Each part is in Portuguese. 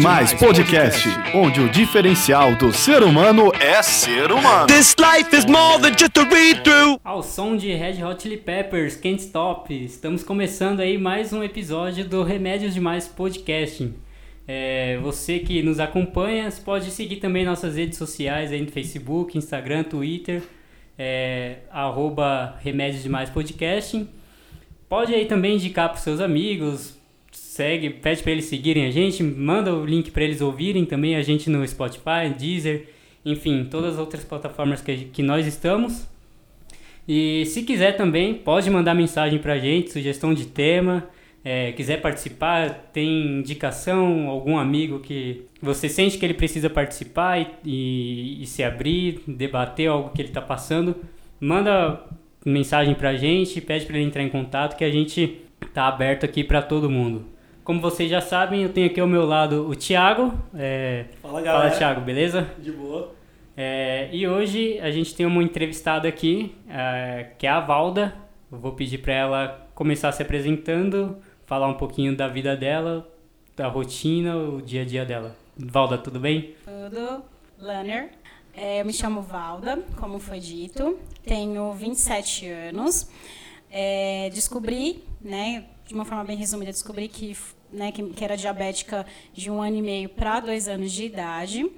Demais Podcast, onde o diferencial do ser humano é ser humano. This life is more than just a. Ao som de Red Hot Chili Peppers, Can't Stop, estamos começando aí mais um episódio do Remédios Demais Podcast. É, você que nos acompanha, pode seguir também nossas redes sociais aí no Facebook, Instagram, Twitter, é, arroba Remédios Demais Podcast. Pode aí também indicar para seus amigos, segue, pede para eles seguirem a gente, manda o link para eles ouvirem também a gente no Spotify, Deezer, enfim, todas as outras plataformas que, que nós estamos. E se quiser também, pode mandar mensagem para a gente, sugestão de tema, é, quiser participar, tem indicação, algum amigo que você sente que ele precisa participar e, e, e se abrir, debater algo que ele está passando, manda mensagem para a gente, pede para ele entrar em contato que a gente tá aberto aqui para todo mundo. Como vocês já sabem, eu tenho aqui ao meu lado o Thiago. É... Fala, galera. Fala, Thiago, beleza? De boa. É... E hoje a gente tem uma entrevistada aqui, é... que é a Valda. Eu vou pedir para ela começar se apresentando, falar um pouquinho da vida dela, da rotina, o dia a dia dela. Valda, tudo bem? Tudo, Lanner. É, eu me chamo Valda, como foi dito, tenho 27 anos. É, descobri, né, de uma forma bem resumida, descobri que né, que, que era diabética de um ano e meio para dois anos de idade.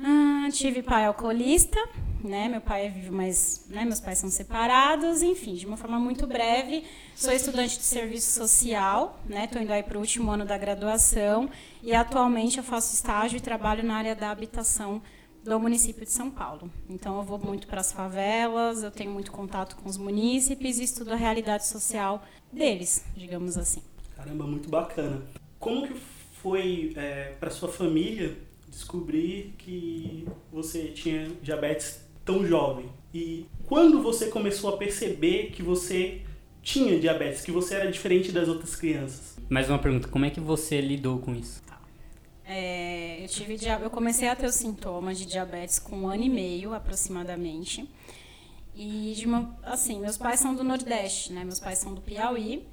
Ah, tive pai alcoolista, né? Meu pai é vivo, mas né, meus pais são separados. Enfim, de uma forma muito breve, sou estudante de serviço social, né? Estou indo aí para o último ano da graduação e atualmente eu faço estágio e trabalho na área da habitação do município de São Paulo. Então eu vou muito para as favelas, eu tenho muito contato com os munícipes e estudo a realidade social deles, digamos assim. Caramba, muito bacana. Como que foi é, para sua família descobrir que você tinha diabetes tão jovem? E quando você começou a perceber que você tinha diabetes, que você era diferente das outras crianças? Mais uma pergunta, como é que você lidou com isso? É, eu, tive, eu comecei a ter os sintomas de diabetes com um ano e meio, aproximadamente. E, de uma, assim, meus pais são do Nordeste, né? Meus pais são do Piauí.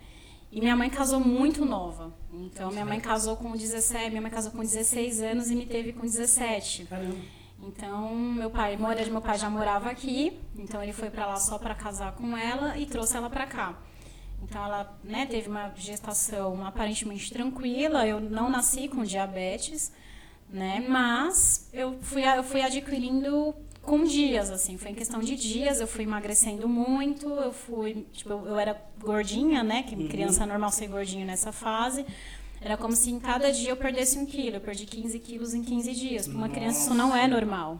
E minha mãe casou muito nova. Então, minha mãe casou com 17, minha mãe casou com 16 anos e me teve com 17. Caramba. Então, meu pai, mora de meu pai já morava aqui, então ele foi para lá só para casar com ela e trouxe ela para cá. Então ela, né, teve uma gestação aparentemente tranquila. Eu não nasci com diabetes, né? Mas eu fui eu fui adquirindo com dias, assim, foi em questão de dias, eu fui emagrecendo muito, eu fui, tipo, eu, eu era gordinha, né, que uhum. criança é normal ser gordinho nessa fase, era como se em cada dia eu perdesse um quilo, eu perdi 15 quilos em 15 dias, para uma criança isso não é normal,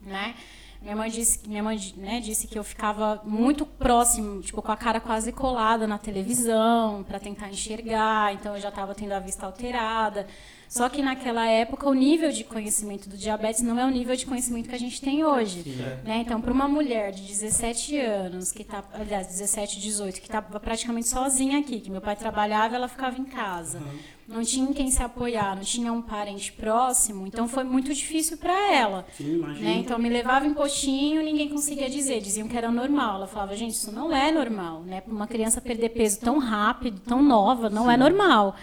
né, minha mãe disse, minha mãe, né, disse que eu ficava muito próximo, tipo, com a cara quase colada na televisão, para tentar enxergar, então eu já estava tendo a vista alterada. Só que naquela época o nível de conhecimento do diabetes não é o nível de conhecimento que a gente tem hoje. Né? Então, para uma mulher de 17 anos, que tá, aliás, 17, 18, que estava praticamente sozinha aqui, que meu pai trabalhava, ela ficava em casa. Uhum. Não tinha quem se apoiar, não tinha um parente próximo, então foi muito difícil para ela. Sim, né? Então me levava em postinho, ninguém conseguia dizer, diziam que era normal. Ela falava, gente, isso não é normal, né? Para uma criança perder peso tão rápido, tão nova, não é Sim. é normal.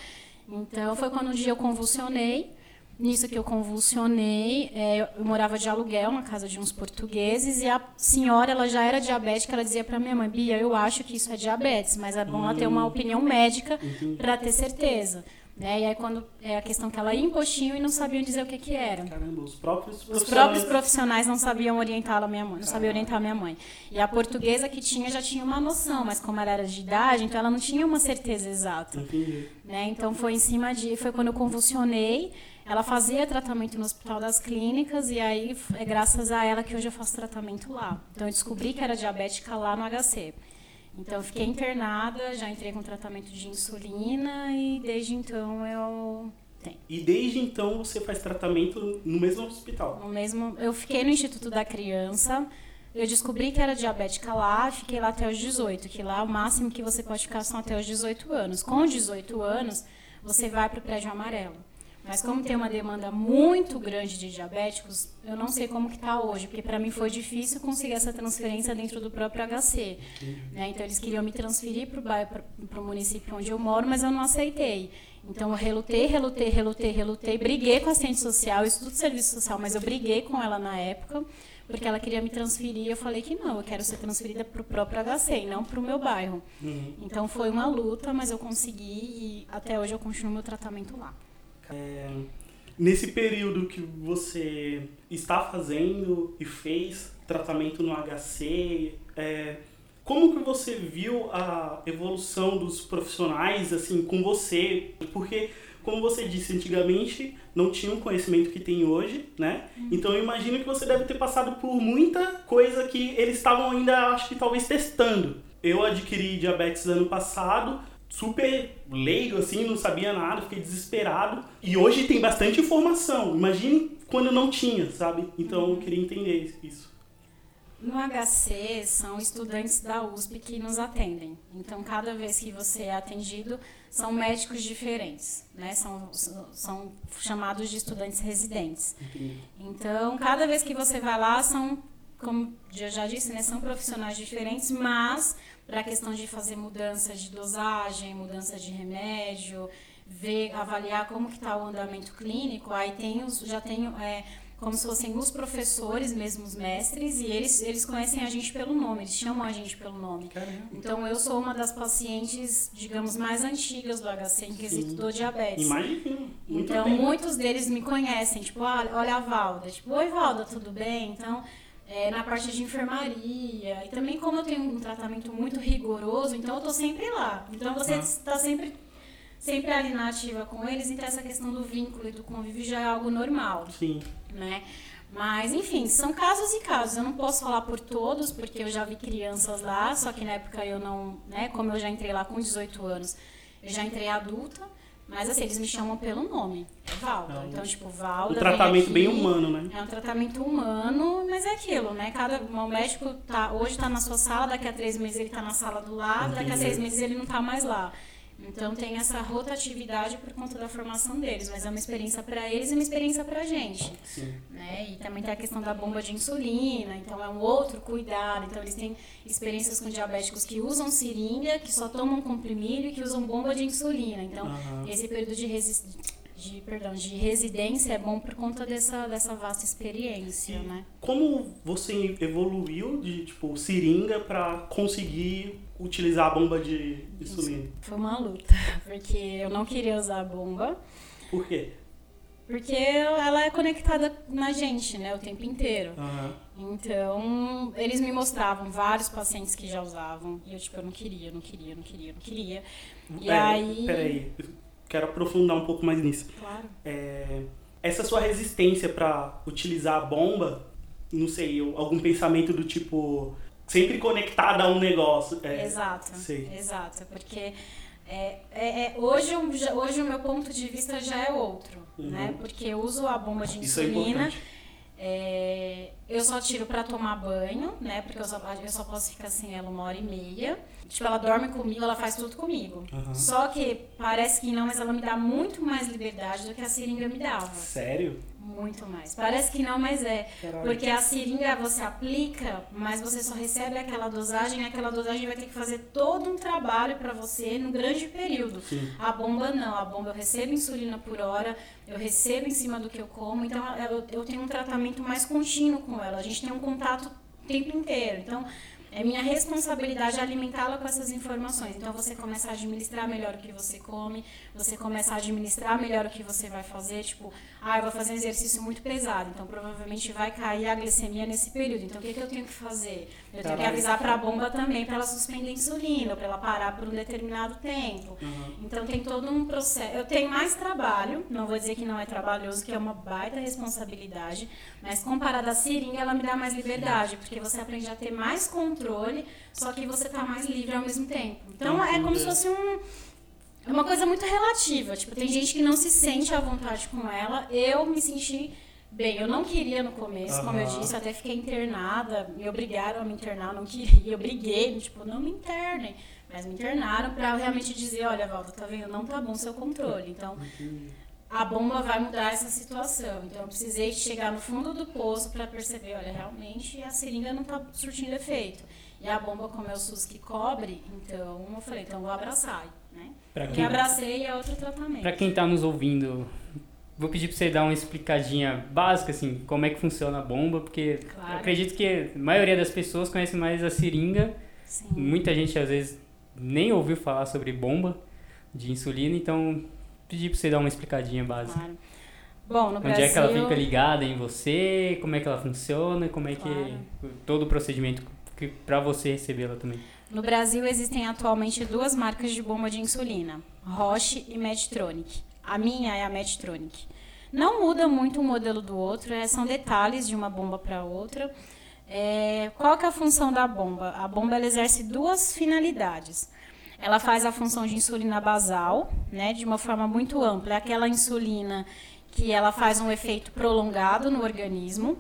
Então, foi quando um dia eu convulsionei. Nisso que eu convulsionei, é, eu morava de aluguel na casa de uns portugueses e a senhora ela já era diabética. Ela dizia para minha mãe: Bia, eu acho que isso é diabetes, mas é bom ela ter uma opinião médica para ter certeza. Né? E aí quando é a questão que ela ia em postinho e não sabiam dizer o que que era. Caramba, os próprios profissionais... Os próprios profissionais não sabiam orientar a minha mãe, não sabiam orientar a minha mãe. E a portuguesa que tinha já tinha uma noção, mas como ela era de idade, então ela não tinha uma certeza exata. Entendi. Né? Então foi em cima de, foi quando eu convulsionei, ela fazia tratamento no Hospital das Clínicas e aí é graças a ela que hoje eu faço tratamento lá. Então eu descobri que era diabética lá no HC. Então, eu fiquei internada, já entrei com tratamento de insulina e desde então eu Tem. E desde então você faz tratamento no mesmo hospital? No mesmo, eu fiquei no Instituto da Criança. Eu descobri que era diabética lá, fiquei lá até os 18, que lá o máximo que você pode ficar são até os 18 anos. Com 18 anos, você vai para o prédio amarelo. Mas como tem uma demanda muito grande de diabéticos, eu não sei como que está hoje, porque para mim foi difícil conseguir essa transferência dentro do próprio HC. Né? Então eles queriam me transferir para o município onde eu moro, mas eu não aceitei. Então eu relutei, relutei, relutei, relutei, briguei com a assistente social, estudo serviço social, mas eu briguei com ela na época, porque ela queria me transferir e eu falei que não, eu quero ser transferida para o próprio HC e não para o meu bairro. Uhum. Então foi uma luta, mas eu consegui e até hoje eu continuo meu tratamento lá. É, nesse período que você está fazendo e fez tratamento no HC, é, como que você viu a evolução dos profissionais assim com você? Porque como você disse, antigamente não tinha o conhecimento que tem hoje, né? Uhum. Então eu imagino que você deve ter passado por muita coisa que eles estavam ainda, acho que talvez testando. Eu adquiri diabetes ano passado, super leigo, assim, não sabia nada, fiquei desesperado. E hoje tem bastante informação. Imagine quando não tinha, sabe? Então eu queria entender isso. No HC são estudantes da USP que nos atendem. Então cada vez que você é atendido são médicos diferentes, né? São, são chamados de estudantes residentes. Então cada vez que você vai lá são como eu já disse, né, são profissionais diferentes, mas para a questão de fazer mudanças de dosagem, mudança de remédio, ver, avaliar como que está o andamento clínico, aí tem os, já tem é, como se fossem os professores, mesmo os mestres, e eles, eles conhecem a gente pelo nome, eles chamam a gente pelo nome. Caramba. Então eu sou uma das pacientes, digamos, mais antigas do HC em quesito do diabetes. Imagina. Então bem. muitos deles me conhecem, tipo, olha, olha a Valda, tipo, oi Valda, tudo bem? Então é, na parte de enfermaria. E também como eu tenho um tratamento muito rigoroso, então eu tô sempre lá. Então você está sempre, sempre ali na ativa com eles, então essa questão do vínculo e do convívio já é algo normal. Sim. Né? Mas, enfim, são casos e casos. Eu não posso falar por todos, porque eu já vi crianças lá, só que na época eu não, né, como eu já entrei lá com 18 anos, eu já entrei adulta. Mas assim, eles me chamam pelo nome. É Valda. Então, tipo, Valda. Um tratamento aqui, bem humano, né? É um tratamento humano, mas é aquilo, né? Cada, o médico tá, hoje está na sua sala, daqui a três meses ele está na sala do lado, Entendi. daqui a seis meses ele não está mais lá. Então tem essa rotatividade por conta da formação deles, mas é uma experiência para eles e uma experiência para a gente. Sim. Né? E também tem a questão da bomba de insulina, então é um outro cuidado. Então eles têm experiências com diabéticos que usam seringa, que só tomam comprimido e que usam bomba de insulina. Então uhum. esse período de resistência de, perdão, de residência é bom por conta dessa, dessa vasta experiência, e né? Como você evoluiu de tipo seringa para conseguir utilizar a bomba de insulina? Foi uma luta, porque eu não queria usar a bomba. Por quê? Porque ela é conectada na gente, né, o tempo inteiro. Uhum. Então, eles me mostravam vários pacientes que já usavam. E eu, tipo, eu não queria, não queria, não queria, não queria. E peraí, aí... Peraí, quero aprofundar um pouco mais nisso. Claro. É, essa sua resistência para utilizar a bomba, não sei, algum pensamento do tipo sempre conectada a um negócio. É, exato. Sei. Exato, porque é, é, é, hoje, hoje o meu ponto de vista já é outro, uhum. né? Porque eu uso a bomba de é insulina. É, eu só tiro para tomar banho, né? Porque eu só, eu só posso ficar sem ela uma hora e meia. Tipo, ela dorme comigo, ela faz tudo comigo. Uhum. Só que parece que não, mas ela me dá muito mais liberdade do que a seringa me dava. Sério? Muito mais. Parece que não, mas é. Caralho. Porque a seringa você aplica, mas você só recebe aquela dosagem, e aquela dosagem vai ter que fazer todo um trabalho para você num grande período. Sim. A bomba não, a bomba eu recebo insulina por hora, eu recebo em cima do que eu como, então eu, eu tenho um tratamento mais contínuo com ela. A gente tem um contato o tempo inteiro. Então, é minha responsabilidade alimentá-la com essas informações. Então você começa a administrar melhor o que você come, você começa a administrar melhor o que você vai fazer. Tipo, ah, eu vou fazer um exercício muito pesado, então provavelmente vai cair a glicemia nesse período. Então o que, que eu tenho que fazer? Eu tenho que avisar para a bomba também para ela suspender a insulina, para ela parar por um determinado tempo. Uhum. Então tem todo um processo. Eu tenho mais trabalho, não vou dizer que não é trabalhoso, que é uma baita responsabilidade, mas comparada à seringa, ela me dá mais liberdade, porque você aprende a ter mais controle, só que você está mais livre ao mesmo tempo. Então é como se fosse um é uma coisa muito relativa. Tipo, tem gente que não se sente à vontade com ela. Eu me senti bem. Eu não queria no começo, como eu disse, até fiquei internada. Me obrigaram a me internar, eu não queria. Eu briguei, tipo, não me internem. Mas me internaram pra realmente dizer, olha, Valdo, tá vendo? Não tá bom seu controle. Então, a bomba vai mudar essa situação. Então, eu precisei chegar no fundo do poço para perceber, olha, realmente a seringa não está surtindo efeito. E a bomba, como é o SUS que cobre, então eu falei, então vou abraçar, né? Pra quem, abracei é outro tratamento. pra quem tá nos ouvindo, vou pedir pra você dar uma explicadinha básica, assim, como é que funciona a bomba, porque Claro. acredito que a maioria das pessoas conhece mais a seringa. Sim. Muita gente, às vezes, nem ouviu falar sobre bomba de insulina, então pedir pra você dar uma explicadinha básica. Claro. Bom, no Onde Brasil... é que ela fica ligada em você, como é que ela funciona, como é que Claro. todo o procedimento que para você recebê-la também. No Brasil existem atualmente duas marcas de bomba de insulina, Roche e Medtronic. A minha é a Medtronic. Não muda muito um modelo do outro, é, são detalhes de uma bomba para outra. É, qual que é a função da bomba? A bomba exerce duas finalidades. Ela faz a função de insulina basal, né, de uma forma muito ampla. É aquela insulina que ela faz um efeito prolongado no organismo.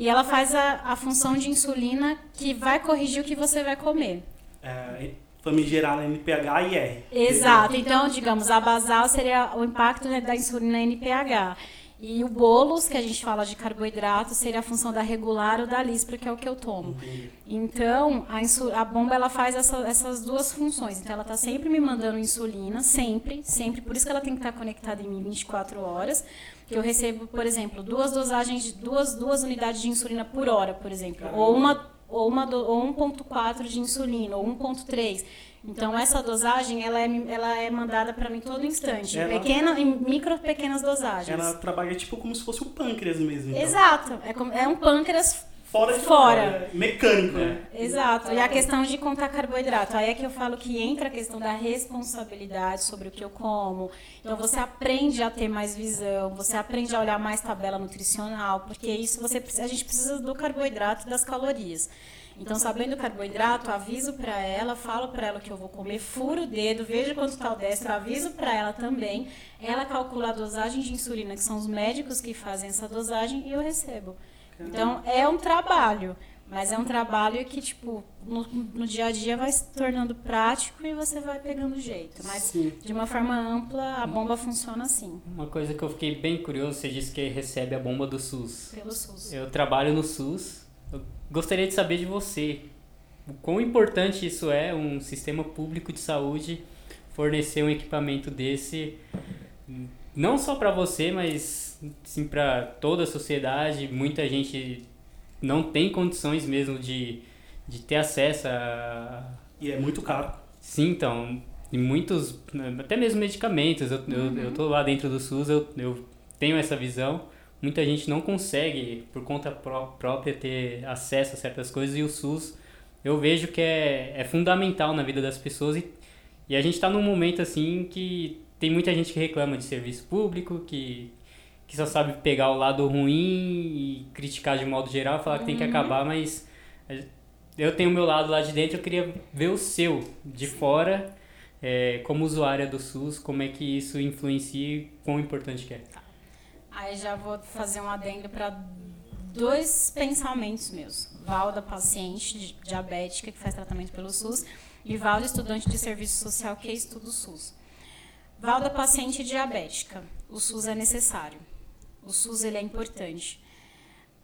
E ela faz a, a função de insulina que vai corrigir o que você vai comer. É, famigerada NPH e R. Exato. Então, digamos, a basal seria o impacto né, da insulina NPH. E o bolos, que a gente fala de carboidrato, seria a função da regular ou da lispra, que é o que eu tomo. Entendi. Então, a, a bomba ela faz essa- essas duas funções. Então, ela está sempre me mandando insulina, sempre, sempre. Por isso que ela tem que estar conectada em mim 24 horas. Que eu recebo, por exemplo, duas dosagens, de- duas, duas unidades de insulina por hora, por exemplo. Ou uma ou uma do- ou 1.4 de insulina, ou 1.3. Então essa dosagem ela é, ela é mandada para mim todo instante, em, Ela- pequena, em micro pequenas dosagens. Ela trabalha tipo como se fosse o pâncreas mesmo. então. Exato, é, como- é um pâncreas Fora de Fora. é mecânico, né? Exato. E a questão de contar carboidrato. Aí é que eu falo que entra a questão da responsabilidade sobre o que eu como. Então você aprende a ter mais visão, você aprende a olhar mais tabela nutricional, porque isso você precisa- a gente precisa do carboidrato e das calorias. Então, sabendo o carboidrato, aviso para ela, falo para ela que eu vou comer, furo o dedo, vejo quanto está o destro, aviso para ela também. Ela calcula a dosagem de insulina, que são os médicos que fazem essa dosagem, e eu recebo. Então, é um trabalho, mas é um trabalho que, tipo, no, no dia a dia vai se tornando prático e você vai pegando jeito. Mas, Sim. de uma forma ampla, a bomba funciona assim, Uma coisa que eu fiquei bem curioso, você disse que recebe a bomba do SUS. pelo SUS. Eu trabalho no SUS. Eu gostaria de saber de você. O quão importante isso é, um sistema público de saúde fornecer um equipamento desse, não só para você, mas sim para toda a sociedade. Muita gente não tem condições mesmo de, de ter acesso a, E é muito caro. Sim, então, e muitos, até mesmo medicamentos, eu, eu, eu tô lá dentro do SUS, eu, eu tenho essa visão, muita gente não consegue, por conta pró- própria, ter acesso a certas coisas, e o SUS, eu vejo que é, é fundamental na vida das pessoas, e, e a gente está num momento, assim, que tem muita gente que reclama de serviço público, que, que só sabe pegar o lado ruim e criticar de modo geral, falar que tem que acabar, mas eu tenho o meu lado lá de dentro, eu queria ver o seu de fora, é, como usuária do SUS, como é que isso influencia e quão importante que é. Aí já vou fazer um adendo para dois pensamentos meus. Valda, paciente di- diabética que faz tratamento pelo SUS, e Valda, estudante de serviço social que estuda o SUS. Valda, paciente diabética. O SUS é necessário. O SUS ele é importante.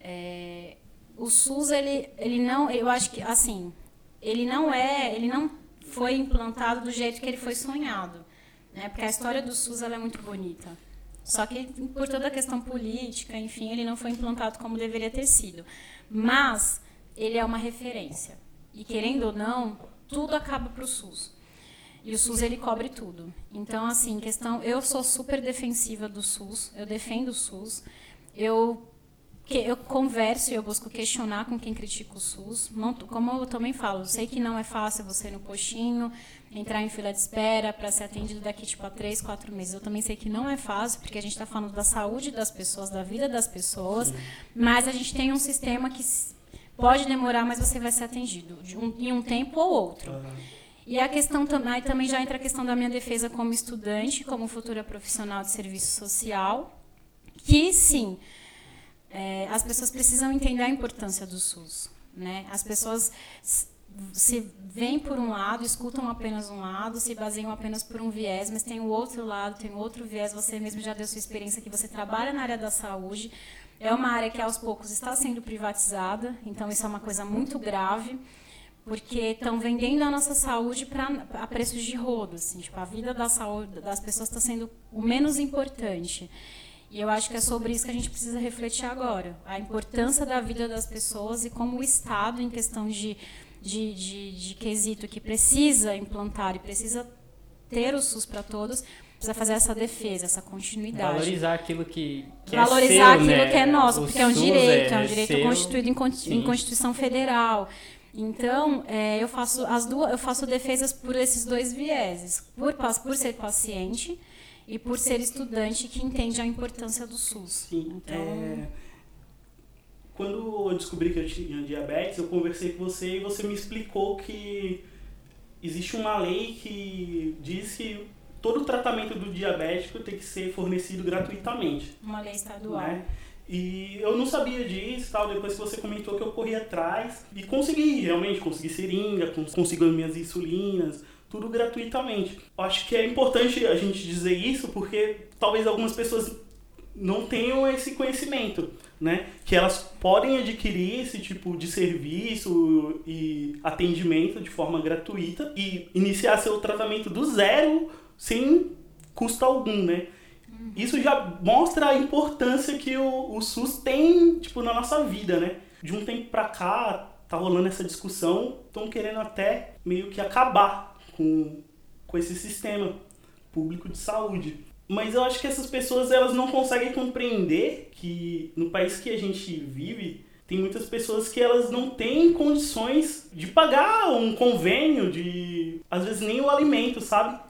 É, o SUS ele, ele não, eu acho que assim, ele não é, ele não foi implantado do jeito que ele foi sonhado, né? Porque a história do SUS ela é muito bonita. Só que por toda a questão política, enfim, ele não foi implantado como deveria ter sido. Mas ele é uma referência. E querendo ou não, tudo acaba para o SUS. E o SUS ele cobre tudo. Então, assim, questão, eu sou super defensiva do SUS, eu defendo o SUS. Eu que eu converso e eu busco questionar com quem critica o SUS. Como eu também falo, sei que não é fácil você ir no postinho, entrar em fila de espera para ser atendido daqui tipo a três, quatro meses. Eu também sei que não é fácil, porque a gente está falando da saúde das pessoas, da vida das pessoas, mas a gente tem um sistema que pode demorar, mas você vai ser atendido um- em um tempo ou outro. Aham. E a questão também, também já entra a questão da minha defesa como estudante, como futura profissional de serviço social, que sim, é, as pessoas precisam entender a importância do SUS. Né? As pessoas se vêm por um lado, escutam apenas um lado, se baseiam apenas por um viés, mas tem o outro lado, tem outro viés. Você mesmo já deu sua experiência que você trabalha na área da saúde. É uma área que aos poucos está sendo privatizada, então isso é uma coisa muito grave, porque estão vendendo a nossa saúde pra, a preços de rodo. Assim, tipo, a vida da saúde das pessoas está sendo o menos importante. E eu acho que é sobre isso que a gente precisa refletir agora. A importância da vida das pessoas e como o Estado, em questão de de, de, de quesito que precisa implantar e precisa ter o SUS para todos, precisa fazer essa defesa, essa continuidade. Valorizar aquilo que, que Valorizar é seu, aquilo né? que é nosso, O porque é um SUS direito, é, um é direito seu. constituído em, con- em Sim. Constituição Federal. Então, é, eu faço as duas, eu faço defesas por esses dois vieses, por, por ser paciente e por ser estudante que entende a importância do SUS. Sim. Então- é, Quando eu descobri que eu tinha diabetes, eu conversei com você e você me explicou que existe uma lei que diz que todo tratamento do diabético tem que ser fornecido gratuitamente. Uma lei estadual. né? E eu não sabia disso, tal. Depois que você comentou que eu corri atrás e consegui, realmente, consegui seringa, cons- consegui as minhas insulinas, tudo gratuitamente. Acho que é importante a gente dizer isso porque talvez algumas pessoas não tenham esse conhecimento, né? Que elas podem adquirir esse tipo de serviço e atendimento de forma gratuita e iniciar seu tratamento do zero sem custo algum, né? Isso já mostra a importância que o, o SUS tem, tipo, na nossa vida, né? De um tempo pra cá, tá rolando essa discussão, estão querendo até meio que acabar com, com esse sistema público de saúde. Mas eu acho que essas pessoas, elas não conseguem compreender que no país que a gente vive, tem muitas pessoas que elas não têm condições de pagar um convênio, de às vezes nem o alimento, sabe?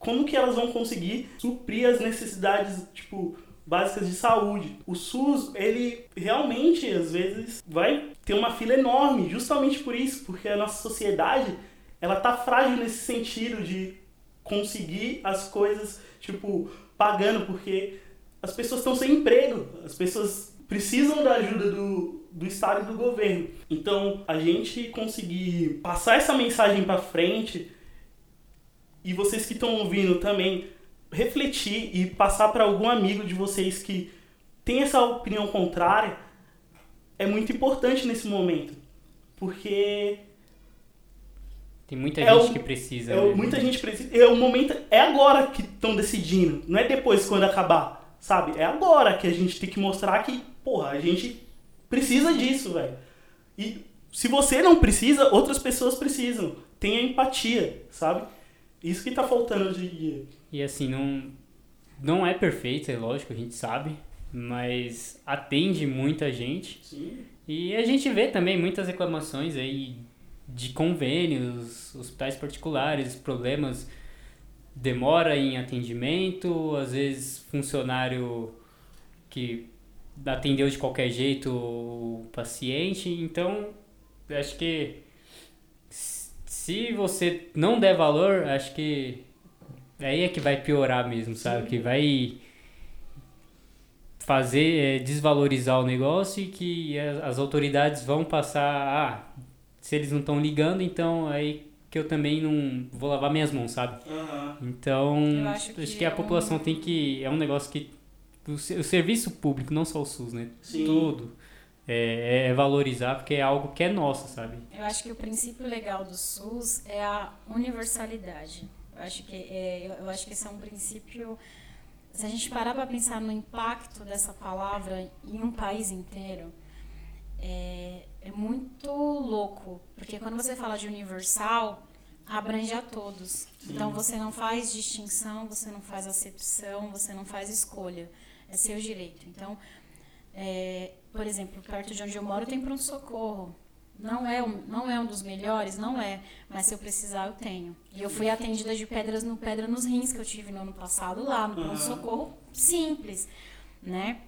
Como que elas vão conseguir suprir as necessidades, tipo, básicas de saúde. O SUS, ele realmente, às vezes, vai ter uma fila enorme, justamente por isso, porque a nossa sociedade, ela tá frágil nesse sentido de conseguir as coisas, tipo, pagando, porque as pessoas estão sem emprego, as pessoas precisam da ajuda do, do Estado e do governo. Então, a gente conseguir passar essa mensagem para frente e vocês que estão ouvindo também refletir e passar para algum amigo de vocês que tem essa opinião contrária é muito importante nesse momento, porque Tem muita É gente o- que precisa. é o- né? muita gente precisa, é o momento é agora que estão decidindo, não é depois quando acabar, sabe? É agora que a gente tem que mostrar que, porra, a gente precisa disso, velho. E se você não precisa, outras pessoas precisam. Tenha empatia, sabe? Isso que tá faltando dia. E assim, não, não é perfeito, é lógico, a gente sabe, mas atende muita gente. Sim. E a gente vê também muitas reclamações aí de convênios, hospitais particulares, problemas, demora em atendimento, às vezes funcionário que atendeu de qualquer jeito o paciente. Então, acho que se você não der valor, acho que aí é que vai piorar mesmo, sabe? Que vai fazer é, desvalorizar o negócio e que as, autoridades vão passar, ah, se eles não estão ligando, então aí que eu também não vou lavar minhas mãos, sabe? Aham. Então, acho acho que, que a é um- população tem que. É um negócio que. O, o serviço público, não só o SUS, né? Sim. Tudo. É, é valorizar porque é algo que é nosso, sabe? Eu acho que o princípio legal do SUS é a universalidade. Eu acho que, é, eu- acho que esse é um princípio. Se a gente parar para pensar no impacto dessa palavra em um país inteiro, é, é muito louco. Porque quando você fala de universal, abrange a todos. Então você não faz distinção, você não faz acepção, você não faz escolha. É seu direito. Então, é, por exemplo, perto de onde eu moro tem pronto-socorro. Não é, um, não é um dos melhores, não é. Mas se eu precisar, eu tenho. E eu fui atendida de pedras no pedra nos rins que eu tive no ano passado lá, no Aham. pronto-socorro simples, né?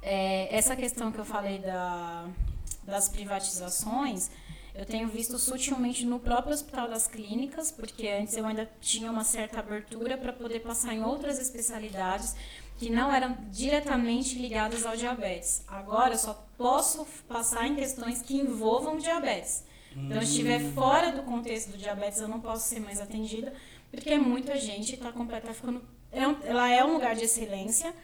É, essa questão que eu falei da, das privatizações, Eu tenho visto sutilmente no próprio Hospital das Clínicas, porque antes eu ainda tinha uma certa abertura para poder passar em outras especialidades que não eram diretamente ligadas ao diabetes. Agora só posso passar em questões que envolvam diabetes. Então, se estiver fora do contexto do diabetes, eu não posso ser mais atendida, porque muita gente está completa, ficando. É ela é um lugar de excelência,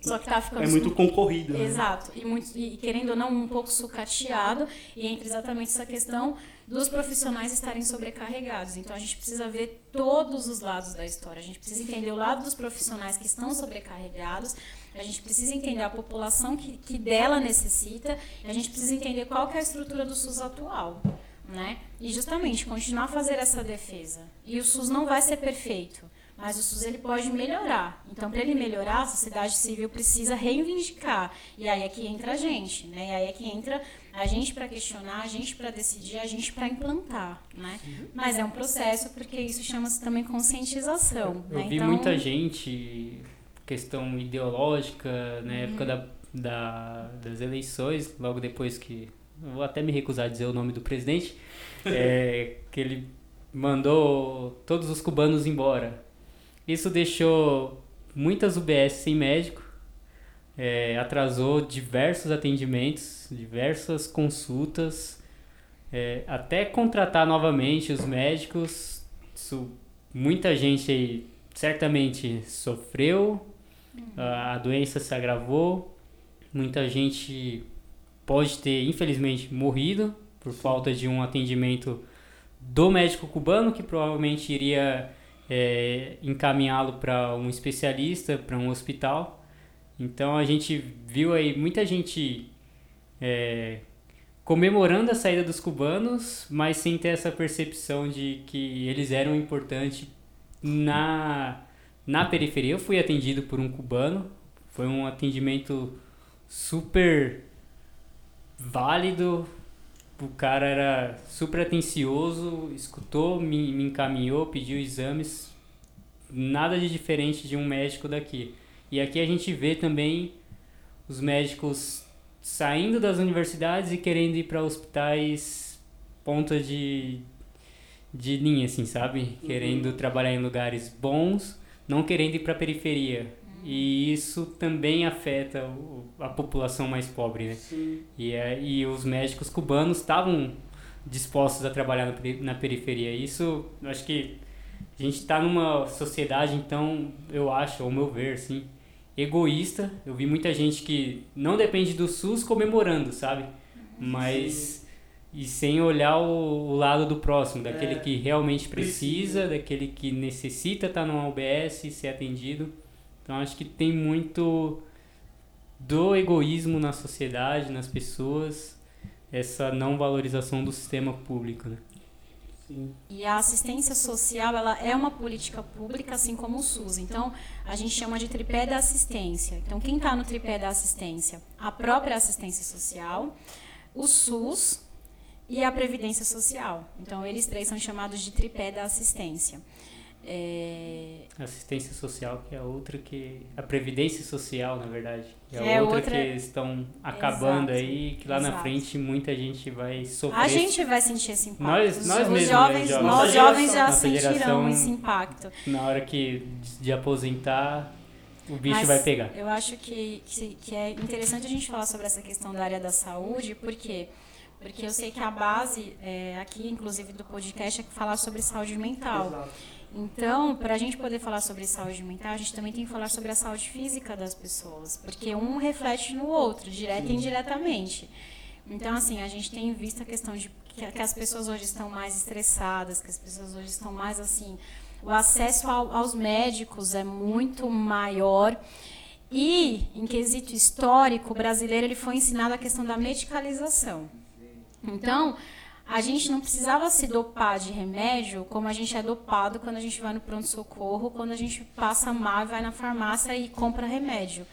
só que tá ficando. É muito concorrido. Né? Exato. E, muito, e querendo ou não, um pouco sucateado. E entre exatamente essa questão dos profissionais estarem sobrecarregados. Então a gente precisa ver todos os lados da história. A gente precisa entender o lado dos profissionais que estão sobrecarregados. A gente precisa entender a população que, que dela necessita. E a gente precisa entender qual é a estrutura do SUS atual. Né? E justamente continuar a fazer essa defesa. E o SUS não vai ser perfeito. Mas o SUS ele pode melhorar. Então, para ele melhorar, a sociedade civil precisa reivindicar. E aí é que entra a gente, né? E aí é que entra a gente para questionar, a gente para decidir, a gente para implantar, né? Mas é um processo porque isso chama-se também conscientização. Eu né? vi então, muita gente, questão ideológica, na Uhum. época da, da, das eleições, logo depois que. eu Vou até me recusar a dizer o nome do presidente, é, que ele mandou todos os cubanos embora. Isso deixou muitas UBS sem médico, é, atrasou diversos atendimentos, diversas consultas, é, até contratar novamente os médicos. Isso, muita gente certamente sofreu, a a doença se agravou, muita gente pode ter, infelizmente, morrido por falta de um atendimento do médico cubano, que provavelmente iria é, encaminhá-lo para um especialista, para um hospital. Então a gente viu aí muita gente é, comemorando a saída dos cubanos, mas sem ter essa percepção de que eles eram importantes na, na periferia. Eu fui atendido por um cubano, foi um atendimento super válido. O cara era super atencioso, escutou, me, me encaminhou, pediu exames. Nada de diferente de um médico daqui. E aqui a gente vê também os médicos saindo das universidades e querendo ir para hospitais ponta de, de linha, assim, sabe? Querendo trabalhar em lugares bons, não querendo ir para a periferia. E isso também afeta o- a população mais pobre, né? Sim. E, é- e os médicos cubanos estavam dispostos a trabalhar na, peri- na periferia. Isso, acho que a gente está numa sociedade, então, eu acho, ao meu ver, assim, egoísta. Eu vi muita gente que não depende do SUS comemorando, sabe? Mas. E sem olhar o, o lado do próximo, daquele É, que realmente precisa, precisa. daquele que necessita estar numa UBS e ser atendido. Então acho que tem muito do egoísmo na sociedade, nas pessoas, essa não valorização do sistema público, né? Sim. E a assistência social, ela é uma política pública, assim como o SUS. Então, a gente chama de tripé da assistência. Então, quem está no tripé da assistência? A própria assistência social, o SUS e a Previdência Social. Então, eles três são chamados de tripé da assistência. É, Assistência social, que é outra que. A Previdência Social, na verdade. que É É, outra, outra- que estão acabando Exato, aí, que lá na exato. frente muita gente vai sofrer. a gente vai sentir esse impacto. Nós- nós os mesmos, né, jovens, jovens. nós jovens já Nossa sentirão geração- esse impacto. Na hora que de aposentar, o bicho Mas vai pegar. Eu acho que, que, que é interessante a gente falar sobre essa questão da área da saúde, por quê? Porque eu sei que a base é, aqui, inclusive, do podcast é falar sobre saúde mental. Exato. Então, para a gente poder falar sobre saúde mental, a gente também tem que falar sobre a saúde física das pessoas, porque um reflete no outro, direta e indiretamente. Então, assim, a gente tem visto a questão de que, que as pessoas hoje estão mais estressadas, que as pessoas hoje estão mais assim. O acesso ao- aos médicos é muito maior. E, em quesito histórico, o brasileiro ele foi ensinado a questão da medicalização. Então, a gente não precisava se dopar de remédio como a gente é dopado quando a gente vai no pronto-socorro, quando a gente passa mal e vai na farmácia e compra remédio.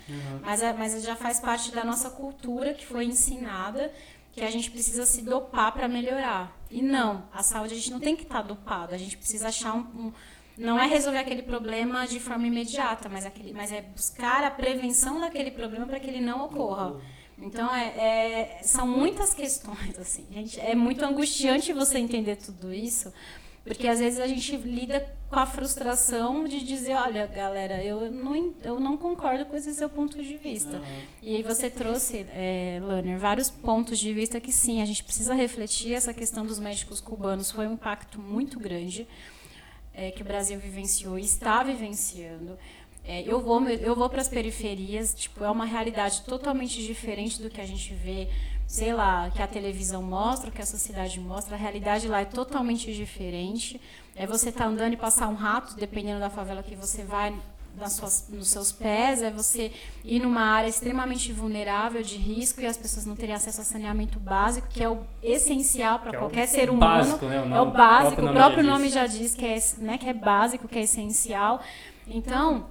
Mas, é- mas já faz parte da nossa cultura que foi ensinada que a gente precisa se dopar para melhorar. E não, a saúde a gente não tem que estar dopado, a gente precisa achar um, um- não é resolver aquele problema de forma imediata, mas, aquele, mas é buscar a prevenção daquele problema para que ele não ocorra. Então, é, é, são muitas questões, assim. Gente, é muito angustiante você entender tudo isso, porque às vezes a gente lida com a frustração de dizer, olha, galera, eu não, eu não concordo com esse seu ponto de vista. Uhum. E aí você trouxe, é, Lanner, vários pontos de vista que sim, a gente precisa refletir. Essa questão dos médicos cubanos foi um impacto muito grande é, que o Brasil vivenciou e está vivenciando. É, eu vou, eu vou para as periferias, tipo, é uma realidade totalmente diferente do que a gente vê, sei lá, que a televisão mostra, que a sociedade mostra. A realidade lá é totalmente diferente. É você tá andando e passar um rato, dependendo da favela que você vai, nas suas, nos seus pés, é você ir numa área extremamente vulnerável, de risco, e as pessoas não terem acesso a saneamento básico, que é o essencial para é qualquer ser humano. Básico, né? o nome, é o básico, o próprio nome já diz, que, é, né, que é básico, que é essencial. Então,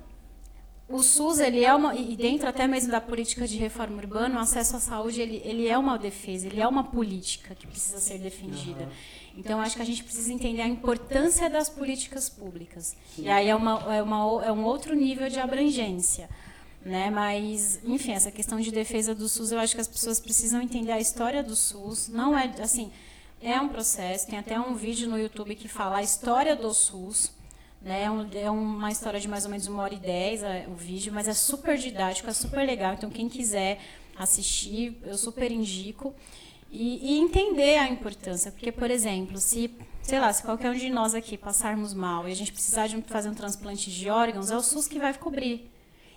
o SUS, ele é uma, e dentro até mesmo da política de reforma urbana, o acesso à saúde, ele, ele é uma defesa, ele é uma política que precisa ser defendida. Então, acho que a gente precisa entender a importância das políticas públicas. E aí é, uma, é, uma, é um outro nível de abrangência. Né? Mas, enfim, essa questão de defesa do SUS, eu acho que as pessoas precisam entender a história do SUS. Não é, assim, é um processo, tem até um vídeo no YouTube que fala a história do SUS. Né? É, é uma história de mais ou menos uma hora e dez o vídeo, mas é super didático, é super legal. Então, quem quiser assistir, eu super indico. E, e, entender a importância, porque, por exemplo, se, sei lá, se qualquer um de nós aqui passarmos mal e a gente precisar de fazer um transplante de órgãos, é o SUS que vai cobrir.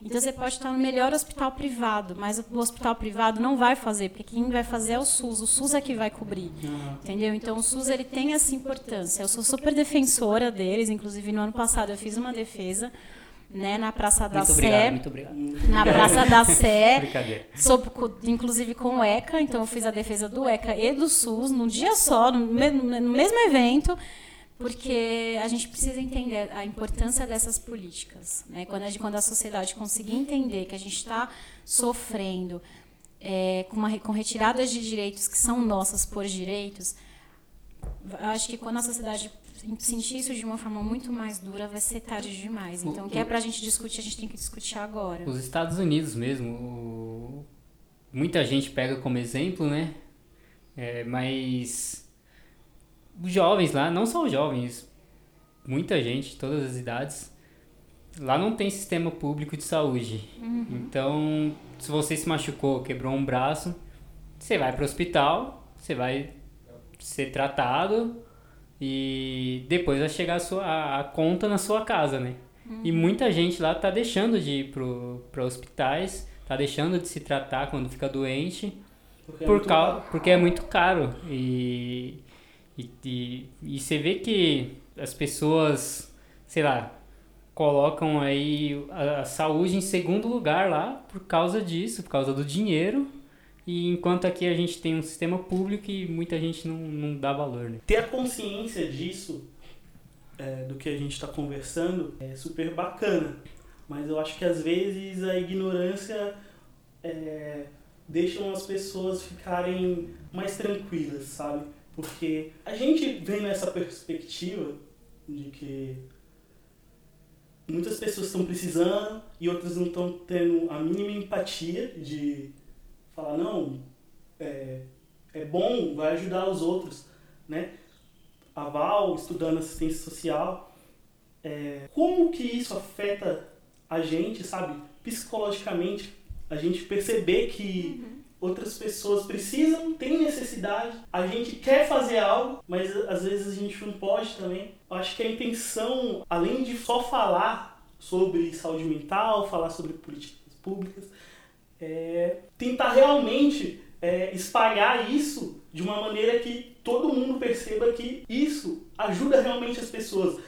Então você pode estar no melhor hospital privado, mas o hospital privado não vai fazer, porque quem vai fazer é o SUS. O SUS é que vai cobrir, uhum. entendeu? Então o SUS ele tem essa importância. Eu sou super defensora deles, inclusive no ano passado eu fiz uma defesa né, na Praça da muito Sé. Obrigado, obrigado. Na Praça da Sé. sob, inclusive com o ECA, então eu fiz a defesa do ECA e do SUS num dia só, no, no mesmo evento, porque a gente precisa entender a importância dessas políticas. Né? Quando, a, quando a sociedade conseguir entender que a gente está sofrendo é, com, uma, com retiradas de direitos que são nossas por direitos, acho que quando a sociedade sentir isso de uma forma muito mais dura, vai ser tarde demais. Então, o que é para a gente discutir, a gente tem que discutir agora. Os Estados Unidos mesmo, o... muita gente pega como exemplo, né? É, mas jovens lá, não só os jovens, muita gente, todas as idades, lá não tem sistema público de saúde. Uhum. Então, se você se machucou, quebrou um braço, você vai para o hospital, você vai ser tratado e depois vai chegar a, sua, a, conta na sua casa, né? Uhum. E muita gente lá tá deixando de ir para hospitais, tá deixando de se tratar quando fica doente, porque, é por é, causa, porque é muito caro. E, e, e, e você vê que as pessoas, sei lá, colocam aí a, a saúde em segundo lugar lá por causa disso, por causa do dinheiro e enquanto aqui a gente tem um sistema público e muita gente não, não dá valor. Né? Ter a consciência disso, é, do que a gente está conversando, é super bacana. Mas eu acho que às vezes a ignorância é, deixa as pessoas ficarem mais tranquilas, sabe? Porque a gente vem nessa perspectiva de que muitas pessoas estão precisando e outras não estão tendo a mínima empatia de falar, não, é, é bom, vai ajudar os outros, né? A Val, estudando assistência social, é, como que isso afeta a gente, sabe? Psicologicamente, a gente perceber que uhum. Outras pessoas precisam, têm necessidade, a gente quer fazer algo, mas às vezes a gente não pode também. Eu acho que a intenção, além de só falar sobre saúde mental, falar sobre políticas públicas, é, tentar realmente é, espalhar isso de uma maneira que todo mundo perceba que isso ajuda realmente as pessoas,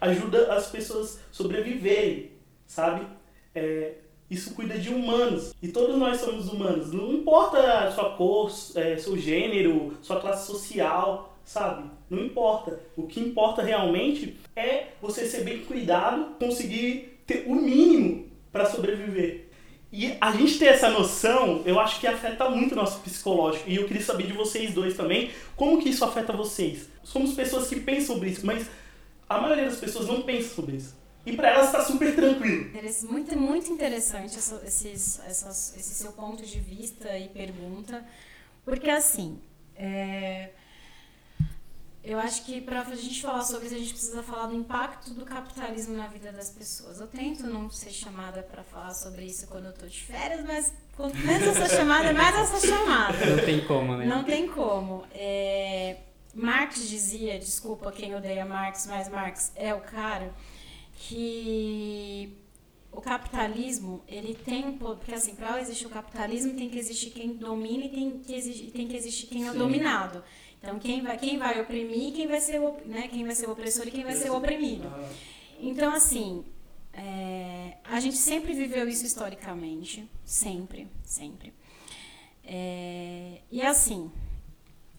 ajuda as pessoas sobreviverem, sabe? É, isso cuida de humanos e todos nós somos humanos. Não importa sua cor, é, seu gênero, sua classe social, sabe? Não importa. O que importa realmente é você ser bem cuidado, conseguir ter o mínimo para sobreviver. E a gente ter essa noção, eu acho que afeta muito o nosso psicológico. E eu queria saber de vocês dois também, como que isso afeta vocês? Somos pessoas que pensam sobre isso, mas a maioria das pessoas não pensa sobre isso. E pra elas tá super tranquilo. Muito, muito interessante essa- esses, essas- esse seu ponto de vista e pergunta, porque assim, é, eu acho que para a gente falar sobre isso, a gente precisa falar do impacto do capitalismo na vida das pessoas. Eu tento não ser chamada para falar sobre isso quando eu tô de férias, mas quanto menos essa chamada, mais essa chamada. Não tem como, né? Não tem como. É, Marx dizia, desculpa quem odeia Marx, mas Marx é o cara que o capitalismo ele tem um po- porque assim para existir o capitalismo tem que existir quem domina e tem que existir, tem que existir quem é Sim. dominado. Então quem vai quem vai oprimir, quem vai ser o, né, quem vai ser o opressor e quem vai ser o oprimido. Então, assim, é, a gente sempre viveu isso historicamente. Sempre, sempre. É, e assim,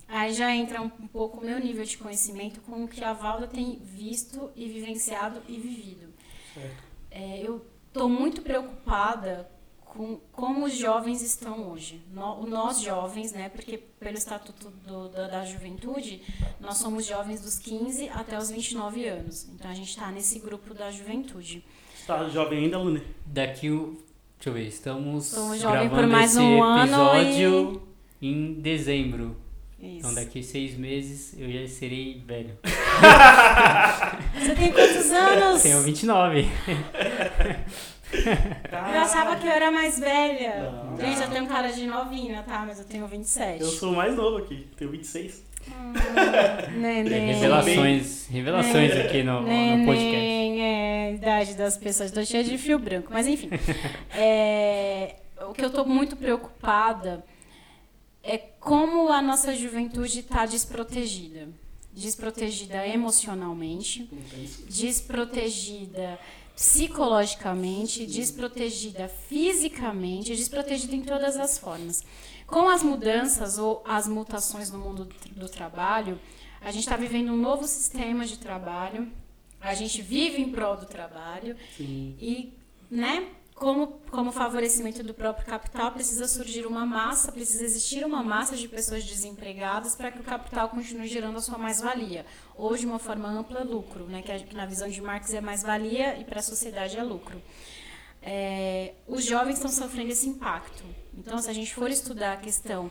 aí já entra um, pouco o meu nível de conhecimento com o que a Valda tem visto e vivenciado e vivido. certo. É, eu estou muito preocupada com como os jovens estão hoje. No- nós jovens, né? Porque pelo Estatuto do- da, da Juventude, nós somos jovens dos 15 até os 29 anos. Então a gente está nesse grupo da juventude. Você tá jovem ainda, Lune? Daqui o. Deixa eu ver, estamos jovem gravando por mais esse um ano episódio em dezembro. Isso. Então daqui seis meses eu já serei velho. Você tem quantos anos? Tenho 29. Eu achava que eu era mais velha. Não. Gente, eu tenho cara de novinha, tá? Mas eu tenho 27. Eu sou o mais novo aqui, tenho 26. Neném. Revelações, revelações aqui no, no podcast. Neném, é a idade das pessoas. Tô cheia de fio branco. Mas enfim. É, o que eu tô muito preocupada é como a nossa juventude está desprotegida. Desprotegida emocionalmente, desprotegida psicologicamente, desprotegida fisicamente, desprotegida em todas as formas. Com as mudanças ou as mutações no mundo do trabalho, a gente está vivendo um novo sistema de trabalho, a gente vive em prol do trabalho Sim. e, né, como, como favorecimento do próprio capital, precisa surgir uma massa, precisa existir uma massa de pessoas desempregadas para que o capital continue gerando a sua mais-valia. Ou, de uma forma ampla, lucro, né, que, que na visão de Marx é mais-valia e para a sociedade é lucro. É, os jovens estão sofrendo esse impacto. Então, se a gente for estudar a questão,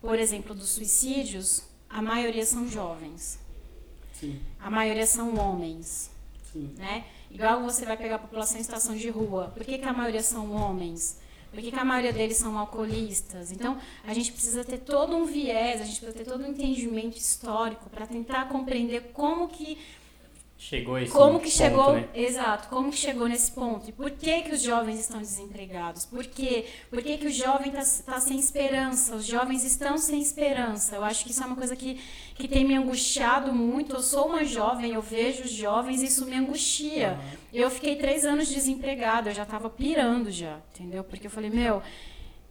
por exemplo, dos suicídios, a maioria são jovens, Sim, a maioria são homens sim. né? Igual você vai pegar a população em situação de rua. Por que, que a maioria são homens? Por que, que a maioria deles são alcoolistas? Então, a gente precisa ter todo um viés, a gente precisa ter todo um entendimento histórico para tentar compreender como que Chegou a esse como que ponto, chegou, né? exato, como que chegou nesse ponto? E por que que os jovens estão desempregados? Por quê? Por que que o jovem está sem esperança? Os jovens estão sem esperança. Eu acho que isso é uma coisa que, que tem me angustiado muito. Eu sou uma jovem, eu vejo os jovens e isso me angustia. Eu fiquei três anos desempregada, eu já estava pirando já, entendeu? Porque eu falei, meu,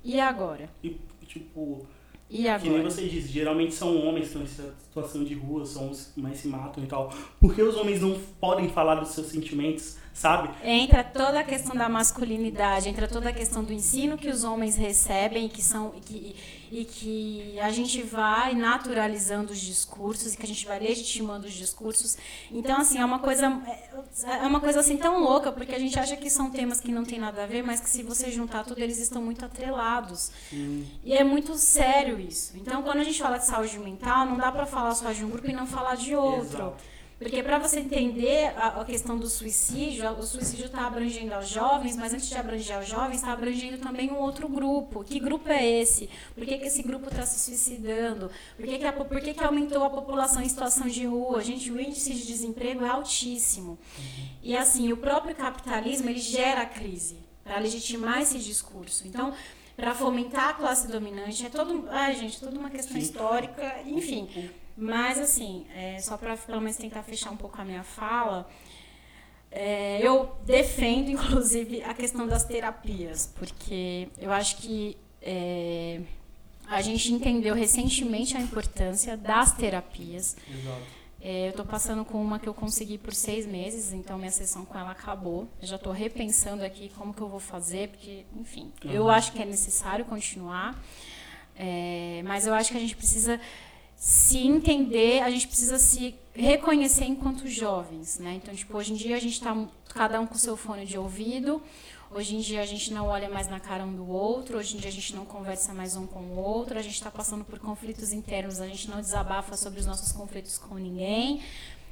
e agora? E, tipo, E que nem agora? você disse, geralmente são homens que estão em situação de rua, são os que mais se matam e tal. Por que os homens não podem falar dos seus sentimentos, sabe? Entra toda a questão da masculinidade, entra toda a questão do ensino que os homens recebem que são, que, e que a gente vai naturalizando os discursos e que a gente vai legitimando os discursos. Então, assim, é uma coisa, é uma coisa assim tão louca, porque a gente acha que são temas que não tem nada a ver, mas que se você juntar tudo, eles estão muito atrelados. E é muito sério isso. Então, quando a gente fala de saúde mental, não dá para falar só de um grupo e não falar de outro. Exato. Porque para você entender a, a questão do suicídio, o suicídio está abrangendo aos jovens, mas antes de abranger aos jovens, está abrangendo também um outro grupo. Que grupo é esse? Por que, que esse grupo está se suicidando? Por, que, que, a, por que, que aumentou a população em situação de rua? Gente, o índice de desemprego é altíssimo. E assim, o próprio capitalismo, ele gera crise para legitimar esse discurso. Então, para fomentar a classe dominante, é todo, ai, gente, toda uma questão Sim. histórica, enfim. Mas assim, é, só para pelo menos tentar fechar um pouco a minha fala, é, eu defendo inclusive a questão das terapias, porque eu acho que é, a gente entendeu recentemente a importância das terapias. Exato. É, eu estou passando com uma que eu consegui por seis meses, então minha sessão com ela acabou. Eu já estou repensando aqui como que eu vou fazer, porque, enfim, eu acho que é necessário continuar. É, mas eu acho que a gente precisa se entender, a gente precisa se reconhecer enquanto jovens, né? Então, tipo, hoje em dia a gente está cada um com seu fone de ouvido. Hoje em dia a gente não olha mais na cara um do outro, hoje em dia a gente não conversa mais um com o outro, a gente está passando por conflitos internos, a gente não desabafa sobre os nossos conflitos com ninguém.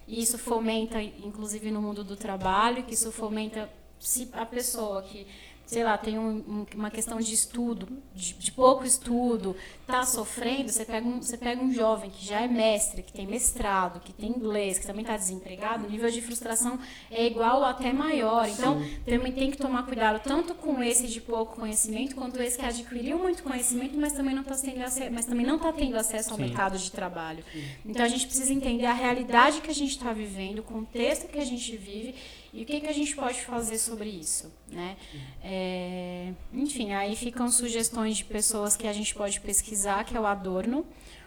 E isso fomenta, inclusive no mundo do trabalho, que isso fomenta se a pessoa que sei lá, tem um, uma questão de estudo, de, de, pouco estudo, tá sofrendo, você pega, um, você pega um jovem que já é mestre, que tem mestrado, que tem inglês, que também está desempregado, o nível de frustração é igual ou até maior. Então, Sim. também tem que tomar cuidado tanto com esse de pouco conhecimento, quanto esse que adquiriu muito conhecimento, mas também não está tendo, não tá tendo acesso ao Sim. mercado de trabalho. Então, a gente precisa entender a realidade que a gente está vivendo, o contexto que a gente vive e o que, que a gente pode fazer sobre isso, né? É, enfim, aí ficam sugestões de pessoas que a gente pode pesquisar, que é o Adorno.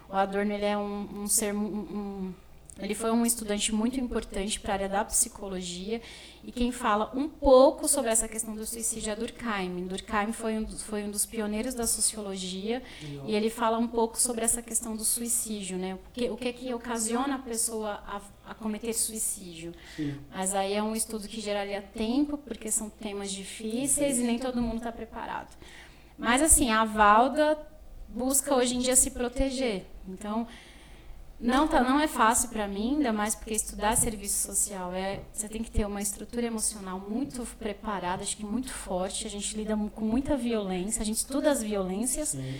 O Adorno ele é um, um ser... Um, um, ele foi um estudante muito importante para a área da psicologia e quem fala um pouco sobre essa questão do suicídio é Durkheim. Durkheim foi um, dos, foi um dos pioneiros da sociologia e ele fala um pouco sobre essa questão do suicídio, né? O que, o que, que ocasiona a pessoa a, a cometer suicídio. Sim. Mas aí é um estudo que geraria tempo, porque são temas difíceis e nem todo mundo está preparado. Mas assim, a Valda busca hoje em dia se proteger. Então, não, tá, não é fácil para mim, ainda mais porque estudar serviço social é. Você tem que ter uma estrutura emocional muito preparada, acho que muito forte. A gente lida com muita violência, a gente estuda as violências. Sim.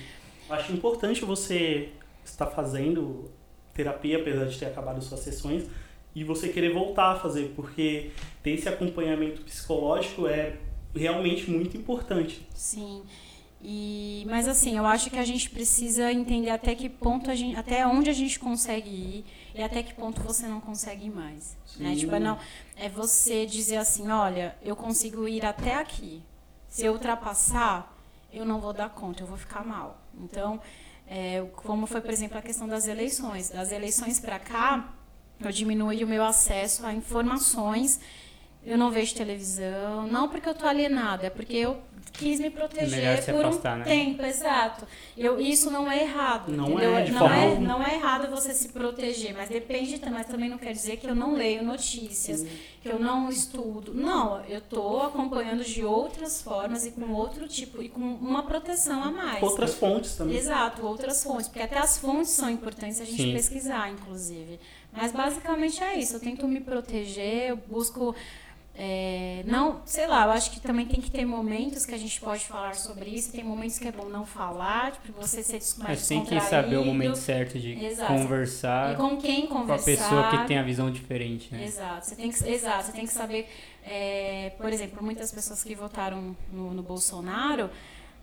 Acho importante você estar fazendo terapia, apesar de ter acabado suas sessões, e você querer voltar a fazer, porque ter esse acompanhamento psicológico é realmente muito importante. Sim. E, mas assim, eu acho que a gente precisa entender até que ponto a gente, até onde a gente consegue ir e até que ponto você não consegue ir mais. Né? Tipo, não, é você dizer assim, olha, eu consigo ir até aqui. Se eu ultrapassar, eu não vou dar conta, eu vou ficar mal. Então, é, como foi, por exemplo, a questão das eleições. Das eleições para cá, eu diminui o meu acesso a informações. Eu não vejo televisão, não porque eu estou alienada, é porque eu quis me proteger por afastar, um né? tempo, exato. Eu, isso não é errado, não entendeu? É, não, é, não é errado você se proteger, mas depende, mas também não quer dizer que eu não leio notícias, que eu não estudo. Não, eu estou acompanhando de outras formas e com outro tipo, e com uma proteção a mais. Outras fontes também. Exato, outras fontes, porque até as fontes são importantes a gente Sim. pesquisar, inclusive. Mas basicamente é isso, eu tento me proteger, eu busco é, não, sei lá, eu acho que também tem que ter momentos que a gente pode falar sobre isso, tem momentos que é bom não falar, tipo, você ser mais Mas tem que saber o momento certo de exato. conversar. E com quem conversar. Com a pessoa que tem a visão diferente, né? Exato, você tem que, exato, você tem que saber, é, por exemplo, muitas pessoas que votaram no, no Bolsonaro,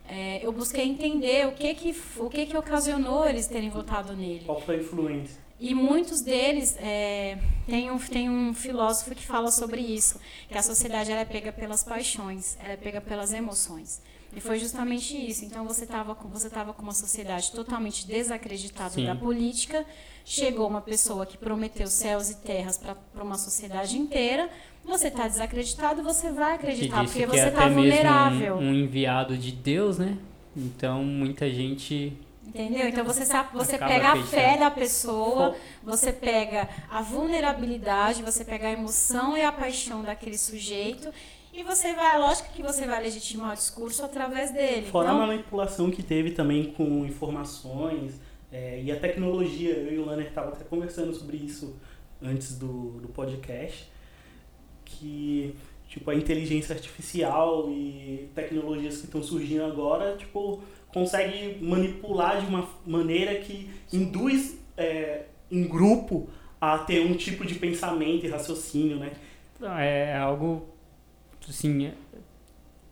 é, eu busquei entender o que que, o que que ocasionou eles terem votado nele. Qual foi a influência? E muitos deles, é, tem, um, tem um filósofo que fala sobre isso, que a sociedade ela é pega pelas paixões, ela é pega pelas emoções. E foi justamente isso. Então você estava com, você tava com uma sociedade totalmente desacreditada Sim. da política, chegou uma pessoa que prometeu céus e terras para uma sociedade inteira, você está desacreditado, você vai acreditar, porque você está vulnerável. Um, um enviado de Deus, né? Então muita gente Entendeu? Então você sabe, você pega a fé da pessoa, você pega a vulnerabilidade, você pega a emoção e a paixão daquele sujeito e você vai, lógico que você vai legitimar o discurso através dele. Fora então, a manipulação que teve também com informações é, e a tecnologia. Eu e o Lanner estavam até conversando sobre isso antes do, do podcast, que tipo a inteligência artificial e tecnologias que estão surgindo agora, tipo consegue manipular de uma maneira que induz é, um grupo a ter um tipo de pensamento e raciocínio, né? É, é algo, assim,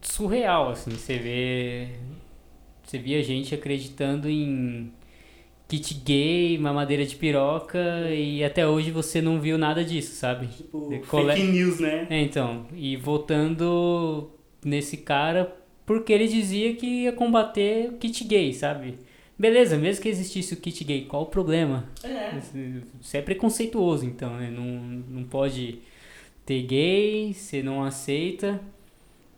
surreal, assim, você vê... Você via gente acreditando em kit gay, mamadeira de piroca e até hoje você não viu nada disso, sabe? Tipo, Cole... fake news, né? É, então, e votando nesse cara porque ele dizia que ia combater o kit gay, sabe? Beleza, mesmo que existisse o kit gay, qual o problema? É. Você é preconceituoso, então, né? Não, não pode ter gay, você não aceita.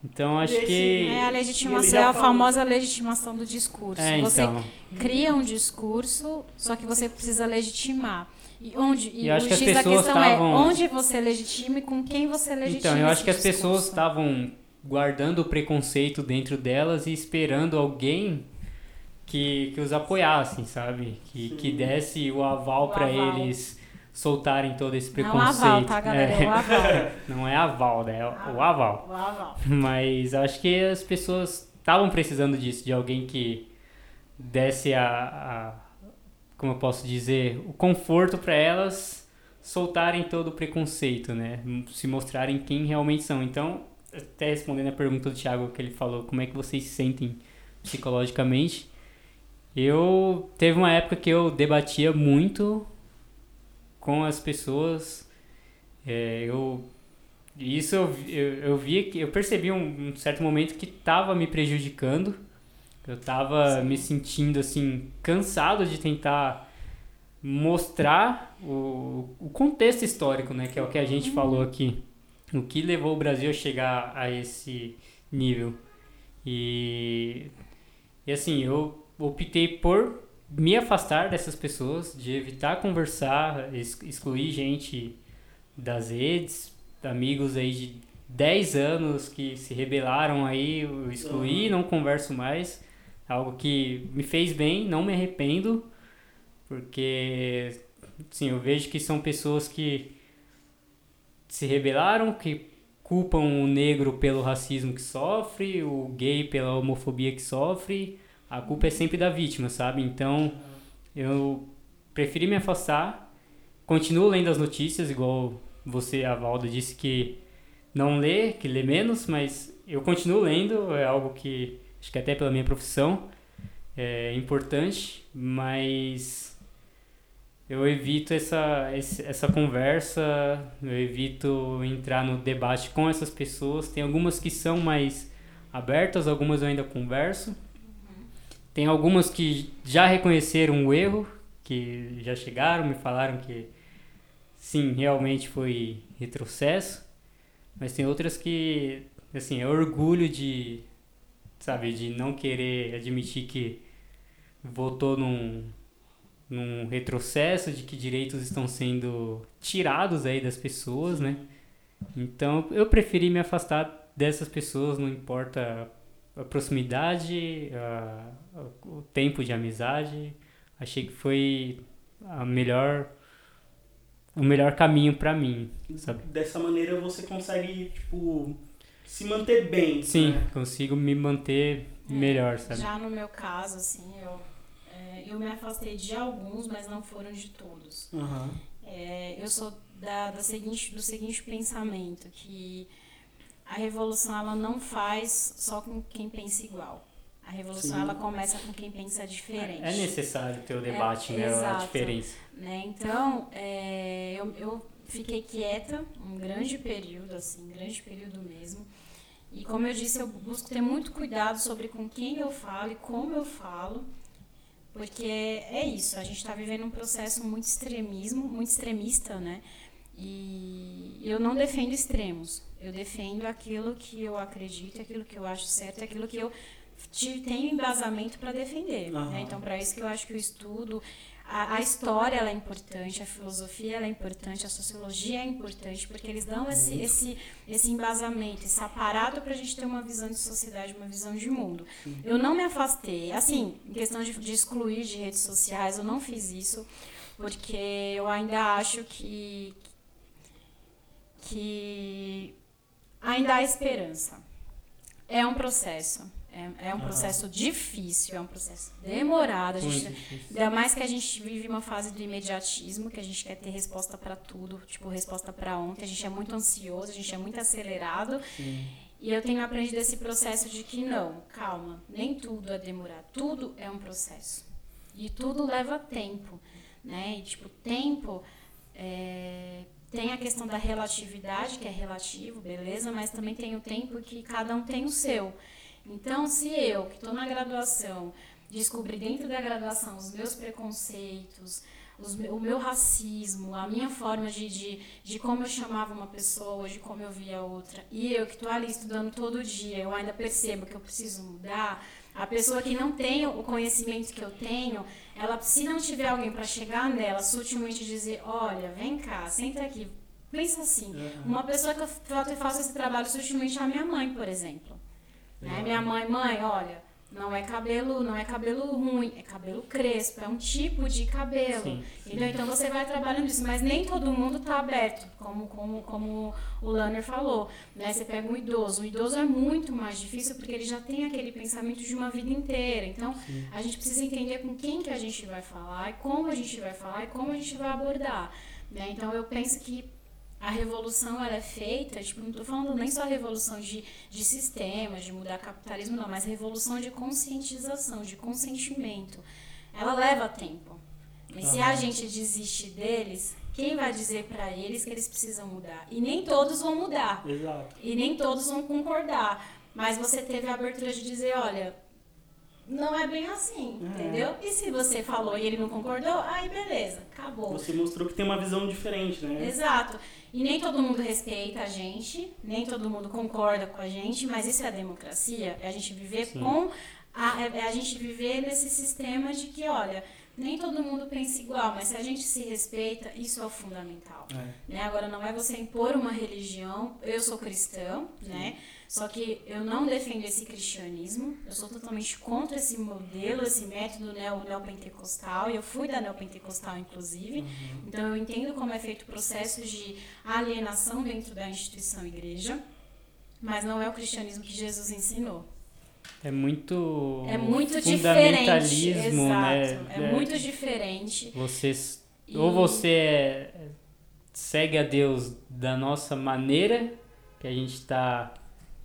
Então acho que. É a legitimação, é a famosa legitimação do discurso. É, Você então. cria um discurso, só que você precisa legitimar. E onde e eu acho o que as X da pessoas questão é tavam- onde você legitima e com quem você legitima. Então, eu acho esse que as pessoas discurso. estavam guardando o preconceito dentro delas e esperando alguém que, que os apoiasse, sabe? Que, que desse o aval para eles soltarem todo esse Não preconceito. aval, tá, galera? É, É, o aval. não é aval, né? É o aval. O aval. Mas acho que as pessoas estavam precisando disso, de alguém que desse a, a como eu posso dizer, o conforto para elas soltarem todo o preconceito, né? Se mostrarem quem realmente são. Então, até respondendo a pergunta do Thiago que ele falou, como é que vocês se sentem psicologicamente? Eu teve uma época que eu debatia muito com as pessoas. É, eu isso eu, vi- eu, eu via que eu percebi um, um certo momento que estava me prejudicando. Eu estava me sentindo assim cansado de tentar mostrar o, o contexto histórico, né, que é o que a gente falou aqui, o que levou o Brasil a chegar a esse nível. E e assim, eu optei por me afastar dessas pessoas, de evitar conversar, ex- excluir gente das redes, amigos aí de 10 anos que se rebelaram aí, eu excluí, não converso mais. Algo que me fez bem, não me arrependo, porque sim, eu vejo que são pessoas que se rebelaram, que culpam o negro pelo racismo que sofre, o gay pela homofobia que sofre. A culpa é sempre da vítima, sabe? Então, eu preferi me afastar. Continuo lendo as notícias, igual você, a Valda, disse que não lê, que lê menos, mas eu continuo lendo, é algo que acho que até pela minha profissão é importante, mas eu evito essa, essa conversa, eu evito entrar no debate com essas pessoas. Tem algumas que são mais abertas, algumas eu ainda converso. Tem algumas que já reconheceram o erro, que já chegaram, me falaram que sim, realmente foi retrocesso. Mas tem outras que, assim, é orgulho de, sabe, de não querer admitir que votou num, num retrocesso, de que direitos estão sendo tirados aí das pessoas, né? Então, eu preferi me afastar dessas pessoas, não importa a proximidade, a- a- o tempo de amizade. Achei que foi a melhor o melhor caminho pra mim, sabe? Dessa maneira você consegue, tipo, se manter bem. Sim, né? consigo me manter melhor, sabe? Já no meu caso, assim, eu, é, eu me afastei de alguns, mas não foram de todos. Aham. É, eu sou da, da seguinte, do seguinte pensamento, que a revolução ela não faz só com quem pensa igual. A revolução Sim. ela começa com quem pensa diferente. É necessário ter o debate, né? A exato. diferença. né? Então, é, eu, eu fiquei quieta um grande período, assim, um grande período mesmo. E como eu disse, eu busco ter muito cuidado sobre com quem eu falo e como eu falo, porque é isso, a gente está vivendo um processo muito extremismo, muito extremista, né? E eu não defendo extremos, eu defendo aquilo que eu acredito, aquilo que eu acho certo, aquilo que eu te- tenho embasamento para defender. Né? Então, para isso que eu acho que o estudo, a, a história ela é importante, a filosofia ela é importante, a sociologia é importante, porque eles dão esse, esse, esse embasamento, esse aparato para a gente ter uma visão de sociedade, uma visão de mundo. Eu não me afastei, assim, em questão de, de excluir de redes sociais, eu não fiz isso, porque eu ainda acho que, que ainda há esperança. É um processo. É, é um processo difícil, é um processo demorado. A gente. Ainda mais que a gente vive uma fase do imediatismo, que a gente quer ter resposta para tudo, tipo, resposta para ontem. A gente é muito ansioso, a gente é muito acelerado. E eu tenho aprendido esse processo de que não, calma, nem tudo é demorar, tudo é um processo. E tudo leva tempo, né? E, tipo, tempo é, tem a questão da relatividade, que é relativo, beleza, mas também tem o tempo que cada um tem o seu. Então, se eu, que estou na graduação, descobri dentro da graduação os meus preconceitos, os, o meu racismo, a minha forma de, de, de como eu chamava uma pessoa de como eu via outra, e eu que estou ali estudando todo dia, eu ainda percebo que eu preciso mudar, a pessoa que não tem o conhecimento que eu tenho, ela, se não tiver alguém para chegar nela, sutilmente dizer: olha, vem cá, senta aqui. Pensa assim, uma pessoa que eu faço esse trabalho sutilmente é a minha mãe, por exemplo. Né? Minha mãe, mãe, olha, não é cabelo, não é cabelo ruim, é cabelo crespo, é um tipo de cabelo. Sim, entendeu? Então você vai trabalhando isso, mas nem todo mundo está aberto, como, como, como o Lanner falou. Né? Você pega um idoso, o idoso é muito mais difícil porque ele já tem aquele pensamento de uma vida inteira. Então Sim. a gente precisa entender com quem que a gente vai falar, e como a gente vai falar e como a gente vai abordar. Né? Então eu penso que a revolução ela é feita, tipo, não estou falando nem só revolução de, de sistemas, de mudar capitalismo, não, mas revolução de conscientização, de consentimento. Ela leva tempo. E se a gente desiste deles, quem vai dizer para eles que eles precisam mudar? E nem todos vão mudar. Exato. E nem todos vão concordar. Mas você teve a abertura de dizer, olha, não é bem assim, é. entendeu? E se você falou e ele não concordou, aí beleza, acabou. Você mostrou que tem uma visão diferente, né? Exato. E nem todo mundo respeita a gente, nem todo mundo concorda com a gente, mas isso é a democracia, é a gente viver Sim. com a, é, é a gente viver nesse sistema de que, olha, nem todo mundo pensa igual, mas se a gente se respeita, isso é o fundamental. É. Né? Agora, não é você impor uma religião, eu sou cristão, Sim. né? Só que eu não defendo esse cristianismo, eu sou totalmente contra esse modelo, esse método neo, neopentecostal, e eu fui da neopentecostal, inclusive, uhum. então eu entendo como é feito o processo de alienação dentro da instituição igreja, mas não é o cristianismo que Jesus ensinou. É muito é muito fundamentalismo, né? É, é muito diferente. Você e... ou você é, segue a Deus da nossa maneira que a gente está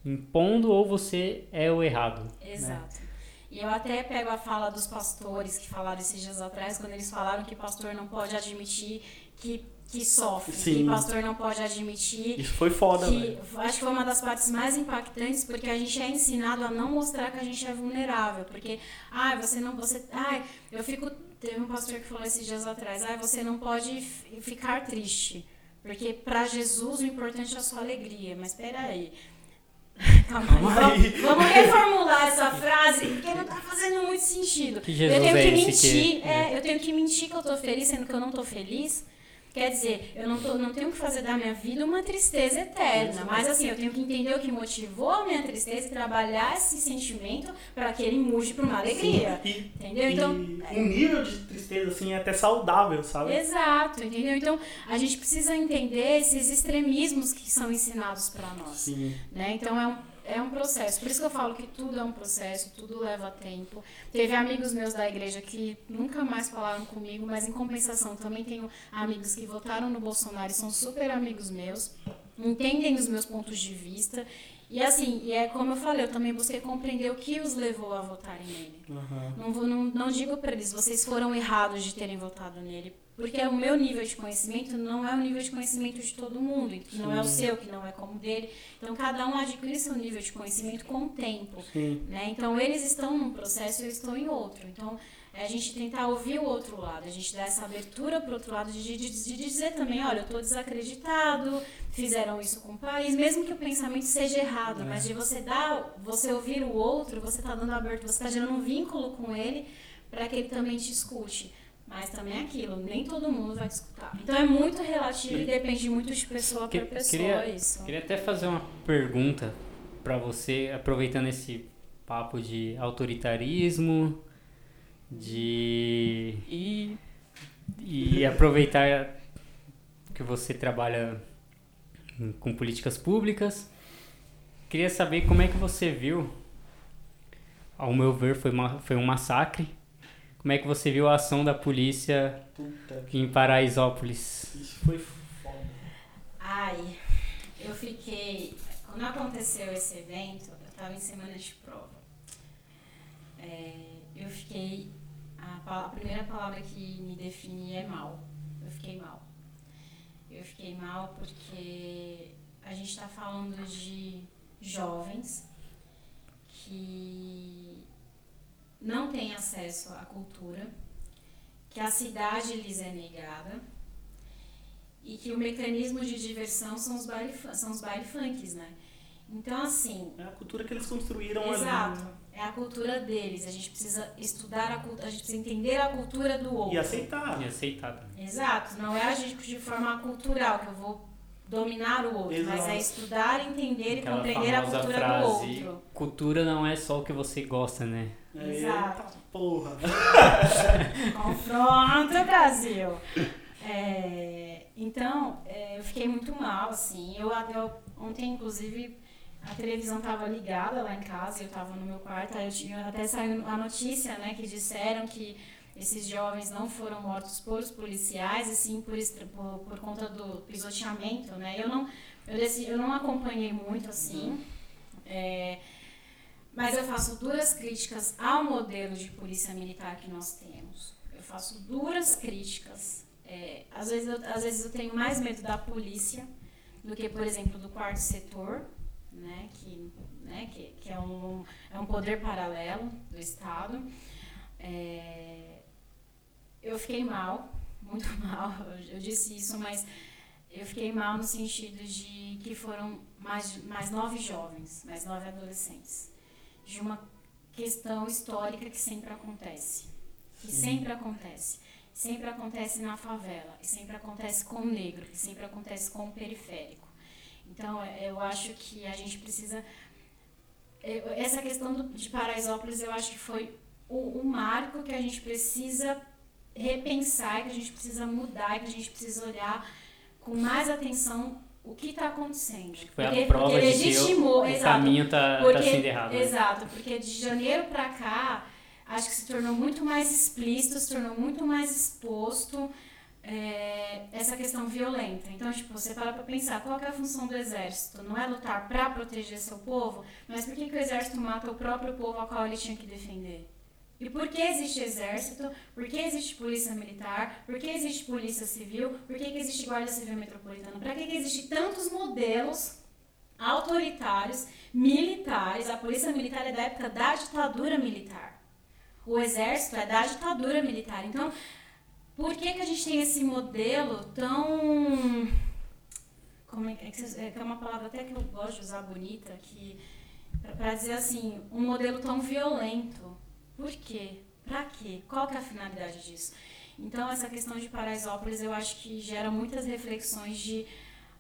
impondo ou você é o errado. Né? Exato. Né? E eu até pego a fala dos pastores que falaram esses dias atrás, quando eles falaram que pastor não pode admitir que, que sofre, Sim. que pastor não pode admitir. Isso foi foda, que, velho. Acho que foi uma das partes mais impactantes, porque a gente é ensinado a não mostrar que a gente é vulnerável. Porque, ai, ah, você não. Você, ai, eu fico. Teve um pastor que falou esses dias atrás, ai, ah, você não pode ficar triste. Porque para Jesus o importante é a sua alegria. Mas espera aí. Calma, aí. Vamos, vamos reformular essa frase, porque não está fazendo muito sentido. Que Jesus eu tenho que é mentir, que... É, eu tenho que mentir que eu estou feliz, sendo que eu não estou feliz. Quer dizer, eu não, tô, não tenho que fazer da minha vida uma tristeza eterna, mas assim, eu tenho que entender o que motivou a minha tristeza e trabalhar esse sentimento para que ele mude para uma alegria. E, entendeu? Então, um nível de tristeza assim é até saudável, sabe? Exato, entendeu? Então, a gente precisa entender esses extremismos que são ensinados para nós. Sim. Né? Então, é um é um processo. Por isso que eu falo que tudo é um processo, tudo leva tempo. Teve amigos meus da igreja que nunca mais falaram comigo, mas em compensação também tenho amigos que votaram no Bolsonaro e são super amigos meus, entendem os meus pontos de vista. E assim, e é como eu falei, eu também busquei compreender o que os levou a votarem nele. Uhum. Não, vou, não, não digo para eles, vocês foram errados de terem votado nele porque o meu nível de conhecimento não é o nível de conhecimento de todo mundo, que não é o seu, que não é como o dele. Então, cada um adquire seu nível de conhecimento com o tempo. Né? Então, eles estão num processo e eu estou em outro. Então, é a gente tentar ouvir o outro lado, a gente dar essa abertura para o outro lado, de, de, de dizer também, olha, eu estou desacreditado, fizeram isso com o país, mesmo que o pensamento seja errado, é. mas de você dar, você ouvir o outro, você está dando abertura, você está gerando um vínculo com ele para que ele também te escute. Mas também é aquilo, nem todo mundo vai escutar. Então é muito relativo e depende muito de pessoa para pessoa queria, isso. Queria até fazer uma pergunta para você, aproveitando esse papo de autoritarismo, de e, e aproveitar que você trabalha com políticas públicas. Queria saber como é que você viu. Ao meu ver, foi, uma, foi um massacre como é que você viu a ação da polícia Puta em Paraisópolis? Isso foi foda. Ai, eu fiquei. Quando aconteceu esse evento, eu estava em semana de prova. É, eu fiquei. A, a primeira palavra que me define é mal. Eu fiquei mal. Eu fiquei mal porque a gente está falando de jovens que não têm acesso à cultura, que a cidade lhes é negada e que o mecanismo de diversão são os baile, são os baile funks, né? Então, assim... É a cultura que eles construíram Exato. ali. É a cultura deles. A gente precisa estudar a cultura, a gente precisa entender a cultura do outro. E aceitar. E aceitar também. Exato. Não é a gente de forma cultural que eu vou dominar o outro, mas Exato. é estudar, entender e Aquela compreender a cultura frase, do outro. cultura não é só o que você gosta, né? Exato. Eita porra. Confronto, Brasil! É, então, é, eu fiquei muito mal, assim. Eu, eu ontem, inclusive, a televisão estava ligada lá em casa, eu estava no meu quarto, aí eu tinha, até saiu a notícia, né, que disseram que esses jovens não foram mortos por os policiais, e sim por, por, por conta do pisoteamento, né? Eu não, eu, decidi, eu não acompanhei muito, assim, é, mas eu faço duras críticas ao modelo de polícia militar que nós temos. Eu faço duras críticas. É, às, vezes eu, às vezes eu tenho mais medo da polícia do que, por exemplo, do quarto setor, né, que, né, que, que é, um, é um poder paralelo do Estado. É, eu fiquei mal, muito mal, eu, disse isso, mas eu fiquei mal no sentido de que foram mais, mais nove jovens, mais nove adolescentes, de uma questão histórica que sempre acontece. Que sempre acontece. Sempre acontece na favela, e sempre acontece com o negro, sempre acontece com o periférico. Então, eu acho que a gente precisa. eu- Essa questão de Paraisópolis, eu acho que foi o, o marco que a gente precisa repensar, que a gente precisa mudar, que a gente precisa olhar com mais atenção o que está acontecendo. Foi Porque- a prova porque de que o, legitimou, o exato, caminho tá, tá sendo errado. né? Exato, porque de janeiro pra cá, acho que se tornou muito mais explícito, se tornou muito mais exposto é, essa questão violenta. Então, tipo, você para pra pensar, qual que é a função do exército? Não é lutar pra proteger seu povo, mas por que, que o exército mata o próprio povo a qual ele tinha que defender? E por que existe exército? Por que existe polícia militar? Por que existe polícia civil? Por que, que existe guarda civil metropolitana? Para que, que existe tantos modelos autoritários, militares? A polícia militar é da época da ditadura militar. O exército é da ditadura militar. Então, por que, que a gente tem esse modelo tão. Como é que, é é é uma palavra até que eu gosto de usar bonita, que para dizer assim, um modelo tão violento. Por quê? Pra quê? Qual que é a finalidade disso? Então, essa questão de Paraisópolis, eu acho que gera muitas reflexões de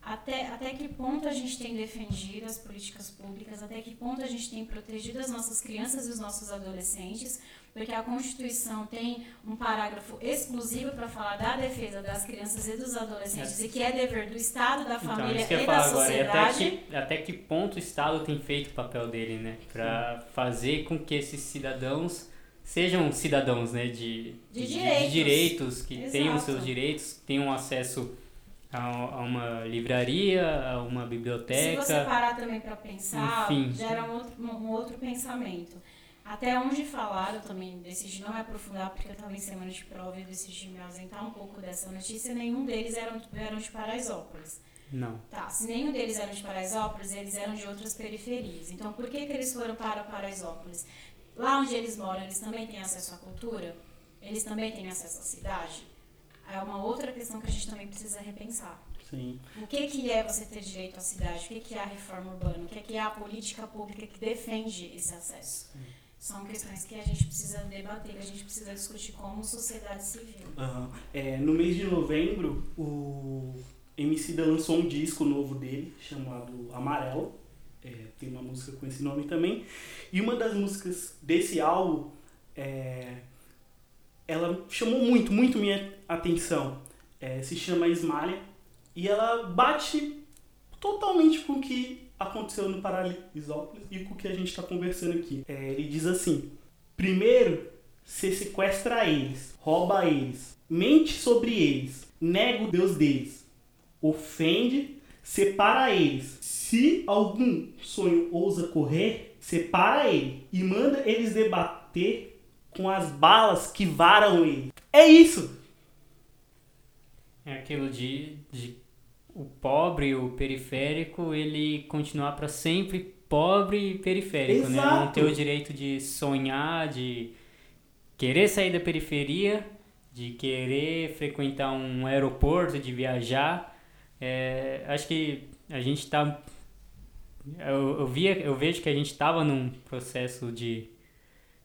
até, até que ponto a gente tem defendido as políticas públicas, até que ponto a gente tem protegido as nossas crianças e os nossos adolescentes, porque a Constituição tem um parágrafo exclusivo para falar da defesa das crianças e dos adolescentes, e que é dever do Estado, da Então, família isso que eu e da falar agora. E até sociedade. que, até que ponto o Estado tem feito o papel dele, né? Pra fazer com que esses cidadãos sejam cidadãos, né? De, De direitos. direitos, que tenham Exato. seus direitos, tenham acesso a, a uma livraria, a uma Se biblioteca. você parar também para pensar, Enfim. gera um outro, um outro pensamento. Até onde falar, eu também decidi não me aprofundar, porque eu estava em semana de prova e decidi me ausentar um pouco dessa notícia. Nenhum deles eram, eram de Paraisópolis. Não. Tá, se nenhum deles eram de Paraisópolis, eles eram de outras periferias. Então, por que, que eles foram para Paraisópolis? Lá onde eles moram, eles também têm acesso à cultura? Eles também têm acesso à cidade? É uma outra questão que a gente também precisa repensar. Sim. O que, que é você ter direito à cidade? O que, que é a reforma urbana? O que, que é a política pública que defende esse acesso? São questões que a gente precisa debater, a gente precisa discutir como sociedade civil. Aham. É, no mês de novembro, o Emicida lançou um disco novo dele, chamado Amarelo. É, tem uma música com esse nome também. E uma das músicas desse álbum, é, ela chamou muito, muito minha atenção. É, se chama Esmalha. E ela bate totalmente com o que aconteceu no Paraisópolis e com o que a gente está conversando aqui. É, ele diz assim: primeiro, você sequestra eles, rouba eles, mente sobre eles, nega o Deus deles, ofende, separa eles. Se algum sonho ousa correr, separa ele e manda eles debater com as balas que varam ele. É isso! É aquilo de, de o pobre, o periférico, ele continuar para sempre pobre e periférico, né? Não Exato. ter o direito de sonhar, de querer sair da periferia, de querer frequentar um aeroporto, de viajar. É, acho que a gente está eu, eu, via, eu vejo que a gente estava num processo de,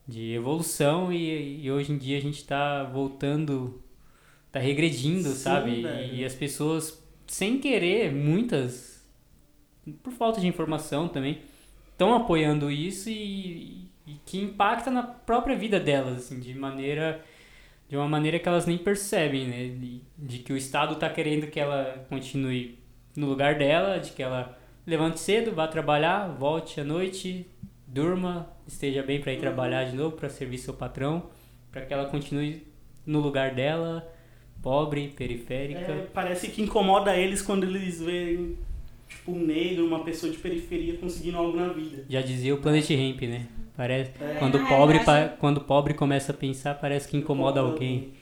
de evolução e, e hoje em dia a gente está voltando, está regredindo, Sim, sabe? velho. E as pessoas, sem querer, muitas, por falta de informação também, estão apoiando isso e, e que impacta na própria vida delas, assim, de maneira de uma maneira que elas nem percebem, né? De, de que o Estado está querendo que ela continue no lugar dela, de que ela levante cedo, vá trabalhar, volte à noite, durma, esteja bem para ir trabalhar de novo, para servir seu patrão, para que ela continue no lugar dela, pobre, periférica. É, parece que incomoda eles quando eles veem tipo, um negro, uma pessoa de periferia conseguindo algo na vida. Já dizia o Planet Ramp, né? Parece, É. quando, o pobre, pa- quando pobre começa a pensar, parece que incomoda alguém.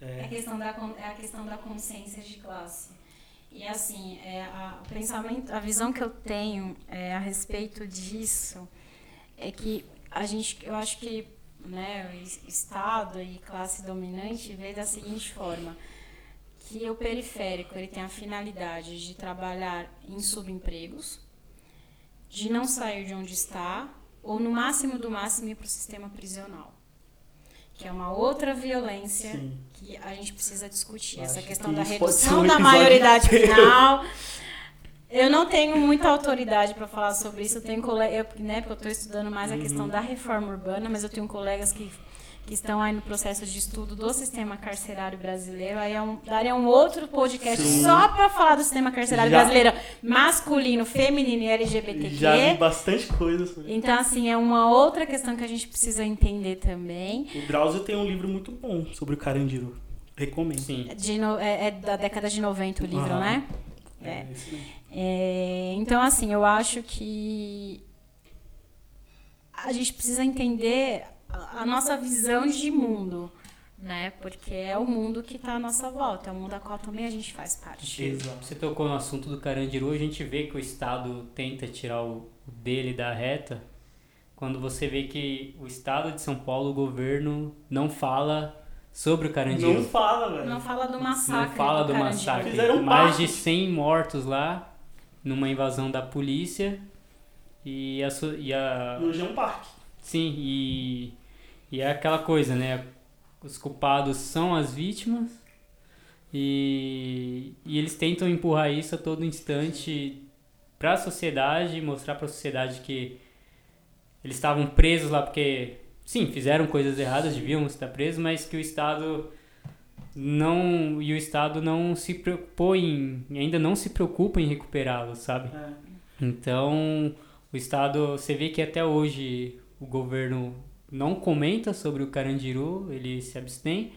É a É. questão da, é a questão da consciência de classe. E assim, é, a, o pensamento, a visão que eu tenho é, a respeito disso é que a gente, eu acho que né, o es- Estado e classe dominante vê da seguinte forma, que o periférico ele tem a finalidade de trabalhar em subempregos, de não sair de onde está, ou no máximo do máximo ir para o sistema prisional. Que é uma outra violência Sim. que a gente precisa discutir. Eu Essa acho questão que da redução um da maioridade inteiro. Eu não tenho muita autoridade para falar sobre isso. Eu tenho colega, eu, né, porque eu estou estudando mais a Uhum. questão da reforma urbana, mas eu tenho colegas que, que estão aí no processo de estudo do sistema carcerário brasileiro. Aí é um, daria um outro podcast Sim. só para falar do sistema carcerário Já- brasileiro masculino, feminino e LGBTQ. Já vi bastante coisa sobre Então, assim, é uma outra questão que a gente precisa entender também. O Drauzio tem um livro muito bom sobre o Carandiru. Recomendo. Sim. De no- é, é da década de 90 o livro, né? É. É, então, assim, eu acho que a gente precisa entender a, a nossa visão de mundo, né? Porque é o mundo que está à nossa volta, é o mundo a qual também a gente faz parte. Exato. Você tocou no assunto do Carandiru, a gente vê que o Estado tenta tirar o dele da reta. Quando você vê que o Estado de São Paulo, o governo, não fala sobre o Carandiru. Não fala, velho. Não fala do massacre. Não fala do Carandiru. massacre. Fizeram Mais parte. de 100 mortos lá, numa invasão da polícia. E a, e a, No Jean Park. Sim, e, e é aquela coisa, né? Os culpados são as vítimas e, e eles tentam empurrar isso a todo instante para a sociedade, mostrar para a sociedade que eles estavam presos lá porque, sim, fizeram coisas erradas, deviam estar presos, mas que o Estado não e o Estado não se preocupou em ainda não se preocupa em recuperá-los, sabe? É. Então, o Estado, você vê que até hoje o governo não comenta sobre o Carandiru, ele se abstém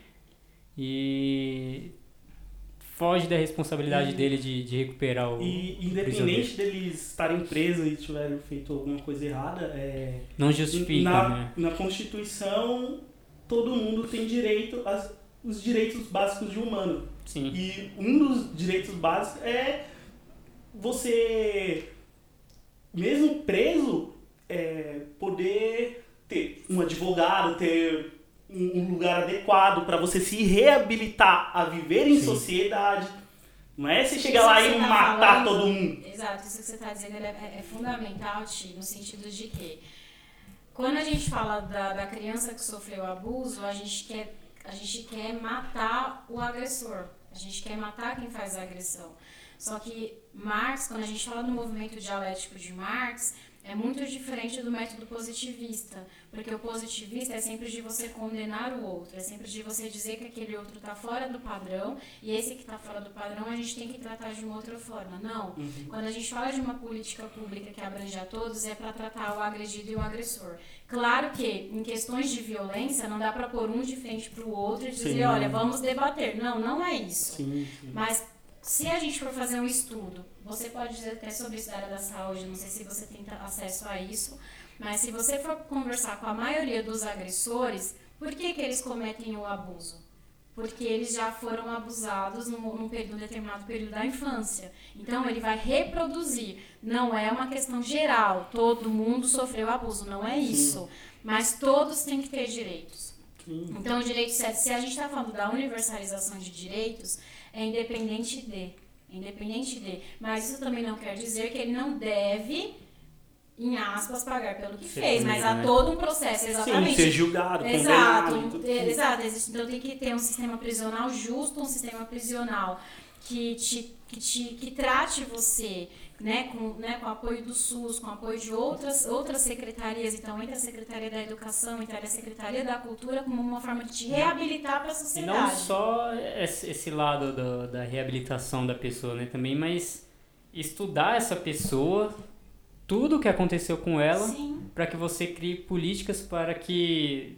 e foge da responsabilidade E- dele de, de recuperar o. E independente deles estarem presos e tiverem feito alguma coisa errada, é, Não justifica, na, né? na Constituição todo mundo tem direito às, os direitos básicos de humano. Sim. E um dos direitos básicos é você, mesmo preso, é, poder ter um advogado, ter um, um lugar adequado para você se reabilitar a viver em Sim. sociedade. Não é você chegar lá e tá matar falando- todo mundo. Exato, isso que você está dizendo ele é, é fundamental, Ti, no sentido de que quando a gente fala da, da criança que sofreu abuso, a gente, quer, a gente quer matar o agressor, a gente quer matar quem faz a agressão. Só que Marx, quando a gente fala do movimento dialético de Marx, é muito diferente do método positivista, porque o positivista é sempre de você condenar o outro, é sempre de você dizer que aquele outro está fora do padrão e esse que está fora do padrão a gente tem que tratar de uma outra forma. Não. Quando a gente fala de uma política pública que abrange a todos, é para tratar o agredido e o agressor. Claro que em questões de violência não dá para pôr um de frente para o outro e dizer, Sim. olha, vamos debater. Não, não é isso. Sim, sim. Mas se a gente for fazer um estudo, você pode dizer até sobre isso da área da saúde, não sei se você tem acesso a isso, mas se você for conversar com a maioria dos agressores, por que, que eles cometem o abuso? Porque eles já foram abusados num, num, período, determinado período da infância. Então ele vai reproduzir. Não é uma questão geral, todo mundo sofreu abuso, não é isso. Mas todos têm que ter direitos. Então, o direito certo, se a gente está falando da universalização de direitos, é independente de. Independente de. Mas isso também não quer dizer que ele não deve, em aspas, pagar pelo que Ser fez. Mas há né? todo um processo, Sim, exatamente. ser julgado, Exato, condenado. e é, exato. existe- Então tem que ter um sistema prisional justo, um sistema prisional que te, que te que trate você, né, com, né, com apoio do SUS, com apoio de outras outras secretarias, então entra a Secretaria da Educação, entra a Secretaria da Cultura como uma forma de te reabilitar para a E sociedade. não só esse esse lado do- da reabilitação da pessoa, né? Também, mas estudar essa pessoa, tudo o que aconteceu com ela, para que você crie políticas para que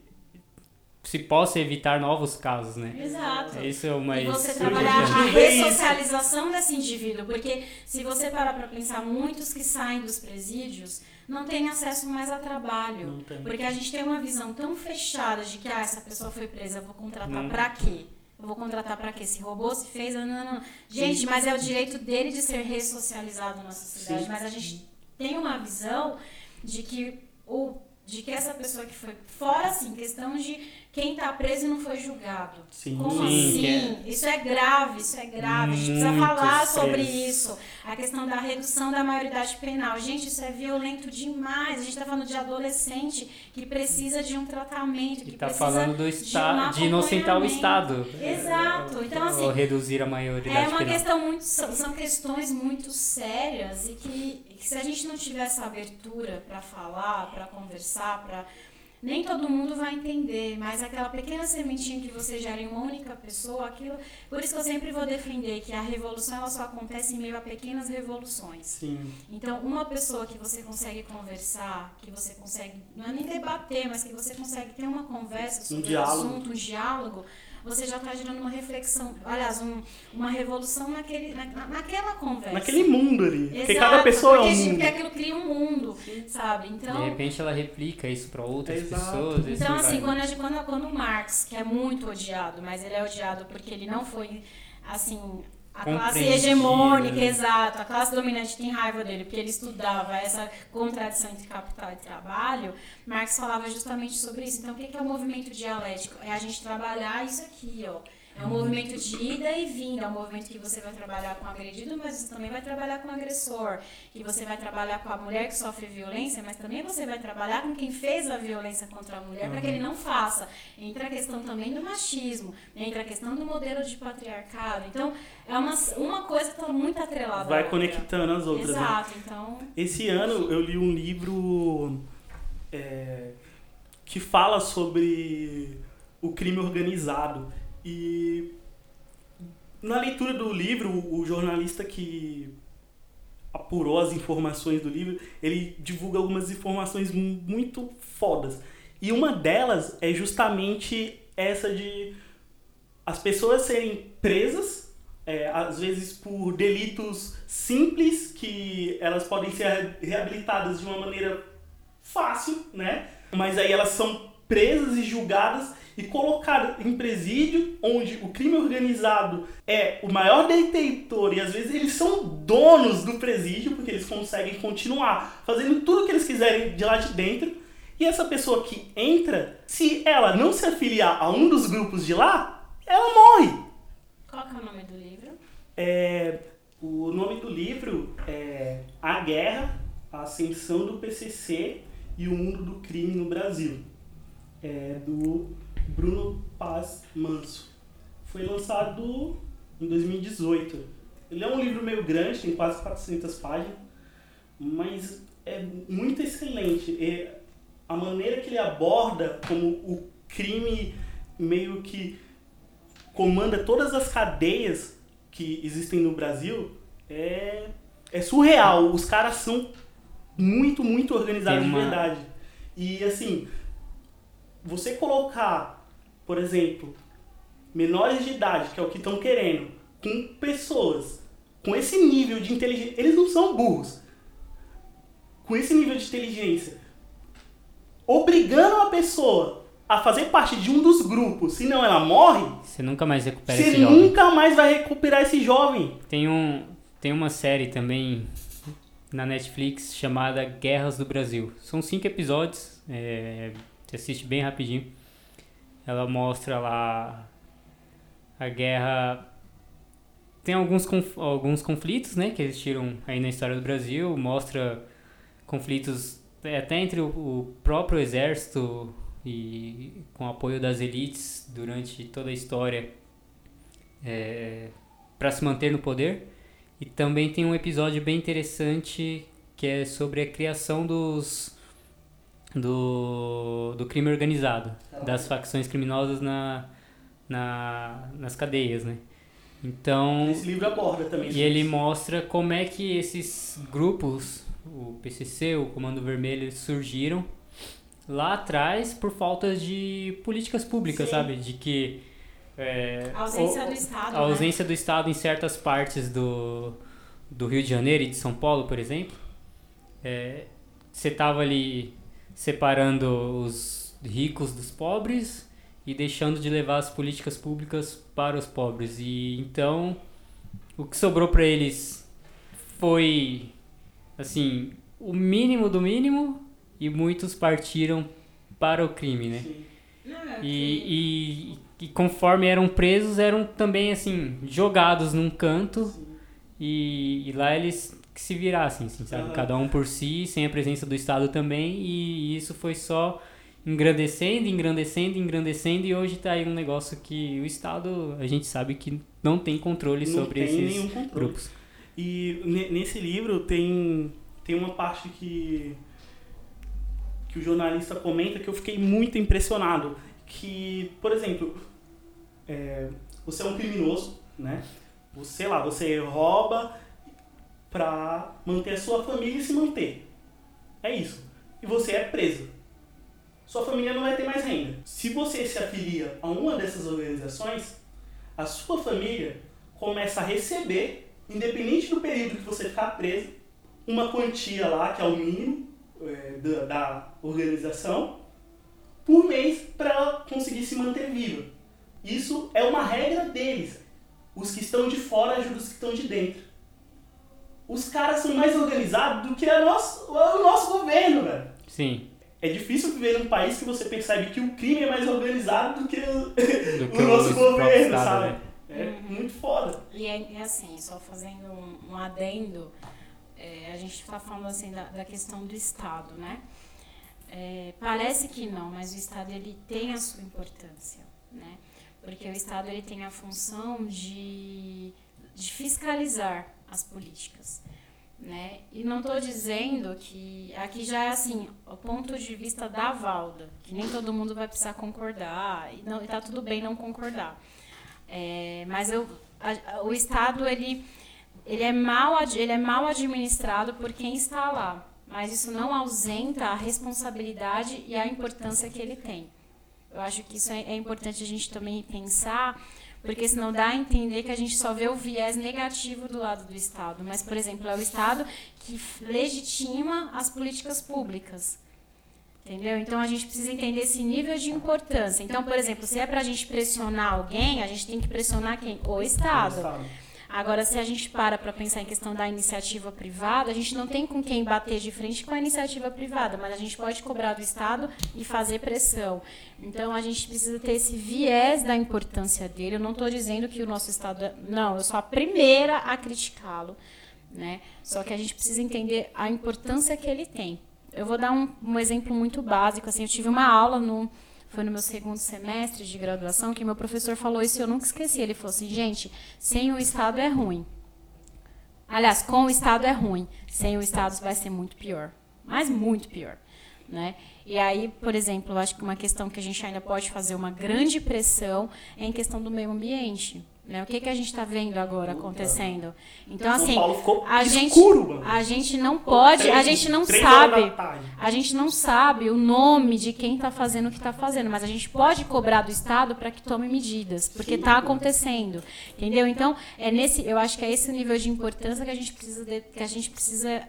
se possa evitar novos casos, né? Exato. Isso é mais E você trabalhar a ressocialização desse indivíduo, porque se você parar para pensar, muitos que saem dos presídios não têm acesso mais a trabalho. Não tem. Porque a gente tem uma visão tão fechada de que ah, essa pessoa foi presa, eu vou contratar pra quê? Eu vou contratar pra quê? Se roubou, se fez, não, não, não. Gente, mas é o direito dele de ser ressocializado na sociedade. Sim. Mas a gente tem uma visão de que o de que essa pessoa que foi fora assim, questão de quem tá preso e não foi julgado. Sim. Como Sim, assim? Isso é grave, isso é grave. A gente precisa Muito falar sobre estresse. isso. A questão da redução da maioridade penal. Gente, isso é violento demais. A gente está falando de adolescente que precisa de um tratamento, que E tá precisa falando do de, um Estado, de inocentar o. Estado. Exato. Então, assim, Ou reduzir a maioridade é uma penal. questão muito. São, são questões muito sérias e que, que se a gente não tiver essa abertura para falar, para conversar, para. Nem todo mundo vai entender, mas aquela pequena sementinha que você gera em uma única pessoa, aquilo. Por isso que eu sempre vou defender que a revolução ela só acontece em meio a pequenas revoluções. Sim. Então, uma pessoa que você consegue conversar, que você consegue, não é nem debater, mas que você consegue ter uma conversa sobre diálogo. assunto, um diálogo, você já está gerando uma reflexão, aliás, um- uma revolução naquele, na, na- naquela conversa. Naquele mundo ali. Porque Exato, cada pessoa é porque, um porque mundo. aquilo cria um mundo, sabe? De Então, repente ela replica isso para outras Exato. pessoas. então, assim, vai. quando, quando, quando o Marx, que é muito odiado, mas ele é odiado porque ele não foi, assim, a classe hegemônica, né? exato, a classe dominante tem raiva dele, porque ele estudava essa contradição entre capital e trabalho, Marx falava justamente sobre isso. Então, o que é o movimento dialético? É a gente trabalhar isso aqui, ó. É um movimento de ida e vinda, é um movimento que você vai trabalhar com o agredido, mas você também vai trabalhar com o agressor. Que você vai trabalhar com a mulher que sofre violência, mas também você vai trabalhar com quem fez a violência contra a mulher para que ele não faça. Entra a questão também do machismo, entra a questão do modelo de patriarcado. Então, é uma, uma coisa que está muito atrelada. Vai conectando as outras. né? Exato, então. Esse ano eu li um livro é, que fala sobre o crime organizado. E na leitura do livro, o jornalista que apurou as informações do livro, ele divulga algumas informações mu- muito fodas. E uma delas é justamente essa de as pessoas serem presas, é, às vezes por delitos simples, que elas podem ser reabilitadas de uma maneira fácil, né? Mas aí elas são presas e julgadas e colocadas em presídio, onde o crime organizado é o maior detentor e às vezes eles são donos do presídio, porque eles conseguem continuar fazendo tudo que eles quiserem de lá de dentro. E essa pessoa que entra, se ela não se afiliar a um dos grupos de lá, ela morre. Qual que é o nome do livro? É, o nome do livro é A Guerra, a Ascensão do PCC e o Mundo do Crime no Brasil. É do Bruno Paz Manso. Foi lançado em 2018. Ele é um livro meio grande, tem quase 400 páginas, mas é muito excelente. E a maneira que ele aborda como o crime meio que comanda todas as cadeias que existem no Brasil é, é surreal. Os caras são muito, muito organizados uma- de verdade. E assim, você colocar, por exemplo, menores de idade, que é o que estão querendo, com pessoas com esse nível de inteligência, eles não são burros. Com esse nível de inteligência, obrigando a pessoa a fazer parte de um dos grupos, senão ela morre, Você nunca mais recupera você esse jovem. nunca mais vai recuperar esse jovem. Tem, um, tem uma série também na Netflix chamada Guerras do Brasil. São cinco episódios, é, você assiste bem rapidinho. ela mostra lá a guerra. Tem alguns, conf, alguns conflitos, né, que eles tiram aí na história do Brasil, mostra conflitos é, até entre o, próprio exército e com apoio das elites durante toda a história é, para se manter no poder. E também tem um episódio bem interessante que é sobre a criação dos do, do crime organizado, das facções criminosas na, na, nas cadeias, né? Então, Esse livro aborda também. e ele mostra como é que esses grupos, o PCC, o Comando Vermelho, surgiram lá atrás por falta de políticas públicas, Sim. sabe? De que é, A ausência o- do Estado. a ausência do Estado em certas partes do, do Rio de Janeiro e de São Paulo, por exemplo, é, você estava ali separando os ricos dos pobres e deixando de levar as políticas públicas para os pobres. E então o que sobrou para eles foi assim o mínimo do mínimo e muitos partiram para o crime, né? Sim. E, e, e conforme eram presos, eram também, assim, jogados num canto e, e lá eles que se virassem, assim, sabe? Aham. Cada um por si, sem a presença do Estado também, e isso foi só engrandecendo, engrandecendo, engrandecendo, e hoje tá aí um negócio que o Estado, a gente sabe que não tem controle Não sobre tem esses controle. grupos. E ne- nesse livro tem, tem uma parte que, que o jornalista comenta que eu fiquei muito impressionado. Que, por exemplo, é, você é um criminoso, né? Você lá, você rouba pra manter a sua família e se manter. É isso. E você é preso. Sua família não vai ter mais renda. Se você se afilia a uma dessas organizações, a sua família começa a receber, independente do período que você ficar preso, uma quantia lá, que é o mínimo é, da, da organização, por mês para ela conseguir se manter viva. Isso é uma regra deles. Os que estão de fora ajudam os que estão de dentro. Os caras são mais organizados do que a nosso, o nosso governo, velho. Sim, É difícil viver num país que você percebe que o crime é mais organizado do que o, do o nosso governo, Estado, sabe? né? É muito foda. E é, é assim, só fazendo um, um adendo, é, a gente está falando assim da, da questão do Estado, né? É, parece que não, mas o Estado ele tem a sua importância, né? Porque o Estado ele tem a função de, de fiscalizar as políticas, né? E não estou dizendo que aqui já é assim o ponto de vista da Valda, que nem todo mundo vai precisar concordar e está tudo bem não concordar. É, mas eu, a- o Estado ele, ele, é mal, ele é mal administrado por quem está lá, mas isso não ausenta a responsabilidade e a importância que ele tem. Eu acho que isso é, é importante a gente também pensar, porque senão dá a entender que a gente só vê o viés negativo do lado do Estado. Mas, por exemplo, é o Estado que legitima as políticas públicas. Entendeu? Então a gente precisa entender esse nível de importância. Então, por exemplo, se é para a gente pressionar alguém, a gente tem que pressionar quem? O Estado. Agora, se a gente para para pensar em questão da iniciativa privada, a gente não tem com quem bater de frente com a iniciativa privada, mas a gente pode cobrar do Estado e fazer pressão. Então, a gente precisa ter esse viés da importância dele. Eu não estou dizendo que o nosso Estado. É... Não, eu sou a primeira a criticá-lo. Né? Só que a gente precisa entender a importância que ele tem. Eu vou dar um, um exemplo muito básico. Assim, eu tive uma aula no foi no meu segundo semestre de graduação que meu professor falou isso e eu nunca esqueci. Ele falou assim, gente, sem o Estado é ruim. Aliás, com o Estado é ruim. Sem o Estado vai ser muito pior. Mas muito pior. Né? E aí, por exemplo, eu acho que uma questão que a gente ainda pode fazer uma grande pressão é em questão do meio ambiente. Né? O que, que a gente está vendo agora acontecendo? Então, São assim, a gente, a gente não pode, a gente não sabe. A gente não sabe o nome de quem está fazendo o que está fazendo, mas a gente pode cobrar do Estado para que tome medidas, porque está acontecendo, entendeu? Então é nesse, eu acho que é esse o nível de importância que a gente precisa, de- que a gente precisa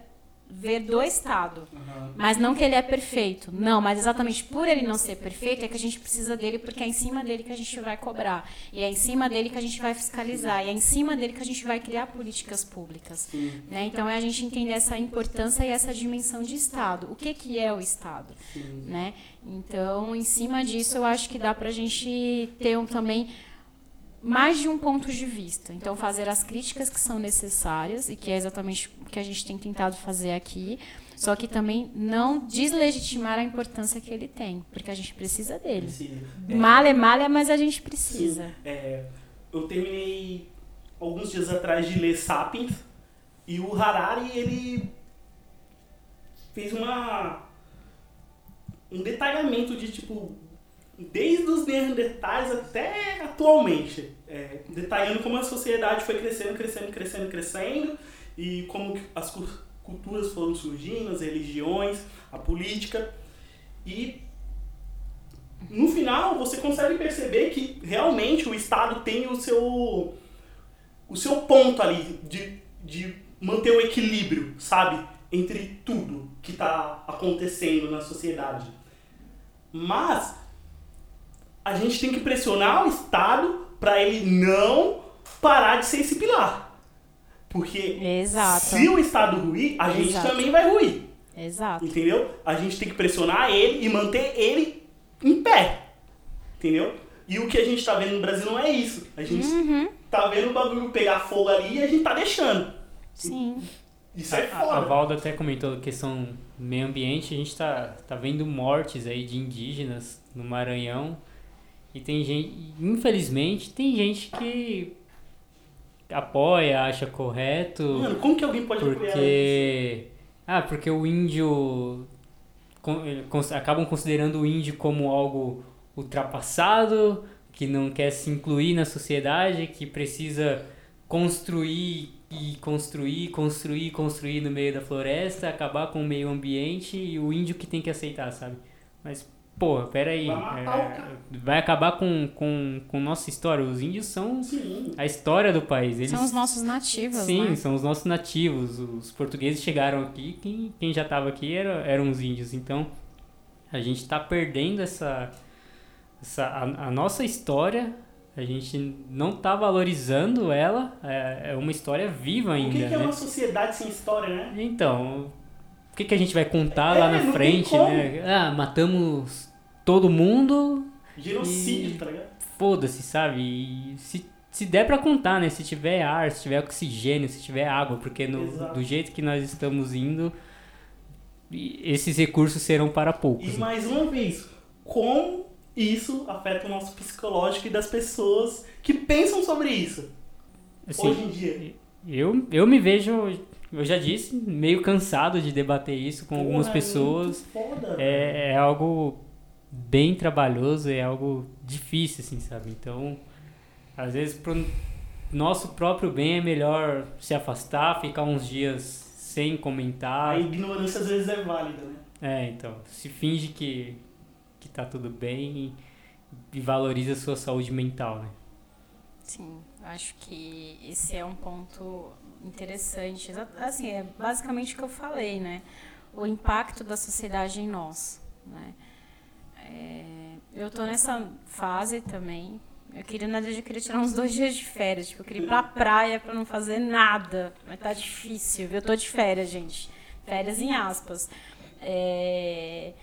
ver do Estado. Mas não que ele é perfeito. Não, mas exatamente por ele não ser perfeito é que a gente precisa dele, porque é em cima dele que a gente vai cobrar. E é em cima dele que a gente vai fiscalizar. E é em cima dele que a gente vai criar políticas públicas. Né? Então é a gente entender essa importância e essa dimensão de Estado. O que, que é o Estado? Né? Então, em cima disso, eu acho que dá para a gente ter um, também mais de um ponto de vista. Então, fazer as críticas que são necessárias, e que é exatamente o que a gente tem tentado fazer aqui, só que também não deslegitimar a importância que ele tem, porque a gente precisa dele. Precisa. É, Malha, malha, mas a gente precisa. é, eu terminei alguns dias atrás de ler Sapiens e o Harari ele fez uma um detalhamento de tipo desde os Neandertais até atualmente, é, detalhando como a sociedade foi crescendo, crescendo, crescendo, crescendo e como as cu- culturas foram surgindo, as religiões, a política e no final você consegue perceber que realmente o Estado tem o seu o seu ponto ali de, de manter o equilíbrio, sabe, entre tudo que está acontecendo na sociedade. Mas a gente tem que pressionar o Estado para ele não parar de ser esse pilar. Porque Exato. se o Estado ruir, a gente Exato. também vai ruir. Exato. Entendeu? A gente tem que pressionar ele e manter ele em pé. Entendeu? E o que a gente tá vendo no Brasil não é isso. A gente Uhum. tá vendo o bagulho pegar fogo ali e a gente tá deixando. Sim. Isso é A, a foda. Valda até comentou a questão do meio ambiente, a gente tá, tá vendo mortes aí de indígenas no Maranhão. E tem gente, infelizmente, tem gente que apoia, acha correto. Mano, como que alguém pode? Porque. Ah, porque o índio. Acabam considerando o índio como algo ultrapassado, que não quer se incluir na sociedade, que precisa construir e construir, construir, construir no meio da floresta, acabar com o meio ambiente e o índio que tem que aceitar, sabe? Mas, pô, peraí. Vai o é, vai acabar com, com, com nossa história. Os índios são Sim. a história do país. Eles São os nossos nativos, Sim, né? são os nossos nativos. Os portugueses chegaram aqui, quem, quem já estava aqui era, eram os índios. Então, a gente está perdendo essa, essa a, a nossa história. A gente não está valorizando ela. É, é uma história viva O ainda, que, que é né? uma sociedade sem história, né? Então, o que, que a gente vai contar É, lá na frente, né? Ah, matamos todo mundo, Genocídio, E- tá ligado? foda-se, sabe? E se, se der pra contar, né? Se tiver ar, se tiver oxigênio, se tiver água, porque no, Exato. do jeito que nós estamos indo, esses recursos serão para poucos. E né? mais uma vez, como isso afeta o nosso psicológico e das pessoas que pensam sobre isso Assim, hoje em dia. eu, eu me vejo, eu já disse, meio cansado de debater isso com algumas Porra, é pessoas. muito foda. É, é algo bem trabalhoso, é algo difícil, assim, sabe? Então, às vezes, pro nosso próprio bem é melhor se afastar, ficar uns dias sem comentar. A ignorância às vezes é válida, né? É, então, se finge que, que tá tudo bem e, e valoriza a sua saúde mental, né? Sim, acho que esse é um ponto interessante. Assim, é basicamente o que eu falei, né? O impacto da sociedade em nós, né? É, eu tô nessa fase também. Eu queria, na verdade, eu queria tirar uns dois dias de férias. Tipo, eu queria ir pra praia pra não fazer nada. Mas tá difícil. Eu tô de férias, gente. Férias em aspas. É,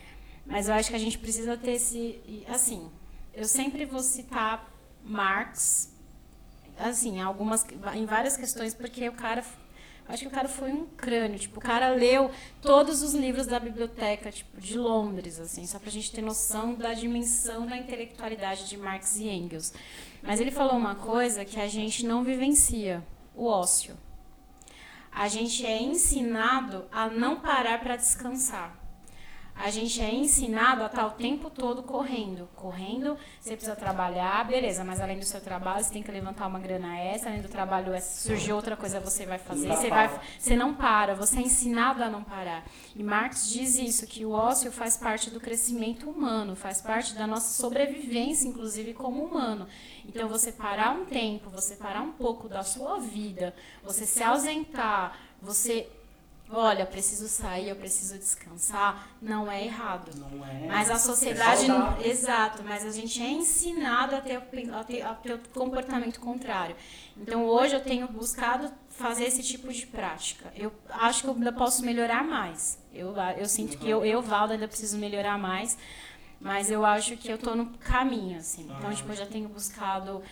mas eu acho que a gente precisa ter esse. Assim, eu sempre vou citar Marx, assim, algumas, em várias questões, porque o cara. Acho que o cara foi um crânio, tipo, o cara leu todos os livros da biblioteca, tipo, de Londres, assim, só pra gente ter noção da dimensão da intelectualidade de Marx e Engels. Mas ele falou uma coisa que a gente não vivencia, o ócio. A gente é ensinado a não parar para descansar. A gente é ensinado a estar o tempo todo correndo. Correndo, você precisa trabalhar, beleza, mas além do seu trabalho, você tem que levantar uma grana extra, além do trabalho, é, surgiu outra coisa, você vai fazer, você, vai, você não para, você é ensinado a não parar. E Marx diz isso, que o ócio faz parte do crescimento humano, faz parte da nossa sobrevivência, inclusive como humano. Então, você parar um tempo, você parar um pouco da sua vida, você se ausentar, você olha, eu preciso sair, eu preciso descansar, não é errado. Não é. Mas a sociedade. não- saudável. exato, mas a gente é ensinado a ter, o- a ter, a ter o comportamento contrário. Então hoje eu tenho buscado fazer esse tipo de prática. Eu acho que eu ainda posso melhorar mais. Eu, eu sinto que eu, eu, Valda, ainda preciso melhorar mais. Mas eu acho que eu tô no caminho, assim. Então, tipo, eu já tenho buscado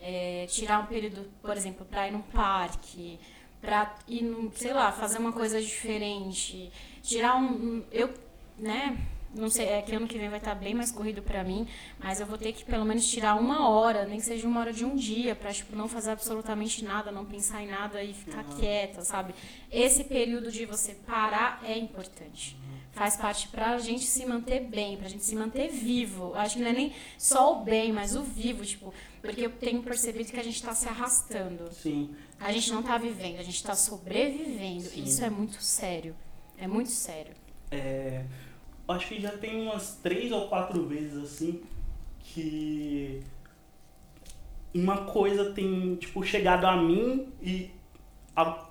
é, tirar um período, por exemplo, para ir num parque, para ir, sei lá, fazer uma coisa diferente, tirar um, eu, né? Não sei, é que ano que vem vai estar bem mais corrido para mim, mas eu vou ter que pelo menos tirar uma hora, nem que seja uma hora de um dia, para tipo não fazer absolutamente nada, não pensar em nada e ficar quieta, sabe? Esse período de você parar é importante. Faz parte pra gente se manter bem, pra gente se manter vivo. Acho que não é nem só o bem, mas o vivo, tipo, porque eu tenho percebido que a gente tá se arrastando. Sim. A gente não tá vivendo, a gente tá sobrevivendo. Sim. Isso é muito sério. É muito sério. É, acho que já tem umas três ou quatro vezes assim que uma coisa tem tipo chegado a mim e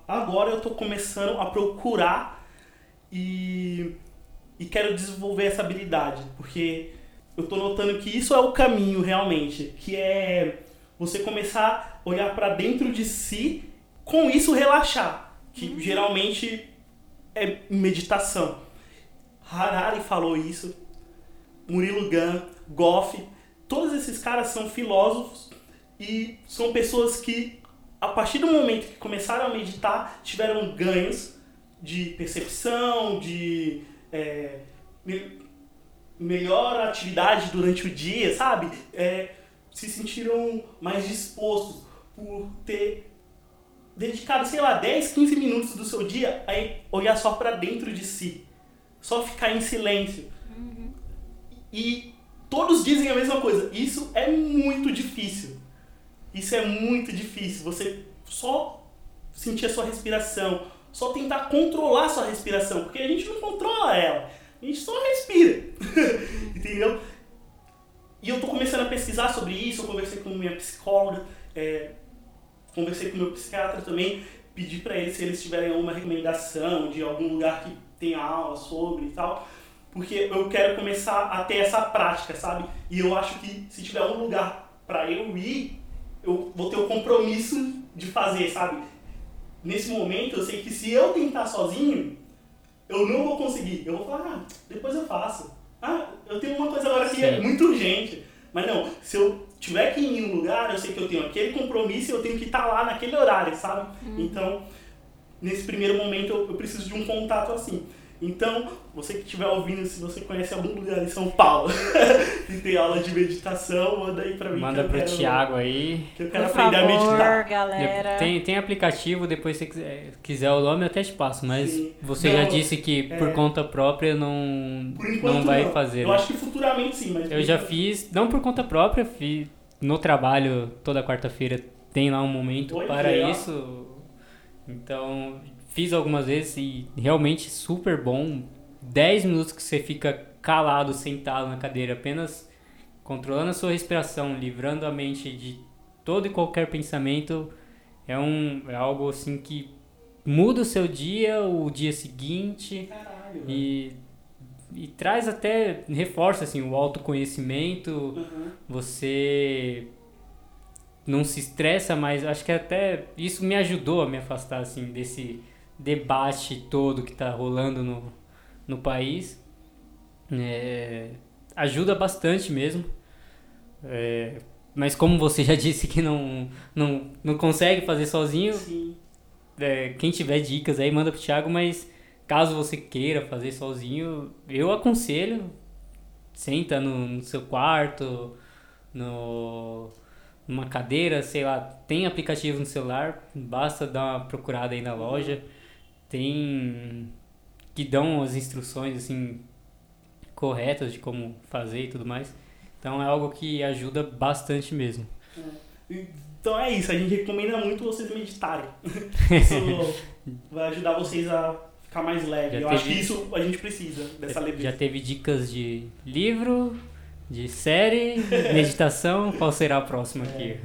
agora eu tô começando a procurar e, e quero desenvolver essa habilidade porque eu tô notando que isso é o caminho realmente que é você começar a olhar para dentro de si com isso relaxar que geralmente é meditação Harari falou isso, Murilo Gun, Goff, todos esses caras são filósofos e são pessoas que, a partir do momento que começaram a meditar, tiveram ganhos de percepção, de é, me- melhor atividade durante o dia, sabe? É, se sentiram mais dispostos por ter dedicado, sei lá, 10, 15 minutos do seu dia a olhar só pra dentro de si só ficar em silêncio. E todos dizem a mesma coisa. Isso é muito difícil. Isso é muito difícil. Você só sentir a sua respiração, só tentar controlar a sua respiração, porque a gente não controla ela. A gente só respira. Entendeu? E eu tô começando a pesquisar sobre isso, eu conversei com minha psicóloga, é, conversei com meu psiquiatra também, pedi pra eles se eles tiverem alguma recomendação de algum lugar que tenha aula sobre e tal, porque eu quero começar a ter essa prática, sabe? E eu acho que se tiver um lugar pra eu ir, eu vou ter o compromisso de fazer, sabe? Nesse momento eu sei que se eu tentar sozinho, eu não vou conseguir. Eu vou falar, ah, depois eu faço. Ah, eu tenho uma coisa agora que é muito urgente. Mas não, se eu tiver que ir em um lugar, eu sei que eu tenho aquele compromisso e eu tenho que estar lá naquele horário, sabe? Então, nesse primeiro momento, eu, eu preciso de um contato assim. Então, você que estiver ouvindo, se você conhece algum lugar em São Paulo e tem aula de meditação, manda aí pra mim. Manda que pro quero, Thiago aí. Que eu quero Por aprender a favor, meditar. galera. Tem, tem aplicativo, depois se você quiser, quiser o nome eu até te passo, mas Sim. você Não, já disse que por é. conta própria não, Por enquanto, não vai não. fazer. Eu né? acho que futuramente sim, mas. Eu já fiz, não por conta própria, fiz no trabalho toda quarta-feira tem lá um momento Olha, para legal. isso. Então, fiz algumas vezes e realmente super bom. 10 minutos que você fica calado, sentado na cadeira, apenas controlando a sua respiração, livrando a mente de todo e qualquer pensamento, é um é algo assim que muda o seu dia, o dia seguinte. Caralho. E, e traz até, reforça assim, o autoconhecimento, Uhum. você não se estressa mais. Acho que até isso me ajudou a me afastar assim desse debate todo que está rolando no, no país. É, ajuda bastante mesmo. É, mas como você já disse que não, não, não consegue fazer sozinho, é, quem tiver dicas aí, manda pro Thiago, mas caso você queira fazer sozinho, eu aconselho, senta no, no seu quarto, no, numa cadeira, sei lá, tem aplicativo no celular, basta dar uma procurada aí na loja, tem que dão as instruções assim corretas de como fazer e tudo mais. Então é algo que ajuda bastante mesmo. Então é isso, a gente recomenda muito vocês meditarem. Isso vai ajudar vocês a ficar mais leve. Já Eu acho teve- que isso a gente precisa, dessa Já leveza. teve dicas de livro, de série, meditação. Qual será a próxima aqui?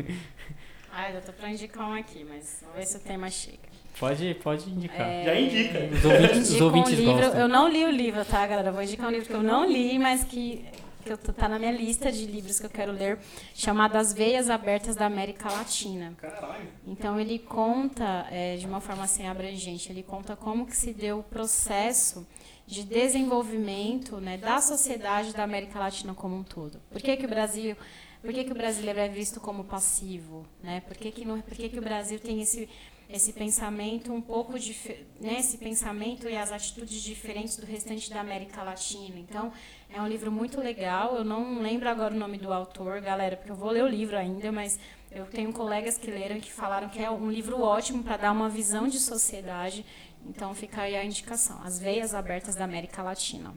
Ah, eu tô pra indicar um aqui, mas vamos ver se o tema chega. Pode, pode indicar. É, Já indica. Os ouvintes, os ouvintes um livro, gostam. eu não li o livro, tá, galera? Eu vou indicar um livro que eu não li, mas que, que eu, tá na minha lista de livros que eu quero ler, chamado As Veias Abertas da América Latina. Caralho. Então ele conta, é, de uma forma assim abrangente, ele conta como que se deu o processo de desenvolvimento né, da sociedade da América Latina como um todo. Por que, que o Brasil, por que, que o brasileiro é visto como passivo? Né? Por, que, que, não, por que, que o Brasil tem esse, esse pensamento um pouco né, esse pensamento e as atitudes diferentes do restante da América Latina? Então é um livro muito legal. Eu não lembro agora o nome do autor, galera, porque eu vou ler o livro ainda, mas eu tenho colegas que leram que falaram que é um livro ótimo para dar uma visão de sociedade. Então fica aí a indicação: As Veias Abertas da América Latina.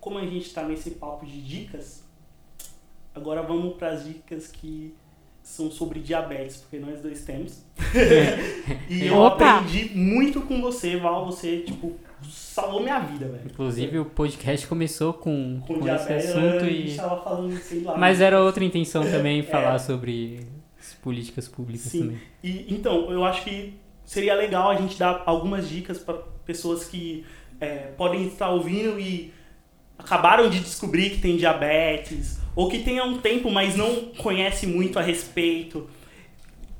Como a gente tá nesse papo de dicas, agora vamos para as dicas que são sobre diabetes, porque nós dois temos. e eu Opa! aprendi muito com você, Val. Você, tipo, salvou minha vida, velho. Inclusive, o podcast começou com, Com, com esse assunto a gente e... tava falando, sei lá. Mas era outra intenção também, É. falar sobre as políticas públicas Sim. também. E, então, eu acho que seria legal a gente dar algumas dicas para pessoas que é, podem estar ouvindo e acabaram de descobrir que tem diabetes, ou que tem há um tempo, mas não conhece muito a respeito.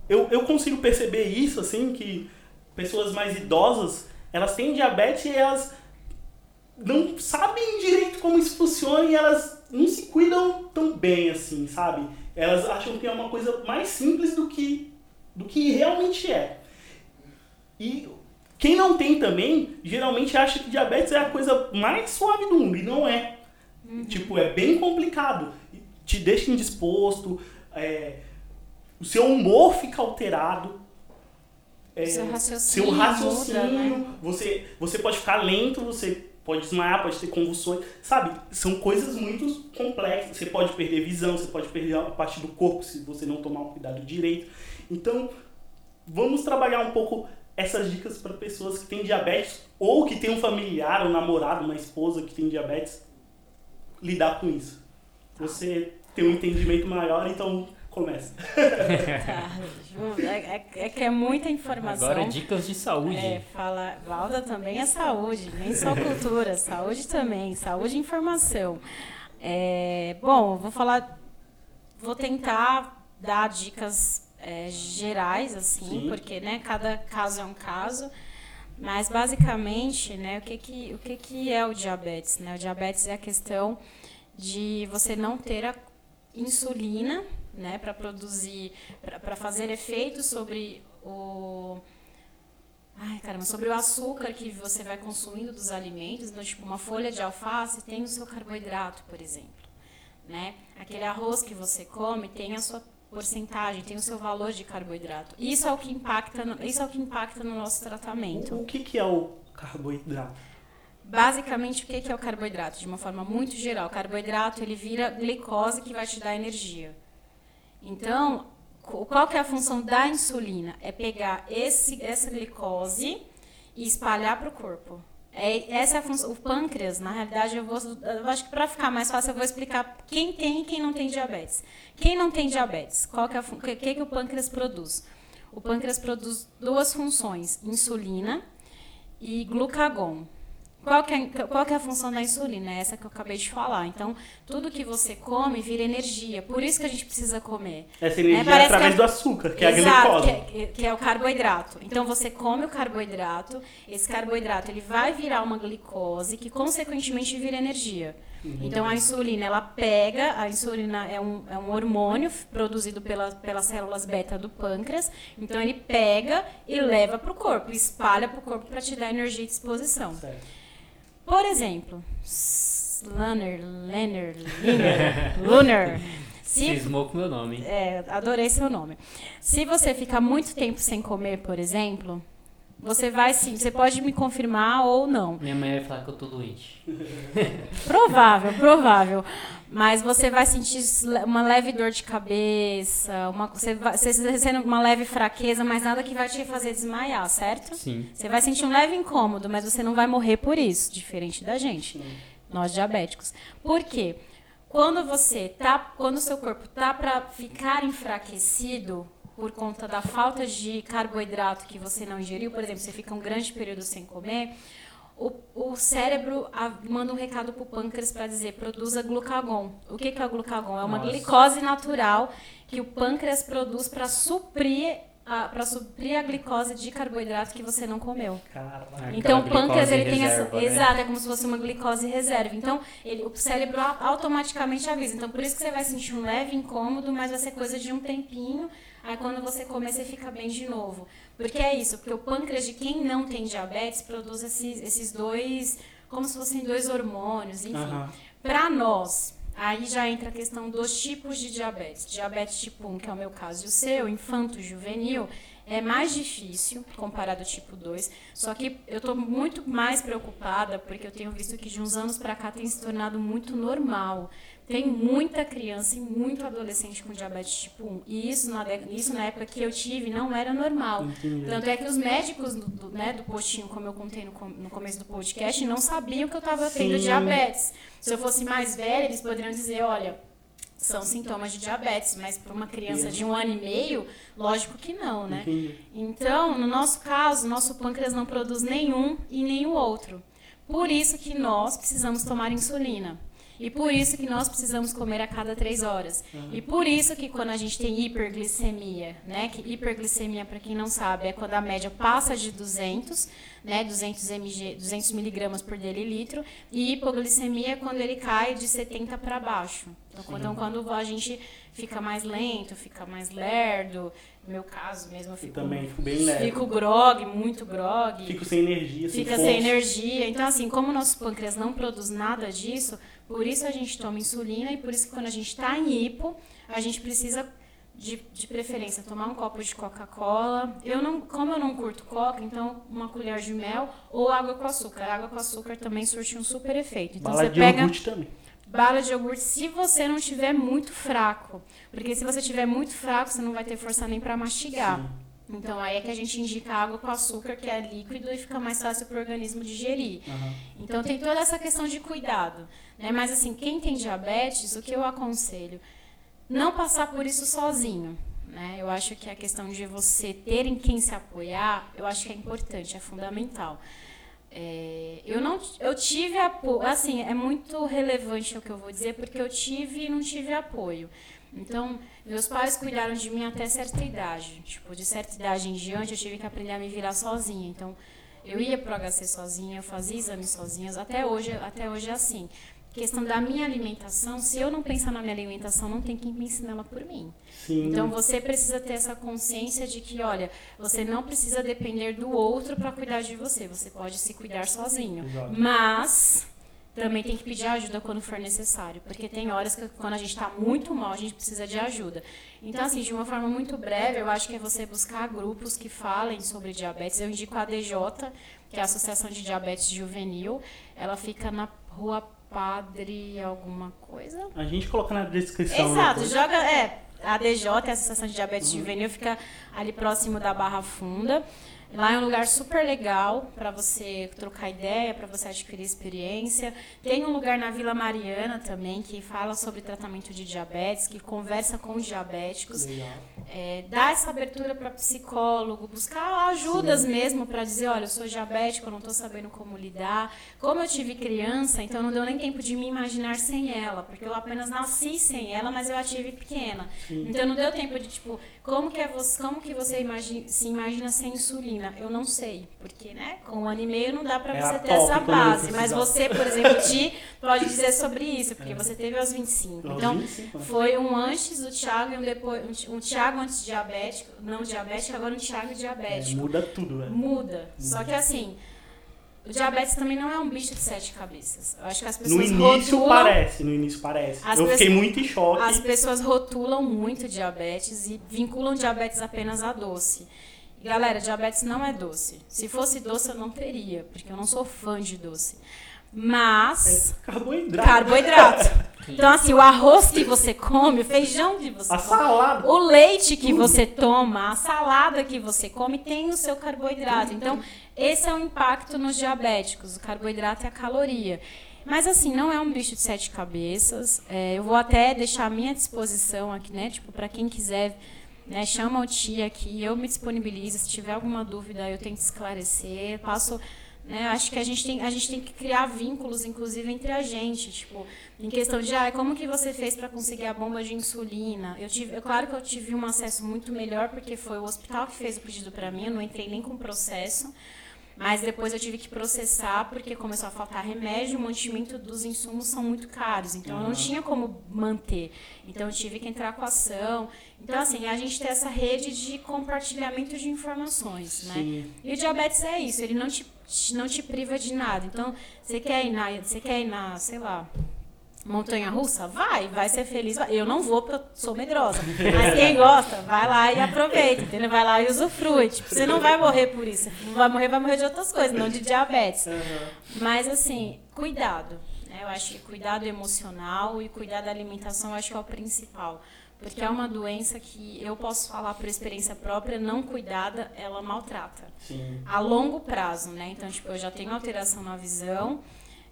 Eu, eu consigo perceber isso, assim, que pessoas mais idosas, elas têm diabetes e elas não sabem direito como isso funciona e elas não se cuidam tão bem, assim, sabe? Elas acham que é uma coisa mais simples do que, do que realmente é. E quem não tem também, geralmente acha que diabetes é a coisa mais suave do mundo, e não é. Tipo, é bem complicado. Te deixa indisposto, é, o seu humor fica alterado. é, Seu raciocínio seu raciocínio, né? você, você pode ficar lento, você pode desmaiar, pode ter convulsões, sabe? São coisas muito complexas. Você pode perder visão, você pode perder a parte do corpo se você não tomar um cuidado direito. Então, vamos trabalhar um pouco essas dicas para pessoas que têm diabetes ou que têm um familiar, um namorado, uma esposa que tem diabetes, lidar com isso. Você tem um entendimento maior, então começa. Tá, é, é- é que é muita informação. Agora, dicas de saúde. É, fala, Valda também é saúde, nem só cultura, saúde também, saúde e informação. É, bom, vou falar, vou tentar dar dicas é, gerais, assim, Sim. porque né, cada caso é um caso. Mas basicamente, né, o que que, o que que é o diabetes? Né? O diabetes é a questão de você não ter a insulina, né, para produzir, para fazer efeito sobre o Ai, caramba, sobre o açúcar que você vai consumindo dos alimentos, então, tipo, uma folha de alface tem o seu carboidrato, por exemplo, né? Aquele arroz que você come tem a sua porcentagem, tem o seu valor de carboidrato. Isso é o que impacta, no, isso é o que impacta no nosso tratamento. O que, que é o carboidrato? Basicamente, o que é o carboidrato? De uma forma muito geral, o carboidrato ele vira glicose que vai te dar energia. Então, qual que é a função da insulina? É pegar esse, essa glicose e espalhar para o corpo. É, essa é a função. O pâncreas, na realidade, eu vou. Eu acho que para ficar mais fácil, eu vou explicar quem tem e quem não tem diabetes. Quem não tem diabetes, qual que é a, que, que que o pâncreas produz? O pâncreas produz duas funções: insulina e glucagon. Qual que, é, qual que é a função da insulina? É essa que eu acabei de falar. Então, tudo que você come vira energia. Por isso que a gente precisa comer. Essa energia é, parece através é- do açúcar, que é a Exato, glicose. que é, que é o carboidrato. Então você come o carboidrato, esse carboidrato ele vai virar uma glicose que consequentemente vira energia. Então a insulina ela pega, a insulina é um, é um hormônio produzido pela, pelas células beta do pâncreas, então ele pega e leva para o corpo, espalha para o corpo para te dar energia e disposição. Certo. Por exemplo, Lanner, Lenner, Liner, Lunar. Se Cismou com meu nome. é, adorei seu nome. Se você ficar muito tempo sem comer, por exemplo, você vai sim, você pode me confirmar ou não. Minha mãe vai falar que eu tô doente. Provável, provável. Mas você vai sentir uma leve dor de cabeça, uma, você vai você vai sendo uma leve fraqueza, mas nada que vai te fazer desmaiar, certo? Sim. Você vai sentir um leve incômodo, mas você não vai morrer por isso, diferente da gente, nós diabéticos. Por quê? Quando você tá, quando o seu corpo tá para ficar enfraquecido, por conta da falta de carboidrato que você não ingeriu, por exemplo, você fica um grande período sem comer, o, o cérebro a, manda um recado para o pâncreas para dizer produza glucagon. O que, que é o glucagon? É uma Nossa. glicose natural que o pâncreas produz para suprir para suprir a glicose de carboidrato que você não comeu. Caraca. Então o pâncreas ele tem essa, reserva, né? exato, é como se fosse uma glicose reserva. Então ele, o cérebro automaticamente avisa. Então por isso que você vai sentir um leve incômodo, mas vai ser coisa de um tempinho. Aí quando você comer você fica bem de novo. Porque é isso, porque o pâncreas de quem não tem diabetes produz esses, esses dois, como se fossem dois hormônios, enfim. Aham. Para nós, aí já entra a questão dos tipos de diabetes. Diabetes tipo 1, que é o meu caso, e o seu, infanto juvenil, é mais difícil comparado ao tipo 2. Só que eu estou muito mais preocupada porque eu tenho visto que de uns anos para cá tem se tornado muito normal. Tem muita criança e muito adolescente com diabetes tipo 1. E isso na, isso na época que eu tive não era normal. Entendi. Tanto é que os médicos do, do, né, do postinho, como eu contei no, no começo do podcast, não sabiam que eu estava tendo diabetes. Se eu fosse mais velha, eles poderiam dizer, olha, são sintomas de diabetes, mas para uma criança de um ano e meio, lógico que não, né? Entendi. Então, no nosso caso, nosso pâncreas não produz nenhum e nem o outro. Por isso que nós precisamos tomar insulina. E por isso que nós precisamos comer a cada três horas. E por isso que quando a gente tem hiperglicemia, né? Que hiperglicemia, para quem não sabe, é quando a média passa de 200, né? 200 mg, 200 miligramas por delilitro. E hipoglicemia é quando ele cai de 70 para baixo. Então, quando- então, quando a gente fica mais lento, fica mais lerdo, no meu caso mesmo, eu Eu fico também fico bem leve. Fico grog, muito grog. Fico sem energia, sem Fica sem energia. Então, assim, como o nosso pâncreas não produz nada disso, por isso a gente toma insulina e por isso que quando a gente está em hipo, a gente precisa, de, de preferência, tomar um copo de Coca-Cola. Eu não, como eu não curto Coca, então uma colher de mel ou água com açúcar. A água com açúcar também surte um super efeito. Então Bala você de pega iogurte também. bala de iogurte se você não tiver muito fraco. Porque se você tiver muito fraco, você não vai ter força nem para mastigar. Sim. Então aí é que a gente indica água com açúcar, que é líquido, e fica mais fácil para o organismo digerir. Aham. Então tem toda essa questão de cuidado. Né? Mas assim, quem tem diabetes, o que eu aconselho? Não passar por isso sozinho. Né? Eu acho que a questão de você ter em quem se apoiar, eu acho que é importante, é fundamental. É, eu não eu tive apoio assim é muito relevante o que eu vou dizer porque eu tive e não tive apoio então meus pais cuidaram de mim até certa idade tipo de certa idade em diante eu tive que aprender a me virar sozinha então eu ia pro HC sozinha eu fazia exames sozinhas até hoje até hoje é assim questão da minha alimentação se eu não pensar na minha alimentação não tem quem me ensine ela por mim Sim. então você precisa ter essa consciência de que, olha, você não precisa depender do outro para cuidar de você. Você pode se cuidar sozinho. Exato. Mas também tem que pedir ajuda quando for necessário, porque tem horas que quando a gente está muito mal, a gente precisa de ajuda. Então, assim, de uma forma muito breve, eu acho que é você buscar grupos que falem sobre diabetes. Eu indico a ADJ, que é a Associação de Diabetes Juvenil. Ela fica na rua Padre alguma coisa. A gente coloca na descrição. Exato, depois. joga. É, a ADJ, a Associação de Diabetes Juvenil, fica ali próximo da Barra Funda. Lá é um lugar super legal para você trocar ideia, para você adquirir experiência. Tem um lugar na Vila Mariana também que fala sobre tratamento de diabetes, que conversa com os diabéticos. É, dá essa abertura para psicólogo, buscar ajudas mesmo para dizer, olha, eu sou diabético, eu não estou sabendo como lidar. Como eu tive criança, então não deu nem tempo de me imaginar sem ela, porque eu apenas nasci sem ela, mas eu a tive pequena. Então não deu tempo de tipo, como que é você, como que você imagi- se imagina sem insulina? Eu não sei, porque né, com um ano e meio não dá para É você ter essa base. Mas você, por exemplo, Ti, pode dizer sobre isso, porque você teve aos 25. Aos Então 25 anos. foi um antes do Thiago e um depois. Um, Thiago antes diabético, não diabético, agora um Thiago É, diabético. muda tudo, velho. Muda. Só que assim, o diabetes também não é um bicho de sete cabeças. Eu acho que as No pessoas início rotulam. parece, no início parece. Eu fiquei muito em choque. As pessoas rotulam muito diabetes e vinculam diabetes apenas a doce. Galera, diabetes não é doce. Se fosse doce, eu não teria, porque eu não sou fã de doce. Mas. Carboidrato. Carboidrato. Então, assim, o arroz que você come, o feijão que você A come, salada. o leite que você toma, a salada que você come tem o seu carboidrato. Então, esse é o impacto nos diabéticos. O carboidrato é a caloria. Mas assim, não é um bicho de sete cabeças. É, eu vou até deixar à minha disposição aqui, né? Tipo, para quem quiser né, chama o tia aqui, eu me disponibilizo, se tiver alguma dúvida eu tento esclarecer, passo né? Acho que a gente, tem, a gente tem que criar vínculos, inclusive, entre a gente. Tipo, em questão de, ah, como que você fez para conseguir a bomba de insulina? Eu tive, é claro que eu tive um acesso muito melhor, porque foi o hospital que fez o pedido para mim, eu não entrei nem com processo. Mas depois eu tive que processar porque começou a faltar remédio, o mantimento dos insumos são muito caros, então eu não tinha como manter. Então eu tive que entrar com ação. Então assim, a gente tem essa rede de compartilhamento de informações, né? Sim. E o diabetes é isso, ele não te, não te priva de nada. Então, você quer ir na, você quer ir na, sei lá, montanha russa? Vai, vai ser feliz. Vai. Eu não vou porque eu sou medrosa. Mas quem gosta, vai lá e aproveita, entendeu? Vai lá e usufrui. Tipo, você não vai morrer por isso. Não vai morrer, vai morrer de outras coisas, não de diabetes. Mas assim, cuidado. Né? Eu acho que cuidado emocional e cuidar da alimentação acho que é o principal. Porque é uma doença que eu posso falar por experiência própria, não cuidada, ela maltrata. Sim. A longo prazo, né? Então, tipo, eu já tenho alteração na visão,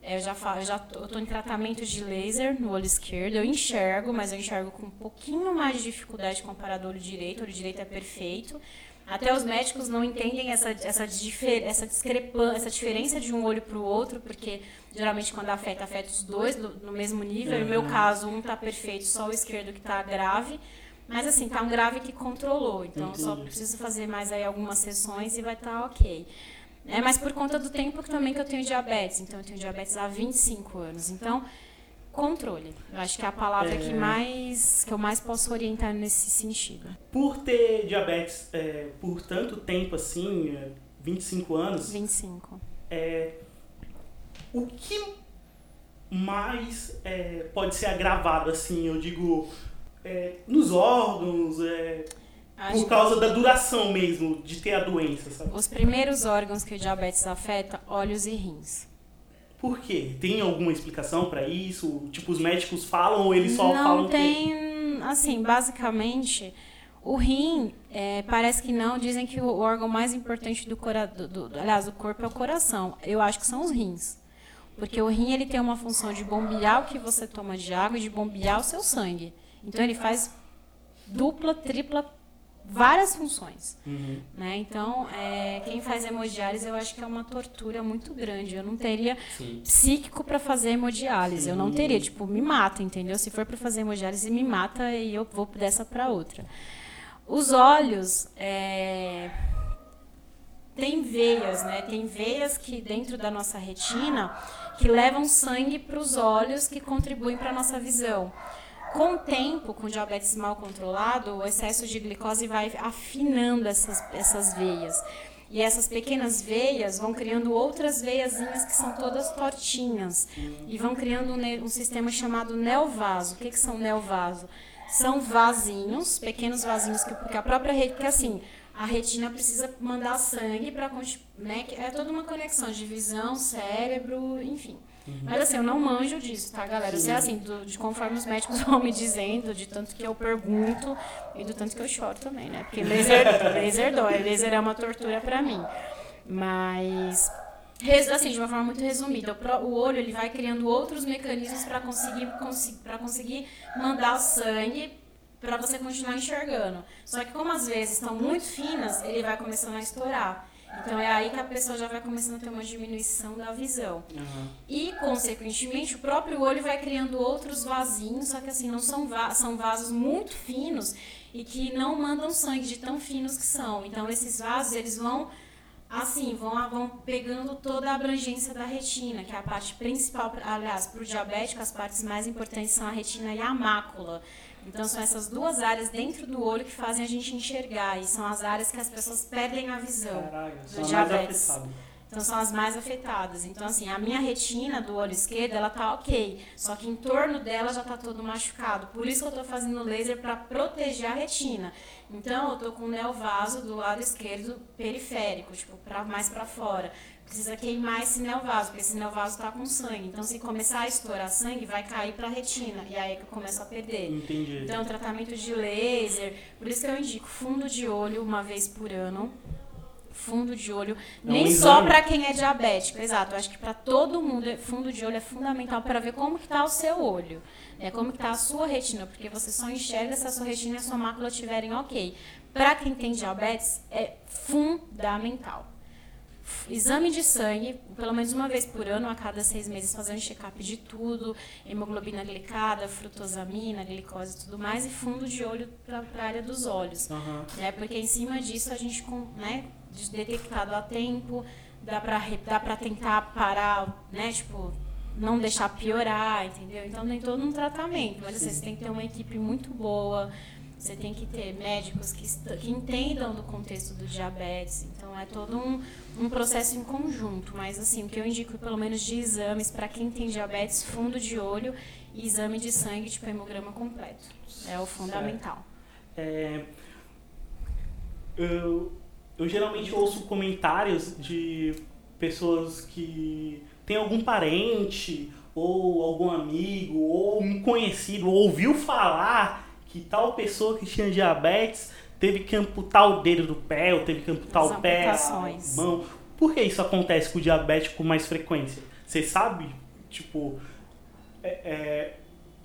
eu já falo, eu já tô, eu tô em tratamento de laser no olho esquerdo. Eu enxergo, mas eu enxergo com um pouquinho mais de dificuldade comparado ao olho direito. O olho direito é perfeito. Até os médicos não entendem essa, essa, difer, essa discrepância, essa diferença de um olho para o outro, porque geralmente quando afeta, afeta os dois no, no mesmo nível. No meu uhum. caso, um está perfeito, só o esquerdo que está grave. Mas assim, tá um grave que controlou. Então, Entendi. só preciso fazer mais aí algumas sessões e vai estar tá ok. É, mas por conta do tempo que também que eu tenho diabetes. Então, eu tenho diabetes há 25 anos. Então, controle. Eu acho que é a palavra é... que, mais, que eu mais posso orientar nesse sentido. Por ter diabetes é, por tanto tempo assim, 25 é, anos. 25. É, o que mais é, pode ser agravado, assim, eu digo, é, nos órgãos, é, Acho por causa da duração mesmo de ter a doença, sabe? Os primeiros órgãos que o diabetes afeta, olhos e rins. Por quê? Tem alguma explicação para isso? Tipo, os médicos falam ou eles só não falam Não tem, que... assim, basicamente, o rim, é, parece que não, dizem que o órgão mais importante do coração, aliás, do corpo é o coração. Eu acho que são os rins. Porque o rim, ele tem uma função de bombear o que você toma de água e de bombear o seu sangue. Então, ele faz dupla, tripla várias funções. Uhum. Né? Então, é, quem faz hemodiálise, eu acho que é uma tortura muito grande. Eu não teria Sim. psíquico para fazer hemodiálise. Sim. Eu não teria, tipo, me mata, entendeu? Se for para fazer hemodiálise, me mata e eu vou dessa para outra. Os olhos, é, tem veias, né? Tem veias que dentro da nossa retina que levam sangue para os olhos, que contribuem para a nossa visão. Com o tempo, com diabetes mal controlado, o excesso de glicose vai afinando essas, essas veias. E essas pequenas veias vão criando outras veiazinhas que são todas tortinhas. E vão criando um, um sistema chamado neovaso. O que, que são neovaso? São vasinhos, pequenos vasinhos que, que a própria rede. Porque assim, a retina precisa mandar sangue para. Né, é toda uma conexão de visão, cérebro, enfim. Uhum. Mas assim, eu não manjo disso, tá, galera? Isso é assim, do, de conforme os médicos vão me dizendo, de tanto que eu pergunto e do tanto que eu choro também, né? Porque laser, laser dói, laser é uma tortura pra mim. Mas assim, de uma forma muito resumida, o olho ele vai criando outros mecanismos para conseguir, para conseguir mandar o sangue para você continuar enxergando. Só que como as vezes estão muito finas, ele vai começando a estourar. Então é aí que a pessoa já vai começando a ter uma diminuição da visão. Uhum. E, consequentemente, o próprio olho vai criando outros vasinhos, só que assim, não são, va são vasos muito finos e que não mandam sangue de tão finos que são. Então esses vasos, eles vão assim, vão, vão pegando toda a abrangência da retina, que é a parte principal, aliás, para o diabético, as partes mais importantes são a retina e a mácula. Então são essas duas áreas dentro do olho que fazem a gente enxergar e são as áreas que as pessoas perdem a visão Caraca, do diabetes. Então são as mais afetadas. Então assim, a minha retina do olho esquerdo, ela tá OK, só que em torno dela já tá todo machucado. Por isso que eu tô fazendo laser para proteger a retina. Então eu tô com o neovaso do lado esquerdo periférico, tipo, para mais para fora precisa queimar esse neovaso, porque esse neovaso está com sangue. Então, se começar a estourar sangue, vai cair para a retina. E aí é que eu começo a perder. Entendi. Então, tratamento de laser. Por isso que eu indico fundo de olho uma vez por ano. Fundo de olho, É um nem só para quem é diabético, exato. Eu acho que para todo mundo, é- fundo de olho é fundamental para ver como que tá o seu olho, né? Como que tá a sua retina, porque você só enxerga se a sua retina e a sua mácula estiverem ok. Para quem tem diabetes, é fundamental. Exame de sangue, pelo menos uma vez por ano, a cada seis meses, fazer um check-up de tudo, hemoglobina glicada, frutosamina, glicose e tudo mais, e fundo de olho para a área dos olhos. Aham. né? Porque em cima disso a gente, né, de- detectado a tempo, dá para dá pra tentar parar, né, tipo, não deixar piorar, entendeu? Então tem todo um tratamento, mas assim, você tem que ter uma equipe muito boa, você tem que ter médicos que, que entendam do contexto do diabetes, então é todo um, um processo em conjunto, mas assim, o que eu indico pelo menos de exames para quem tem diabetes, fundo de olho e exame de sangue, tipo hemograma completo, é o fundamental. É, eu, eu geralmente ouço comentários de pessoas que têm algum parente ou algum amigo ou um conhecido ouviu falar que tal pessoa que tinha diabetes teve que amputar o dedo do pé ou teve que amputar As o pé, a mão. Por que isso acontece com o diabético com mais frequência? Você sabe? Tipo, é,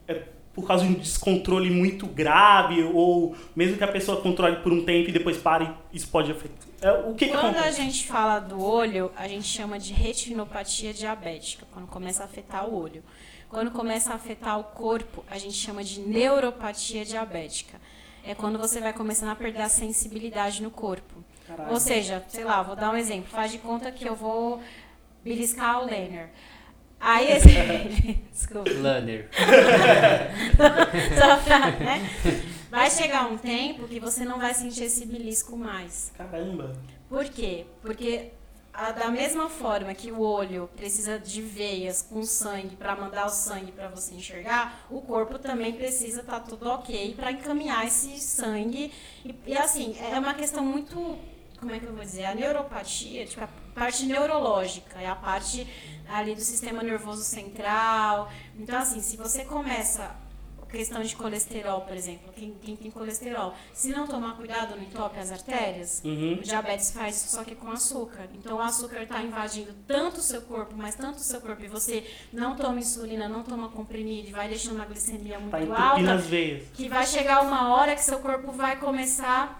é- é por causa de um descontrole muito grave ou mesmo que a pessoa controle por um tempo e depois pare, isso pode afetar. É, o que, que Quando a acontece? gente fala do olho, a gente chama de retinopatia diabética, quando começa a afetar o olho. Quando começa a afetar o corpo, a gente chama de neuropatia diabética. É quando você vai começando a perder a sensibilidade no corpo. Caralho. Ou seja, sei lá, vou dar um exemplo. Faz de conta que eu vou beliscar o Lenner. Aí esse. Desculpa. Lanner. Só pra, né? Vai chegar um tempo que você não vai sentir esse belisco mais. Caramba. Por quê? Porque a- da mesma forma que o olho precisa de veias com sangue para mandar o sangue para você enxergar, o corpo também precisa estar tudo ok para encaminhar esse sangue. E, e, assim, é uma questão muito. Como é que eu vou dizer? A neuropatia, tipo, a parte neurológica, é a parte ali do sistema nervoso central. Então, assim, se você começa questão de colesterol, por exemplo, quem, quem tem colesterol, se não tomar cuidado não entope as artérias, Uhum. o diabetes faz isso só que com açúcar. Então o açúcar está invadindo tanto o seu corpo, mas tanto o seu corpo, e você não toma insulina, não toma comprimido, e vai deixando a glicemia muito Tá alta, as veias. que vai chegar uma hora que seu corpo vai começar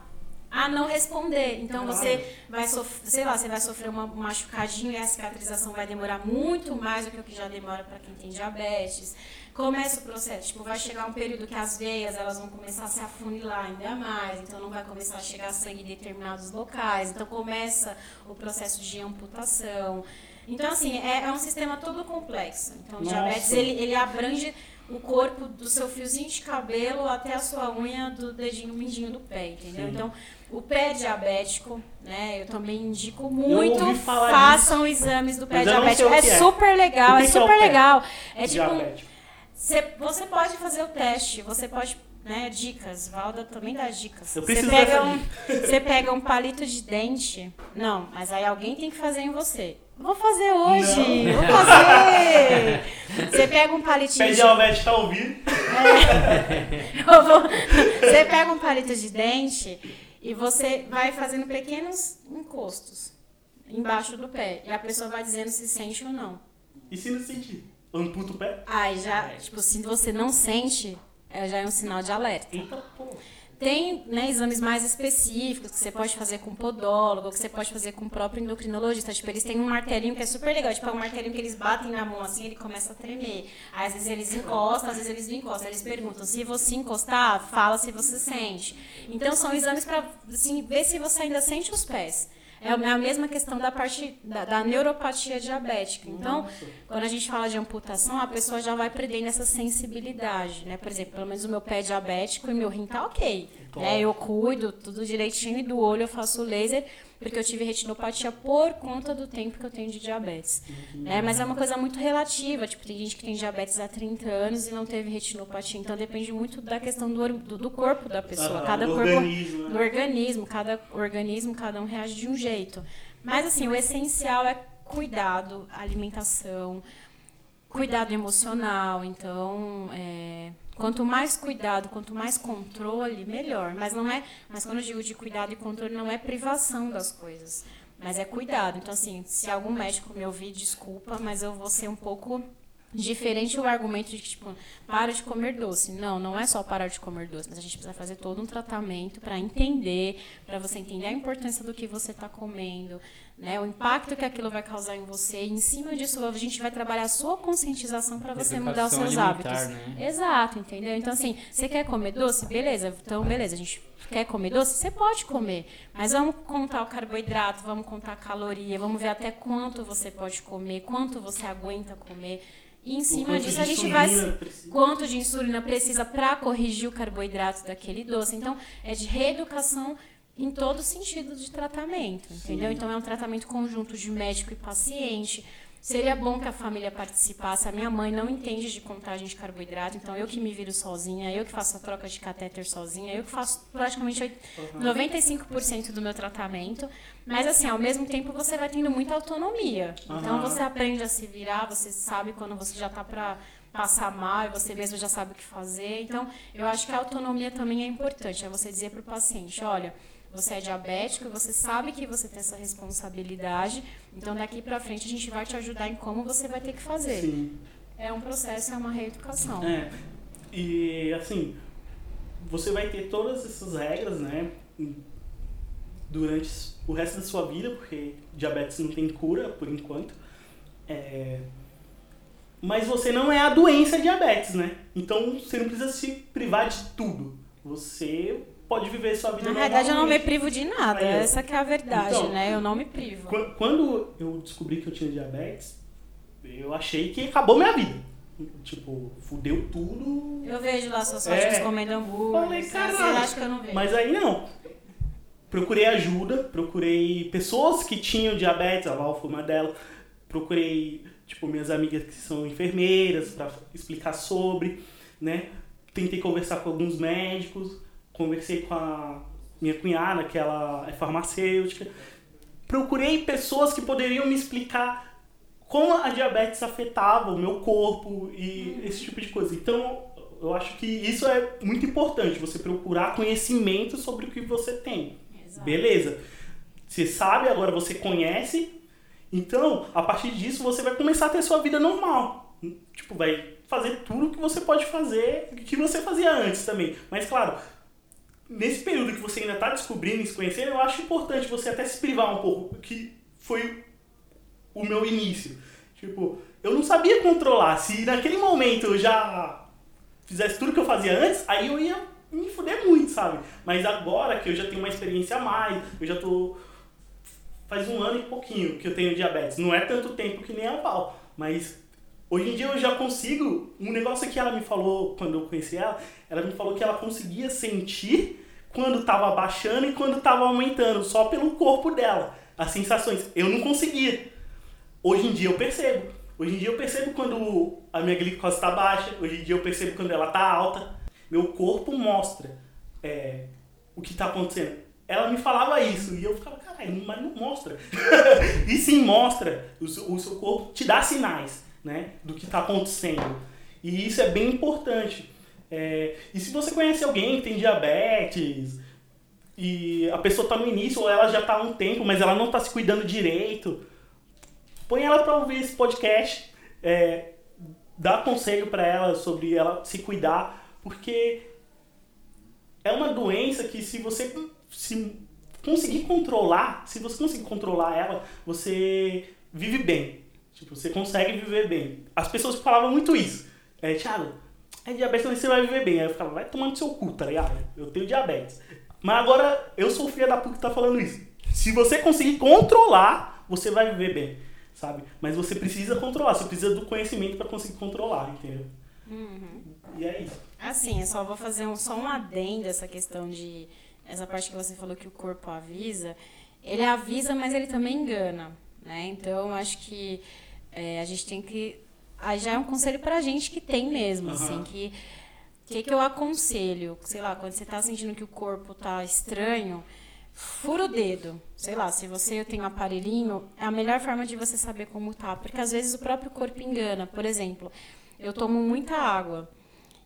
a não responder. Então você vai sofrer, sei lá, você vai sofrer uma- um machucadinho e a cicatrização vai demorar muito mais do que o que já demora para quem tem diabetes. Começa o processo, tipo, vai chegar um período que as veias elas vão começar a se afunilar ainda mais, então não vai começar a chegar sangue em determinados locais, então começa o processo de amputação. Então, assim, é, é um sistema todo complexo. Então, o diabetes, ele, ele abrange o corpo do seu fiozinho de cabelo até a sua unha do dedinho mindinho do pé, entendeu? Sim. Então, o pé diabético, né? Eu também indico muito, façam exames do pé Mas diabético. É é. super legal, é é super legal. É tipo, um- Diabético. Cê- você pode fazer o teste, você pode, né, dicas, Valda também dá dicas. Eu Você preciso pega, dessa um, você pega um palito de dente, não, mas aí alguém tem que fazer em você. Vou fazer hoje, Não. vou fazer. Você pega um palitinho Pé de diabético tá ouvindo? vou- Você pega um palito de dente e você vai fazendo pequenos encostos embaixo do pé. E a pessoa vai dizendo se sente ou não. E se não sentir? Amputa o pé? Aí já, tipo, se você não sente, é, já é um sinal de alerta. Eita pô. Tem né, exames mais específicos que você pode fazer com podólogo, que você pode fazer com o próprio endocrinologista. Tipo, eles têm um martelinho que é super legal. Tipo, é um martelinho que eles batem na mão assim, ele começa a tremer. Aí, às vezes eles encostam, às vezes eles não encostam. Eles perguntam, se você encostar, fala se você sente. Então, são exames para assim, ver se você ainda sente os pés. É a mesma questão da parte da, da neuropatia diabética. Então, quando a gente fala de amputação, a pessoa já vai perdendo essa sensibilidade, né? Por exemplo, pelo menos o meu pé é diabético e meu rim tá ok. Né? Eu cuido tudo direitinho e do olho eu faço laser, porque eu tive retinopatia por conta do tempo que eu tenho de diabetes. Né? Mas é uma coisa muito relativa. Tipo, tem gente que tem diabetes há 30 anos e não teve retinopatia. Então depende muito da questão do, do, do corpo da pessoa. Aham, Cada do corpo organismo, né? do organismo, cada organismo, cada um reage de um jeito. Mas assim, o essencial é cuidado, alimentação, cuidado emocional. Então, é, quanto mais cuidado, quanto mais controle, melhor. Mas não é, mas quando eu digo de cuidado e controle, não é privação das coisas. Mas é cuidado. Então, assim, se algum médico me ouvir, desculpa, mas eu vou ser um pouco diferente o argumento de que, tipo, para de comer doce. Não, não é só parar de comer doce, mas a gente precisa fazer todo um tratamento para entender, para você entender a importância do que você está comendo, né? O impacto que aquilo vai causar em você. E em cima disso, a gente vai trabalhar a sua conscientização para você mudar os seus hábitos. Né? Exato, entendeu? Então, assim, você quer comer doce? Beleza. Então, beleza, a gente quer comer doce? Você pode comer. Mas vamos contar o carboidrato, vamos contar a caloria, vamos ver até quanto você pode comer, quanto você aguenta comer. E em cima disso a gente vai. Precisa. Quanto de insulina precisa para corrigir o carboidrato daquele doce. Então, é de reeducação em todo sentido de tratamento, entendeu? Então, é um tratamento conjunto de médico e paciente. Seria bom que a família participasse. A minha mãe não entende de contagem de carboidrato, então eu que me viro sozinha, eu que faço a troca de catéter sozinha, eu que faço praticamente 95% do meu tratamento. Mas assim, ao mesmo tempo você vai tendo muita autonomia. Então você aprende a se virar, você sabe quando você já está para passar mal e você mesmo já sabe o que fazer. Então, eu acho que a autonomia também é importante. É você dizer para o paciente, olha, você é diabético, você sabe que você tem essa responsabilidade, então daqui para frente a gente vai te ajudar em como você vai ter que fazer. Sim. É um processo, é uma reeducação. É. E assim, você vai ter todas essas regras, né, durante o resto da sua vida, porque diabetes não tem cura por enquanto. É... Mas você não é a doença diabetes, né? Então você não precisa se privar de tudo. Você pode viver sua vida Na verdade, eu não me privo de nada. Essa que é a verdade, então, né? Eu não me privo. Quando eu descobri que eu tinha diabetes, eu achei que acabou minha vida. Tipo, fudeu tudo. Eu vejo lá suas fotos é, comendo hambúrguer. Falei, caralho. Que eu não vejo. Mas aí não. Procurei ajuda, procurei pessoas que tinham diabetes, a Val foi uma delas. Procurei, tipo, minhas amigas que são enfermeiras para explicar sobre, né? Tentei conversar com alguns médicos conversei com a minha cunhada, que ela é farmacêutica. Procurei pessoas que poderiam me explicar como a diabetes afetava o meu corpo e uhum. esse tipo de coisa. Então, eu acho que isso é muito importante, você procurar conhecimento sobre o que você tem. Exato. Beleza. Você sabe, agora você conhece. Então, a partir disso, você vai começar a ter sua vida normal. Tipo, vai fazer tudo o que você pode fazer, que você fazia antes também. Mas, claro, nesse período que você ainda está descobrindo e se conhecendo, eu acho importante você até se privar um pouco, que foi o meu início. Tipo, eu não sabia controlar. Se naquele momento eu já fizesse tudo que eu fazia antes, aí eu ia me fuder muito, sabe? Mas agora que eu já tenho uma experiência a mais, eu já tô. Faz um ano e pouquinho que eu tenho diabetes. Não é tanto tempo que nem a Val, mas Hoje em dia eu já consigo. Um negócio que ela me falou quando eu conheci ela, ela me falou que ela conseguia sentir quando estava baixando e quando estava aumentando, só pelo corpo dela, as sensações. Eu não conseguia. Hoje em dia eu percebo. Hoje em dia eu percebo quando a minha glicose está baixa, hoje em dia eu percebo quando ela está alta. Meu corpo mostra é, o que está acontecendo. Ela me falava isso e eu ficava, caralho, mas não mostra. e sim mostra, o, o seu corpo te dá sinais né, do que está acontecendo. E isso é bem importante. É, e se você conhece alguém que tem diabetes e a pessoa está no início ou ela já está há um tempo, mas ela não está se cuidando direito, põe ela para ouvir esse podcast, é, dá conselho para ela sobre ela se cuidar, porque é uma doença que se você se conseguir controlar, se você conseguir controlar ela, você vive bem. Tipo, você consegue viver bem. As pessoas falavam muito isso. É, Thiago, é diabetes, você vai viver bem. Aí eu ficava, vai tomando seu cu, tá ligado? Eu tenho diabetes. Mas agora, eu sou filha da puta que tá falando isso. Se você conseguir controlar, você vai viver bem, sabe? Mas você precisa controlar, você precisa do conhecimento para conseguir controlar, entendeu? Uhum. E é isso. Assim, eu só vou fazer um, só um adendo essa questão de. Essa parte que você falou que o corpo avisa. Ele avisa, mas ele também engana. Né? Então, acho que é, a gente tem que aí já é um conselho pra gente que tem mesmo, uhum. assim, que o que, que eu aconselho? Sei lá, quando você tá sentindo que o corpo tá estranho, fura o dedo. Sei lá, se você tem um aparelhinho, é a melhor forma de você saber como tá, porque às vezes o próprio corpo engana. Por exemplo, eu tomo muita água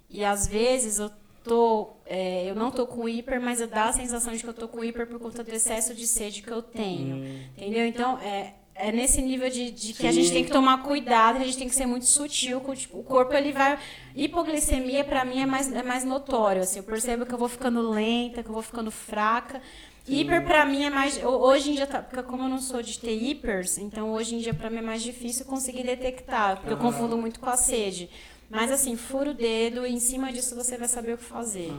e às vezes eu tô, é, eu não tô com hiper, mas dá a sensação de que eu tô com hiper por conta do excesso de sede que eu tenho. Hum. Entendeu? Então, é, é nesse nível de, de que a gente tem que tomar cuidado, a gente tem que ser muito sutil com tipo, o corpo, ele vai... Hipoglicemia, pra mim, é mais, é mais notório, assim. Eu percebo que eu vou ficando lenta, que eu vou ficando fraca. Hiper pra mim é mais. ho- Hoje em dia, tá, porque como eu não sou de ter hipers, então hoje em dia pra mim é mais difícil conseguir detectar, porque eu confundo muito com a sede. Mas assim, fura o dedo e em cima disso você vai saber o que fazer.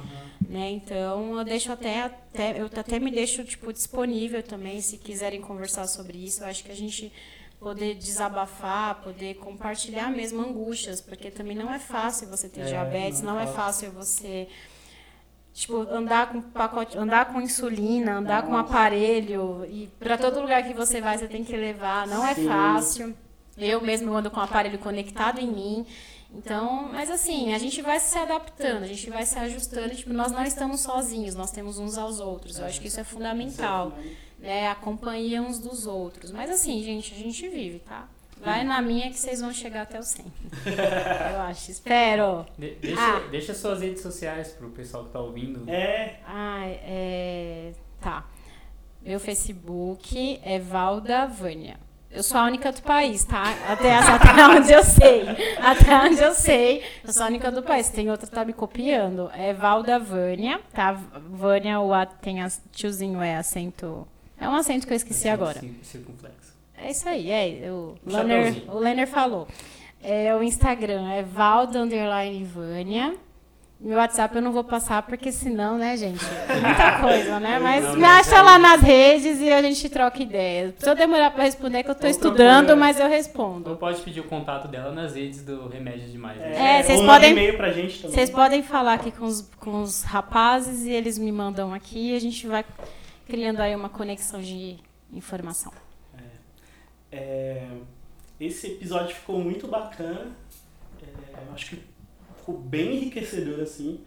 Né? Então eu deixo até, até. Eu até me deixo tipo, disponível também, se quiserem conversar sobre isso. Eu acho que a gente poder desabafar, poder compartilhar mesmo angústias, porque também não é fácil você ter É, diabetes, não não é é fácil você tipo andar com pacote, andar com insulina, andar com aparelho e para todo lugar que você vai você tem que levar, não é fácil. Eu mesmo ando com o aparelho conectado em mim. Então, mas assim, a gente vai se adaptando, a gente vai se ajustando, tipo, nós não estamos sozinhos, nós temos uns aos outros. Eu acho que isso é fundamental, né? A companhia uns dos outros. Mas assim, gente, a gente vive, tá? Vai na minha que vocês vão chegar até o 100. Eu acho, espero. De- deixa, Ah. deixa suas redes sociais pro pessoal que tá ouvindo. É, Ai, é. Tá. Meu Facebook é Valda Vânia. Eu sou a única do país, tá? Até, até onde eu sei. Até onde eu sei. Eu sou a única do país. Tem outra que tá me copiando. É Valda Vânia, tá? Vânia, o A tem a, tiozinho é acento. É um acento que eu esqueci agora. Cir- Circunflexo. É isso aí, é. O Lanner, chapeuzinho. o Lenner falou. É, o Instagram é Valda Underline Vânia. Meu WhatsApp eu não vou passar, porque senão, né, gente? é Muita coisa, né? Mas me acha lá nas redes e a gente troca ideias. Se eu demorar pra responder, é que eu tô Ou estudando, procura. mas eu Ou respondo. pode pedir o contato dela nas redes do Remédio Demais. né? É, vocês podem-. Vocês podem falar aqui com os, com os rapazes e eles me mandam aqui e a gente vai criando aí uma conexão de informação. É, esse episódio ficou muito bacana. É, acho que ficou bem enriquecedor, assim.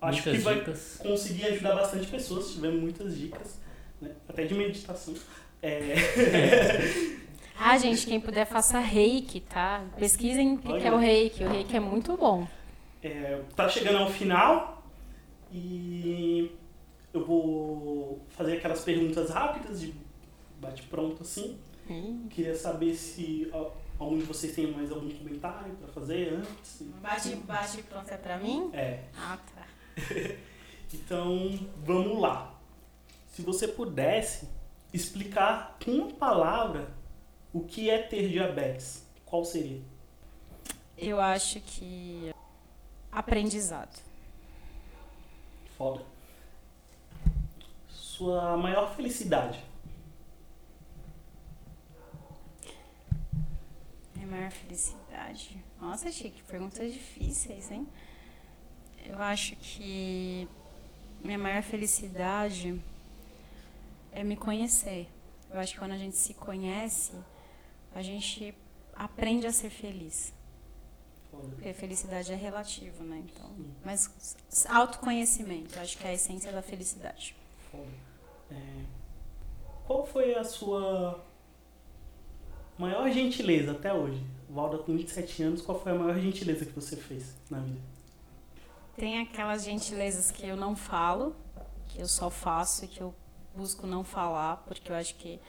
Acho Muitas que vai dicas. conseguir ajudar bastante pessoas, tivemos muitas dicas, né? até de meditação. É, Ah, gente, quem puder faça reiki, tá? Pesquisem o que, que é o reiki. O reiki é muito bom. é, tá chegando ao final e eu vou fazer aquelas perguntas rápidas de bate-pronto, assim. Hum. Queria saber se algum de vocês tem mais algum comentário para fazer antes. Bate, bate pronto é pra mim? É. Ah, tá. Então, vamos lá. Se você pudesse explicar com uma palavra o que é ter diabetes, qual seria? Eu acho que aprendizado. Foda. Sua maior felicidade? Maior felicidade. Nossa, Chique, perguntas difíceis, hein? Eu acho que minha maior felicidade é me conhecer. Eu acho que quando a gente se conhece, a gente aprende a ser feliz. Porque felicidade é relativo, né? Então, mas autoconhecimento, acho que é a essência da felicidade. É, qual foi a sua maior gentileza até hoje? Valda com 27 anos, qual foi a maior gentileza que você fez na vida? Tem aquelas gentilezas que eu não falo, que eu só faço e que eu busco não falar, porque eu acho que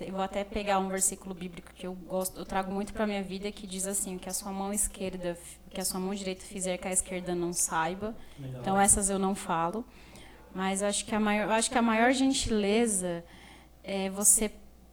eu vou até pegar um versículo bíblico que eu gosto, eu trago muito para minha vida que diz assim, que a sua mão esquerda, que a sua mão direita fizer que a esquerda não saiba. Legal. Então essas eu não falo, mas acho que a maior, acho que a maior gentileza é você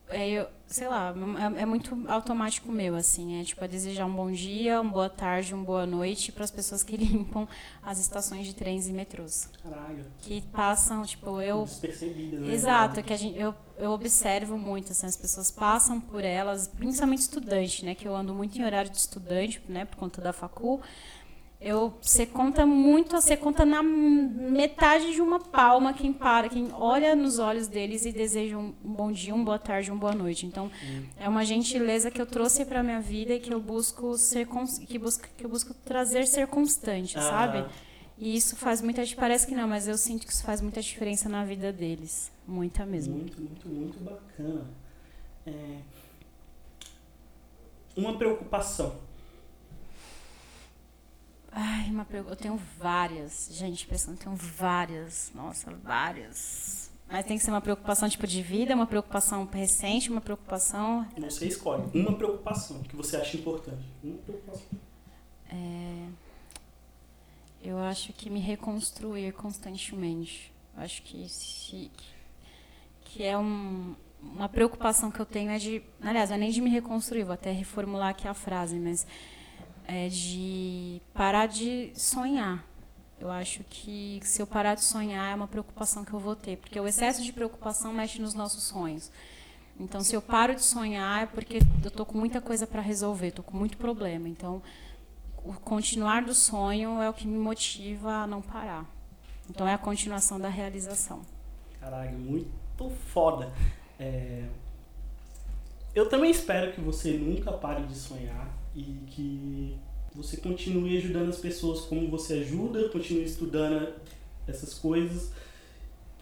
é, eu, sei lá, é, é muito automático meu assim, é tipo é desejar um bom dia, uma boa tarde, uma boa noite para as pessoas que limpam as estações de trens e metrôs, Caralho. que passam, tipo, eu Despercebidas, né? Exato, que a gente, eu, eu observo muito, assim, as pessoas passam por elas, principalmente estudante, né? Que eu ando muito em horário de estudante, né? Por conta da facul. Eu, você conta muito, você conta na metade de uma palma quem para, quem olha nos olhos deles e deseja um bom dia, uma boa tarde, uma boa noite. Então, é uma gentileza que eu trouxe para minha vida e que eu busco ser, que busco, que eu busco trazer ser constante, Ah, sabe? E isso faz muita diferença. Parece que não, mas eu sinto que isso faz muita diferença na vida deles. Muita mesmo. Muito, muito, muito bacana. É, Uma preocupação. Ai, uma pergunta. Eu tenho várias. Gente, pensando, tenho várias. Nossa, várias. Mas tem que ser uma preocupação tipo de vida, uma preocupação recente, uma preocupação. Você escolhe uma preocupação que você acha importante. Uma preocupação. É, eu acho que me reconstruir constantemente. Eu acho que se, que é um, uma preocupação que eu tenho é de, aliás, não é nem de me reconstruir, vou até reformular aqui a frase, mas é de parar de sonhar. Eu acho que se eu parar de sonhar é uma preocupação que eu vou ter, porque o excesso de preocupação mexe nos nossos sonhos. Então, se eu paro de sonhar é porque eu estou com muita coisa para resolver, estou com muito problema. Então, o continuar do sonho é o que me motiva a não parar. Então, é a continuação da realização. Caralho, muito foda. É... Eu também espero que você nunca pare de sonhar e que você continue ajudando as pessoas como você ajuda, continue estudando essas coisas,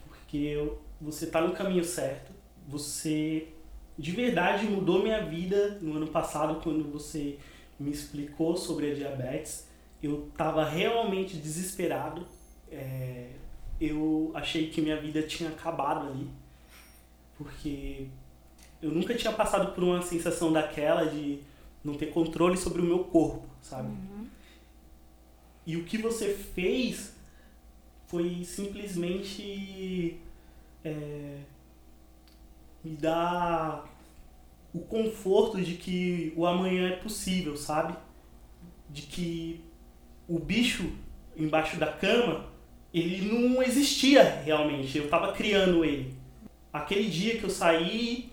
porque você está no caminho certo. Você de verdade mudou minha vida no ano passado quando você me explicou sobre a diabetes. Eu estava realmente desesperado. É, eu achei que minha vida tinha acabado ali, porque eu nunca tinha passado por uma sensação daquela de não ter controle sobre o meu corpo, sabe? Uhum. E o que você fez foi simplesmente é, me dar o conforto de que o amanhã é possível, sabe? De que o bicho embaixo da cama, ele não existia realmente, eu estava criando ele. Aquele dia que eu saí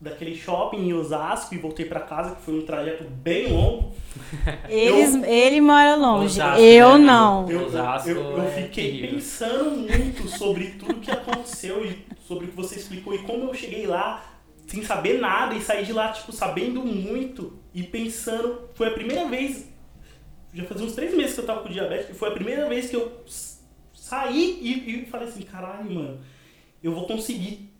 daquele shopping em Osasco e voltei para casa, que foi um trajeto bem longo. Eles, eu, ele mora longe, Osasco, eu né? não. Eu, eu, eu é fiquei terrível. pensando muito sobre tudo que aconteceu e sobre o que você explicou e como eu cheguei lá sem saber nada e saí de lá, tipo, sabendo muito e pensando. Foi a primeira vez, já fazia uns três meses que eu tava com diabetes, e foi a primeira vez que eu saí e, e falei assim: caralho, mano, eu vou conseguir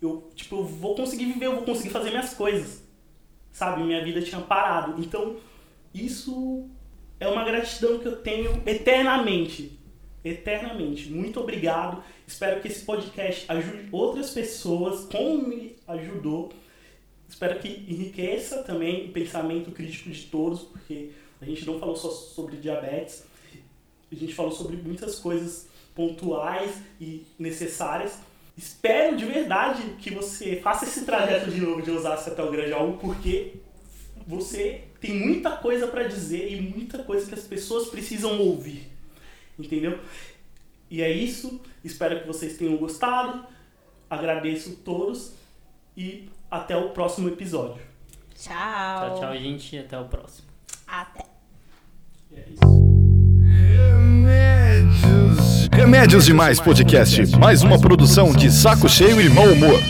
eu, tipo, eu vou conseguir viver, eu vou conseguir fazer minhas coisas. Sabe? Minha vida tinha parado. Então, isso é uma gratidão que eu tenho eternamente. Eternamente. Muito obrigado. Espero que esse podcast ajude outras pessoas, como me ajudou. Espero que enriqueça também o pensamento crítico de todos, porque a gente não falou só sobre diabetes, a gente falou sobre muitas coisas pontuais e necessárias Espero de verdade que você faça esse trajeto de novo de Osasco até o Granjaú, porque você tem muita coisa para dizer e muita coisa que as pessoas precisam ouvir. Entendeu? E é isso. Espero que vocês tenham gostado. Agradeço a todos e até o próximo episódio. Tchau. Tchau, tchau, gente. Até o próximo. Até. E é isso. Remédios Demais Podcast, mais uma produção de Saco Cheio e Mau Humor.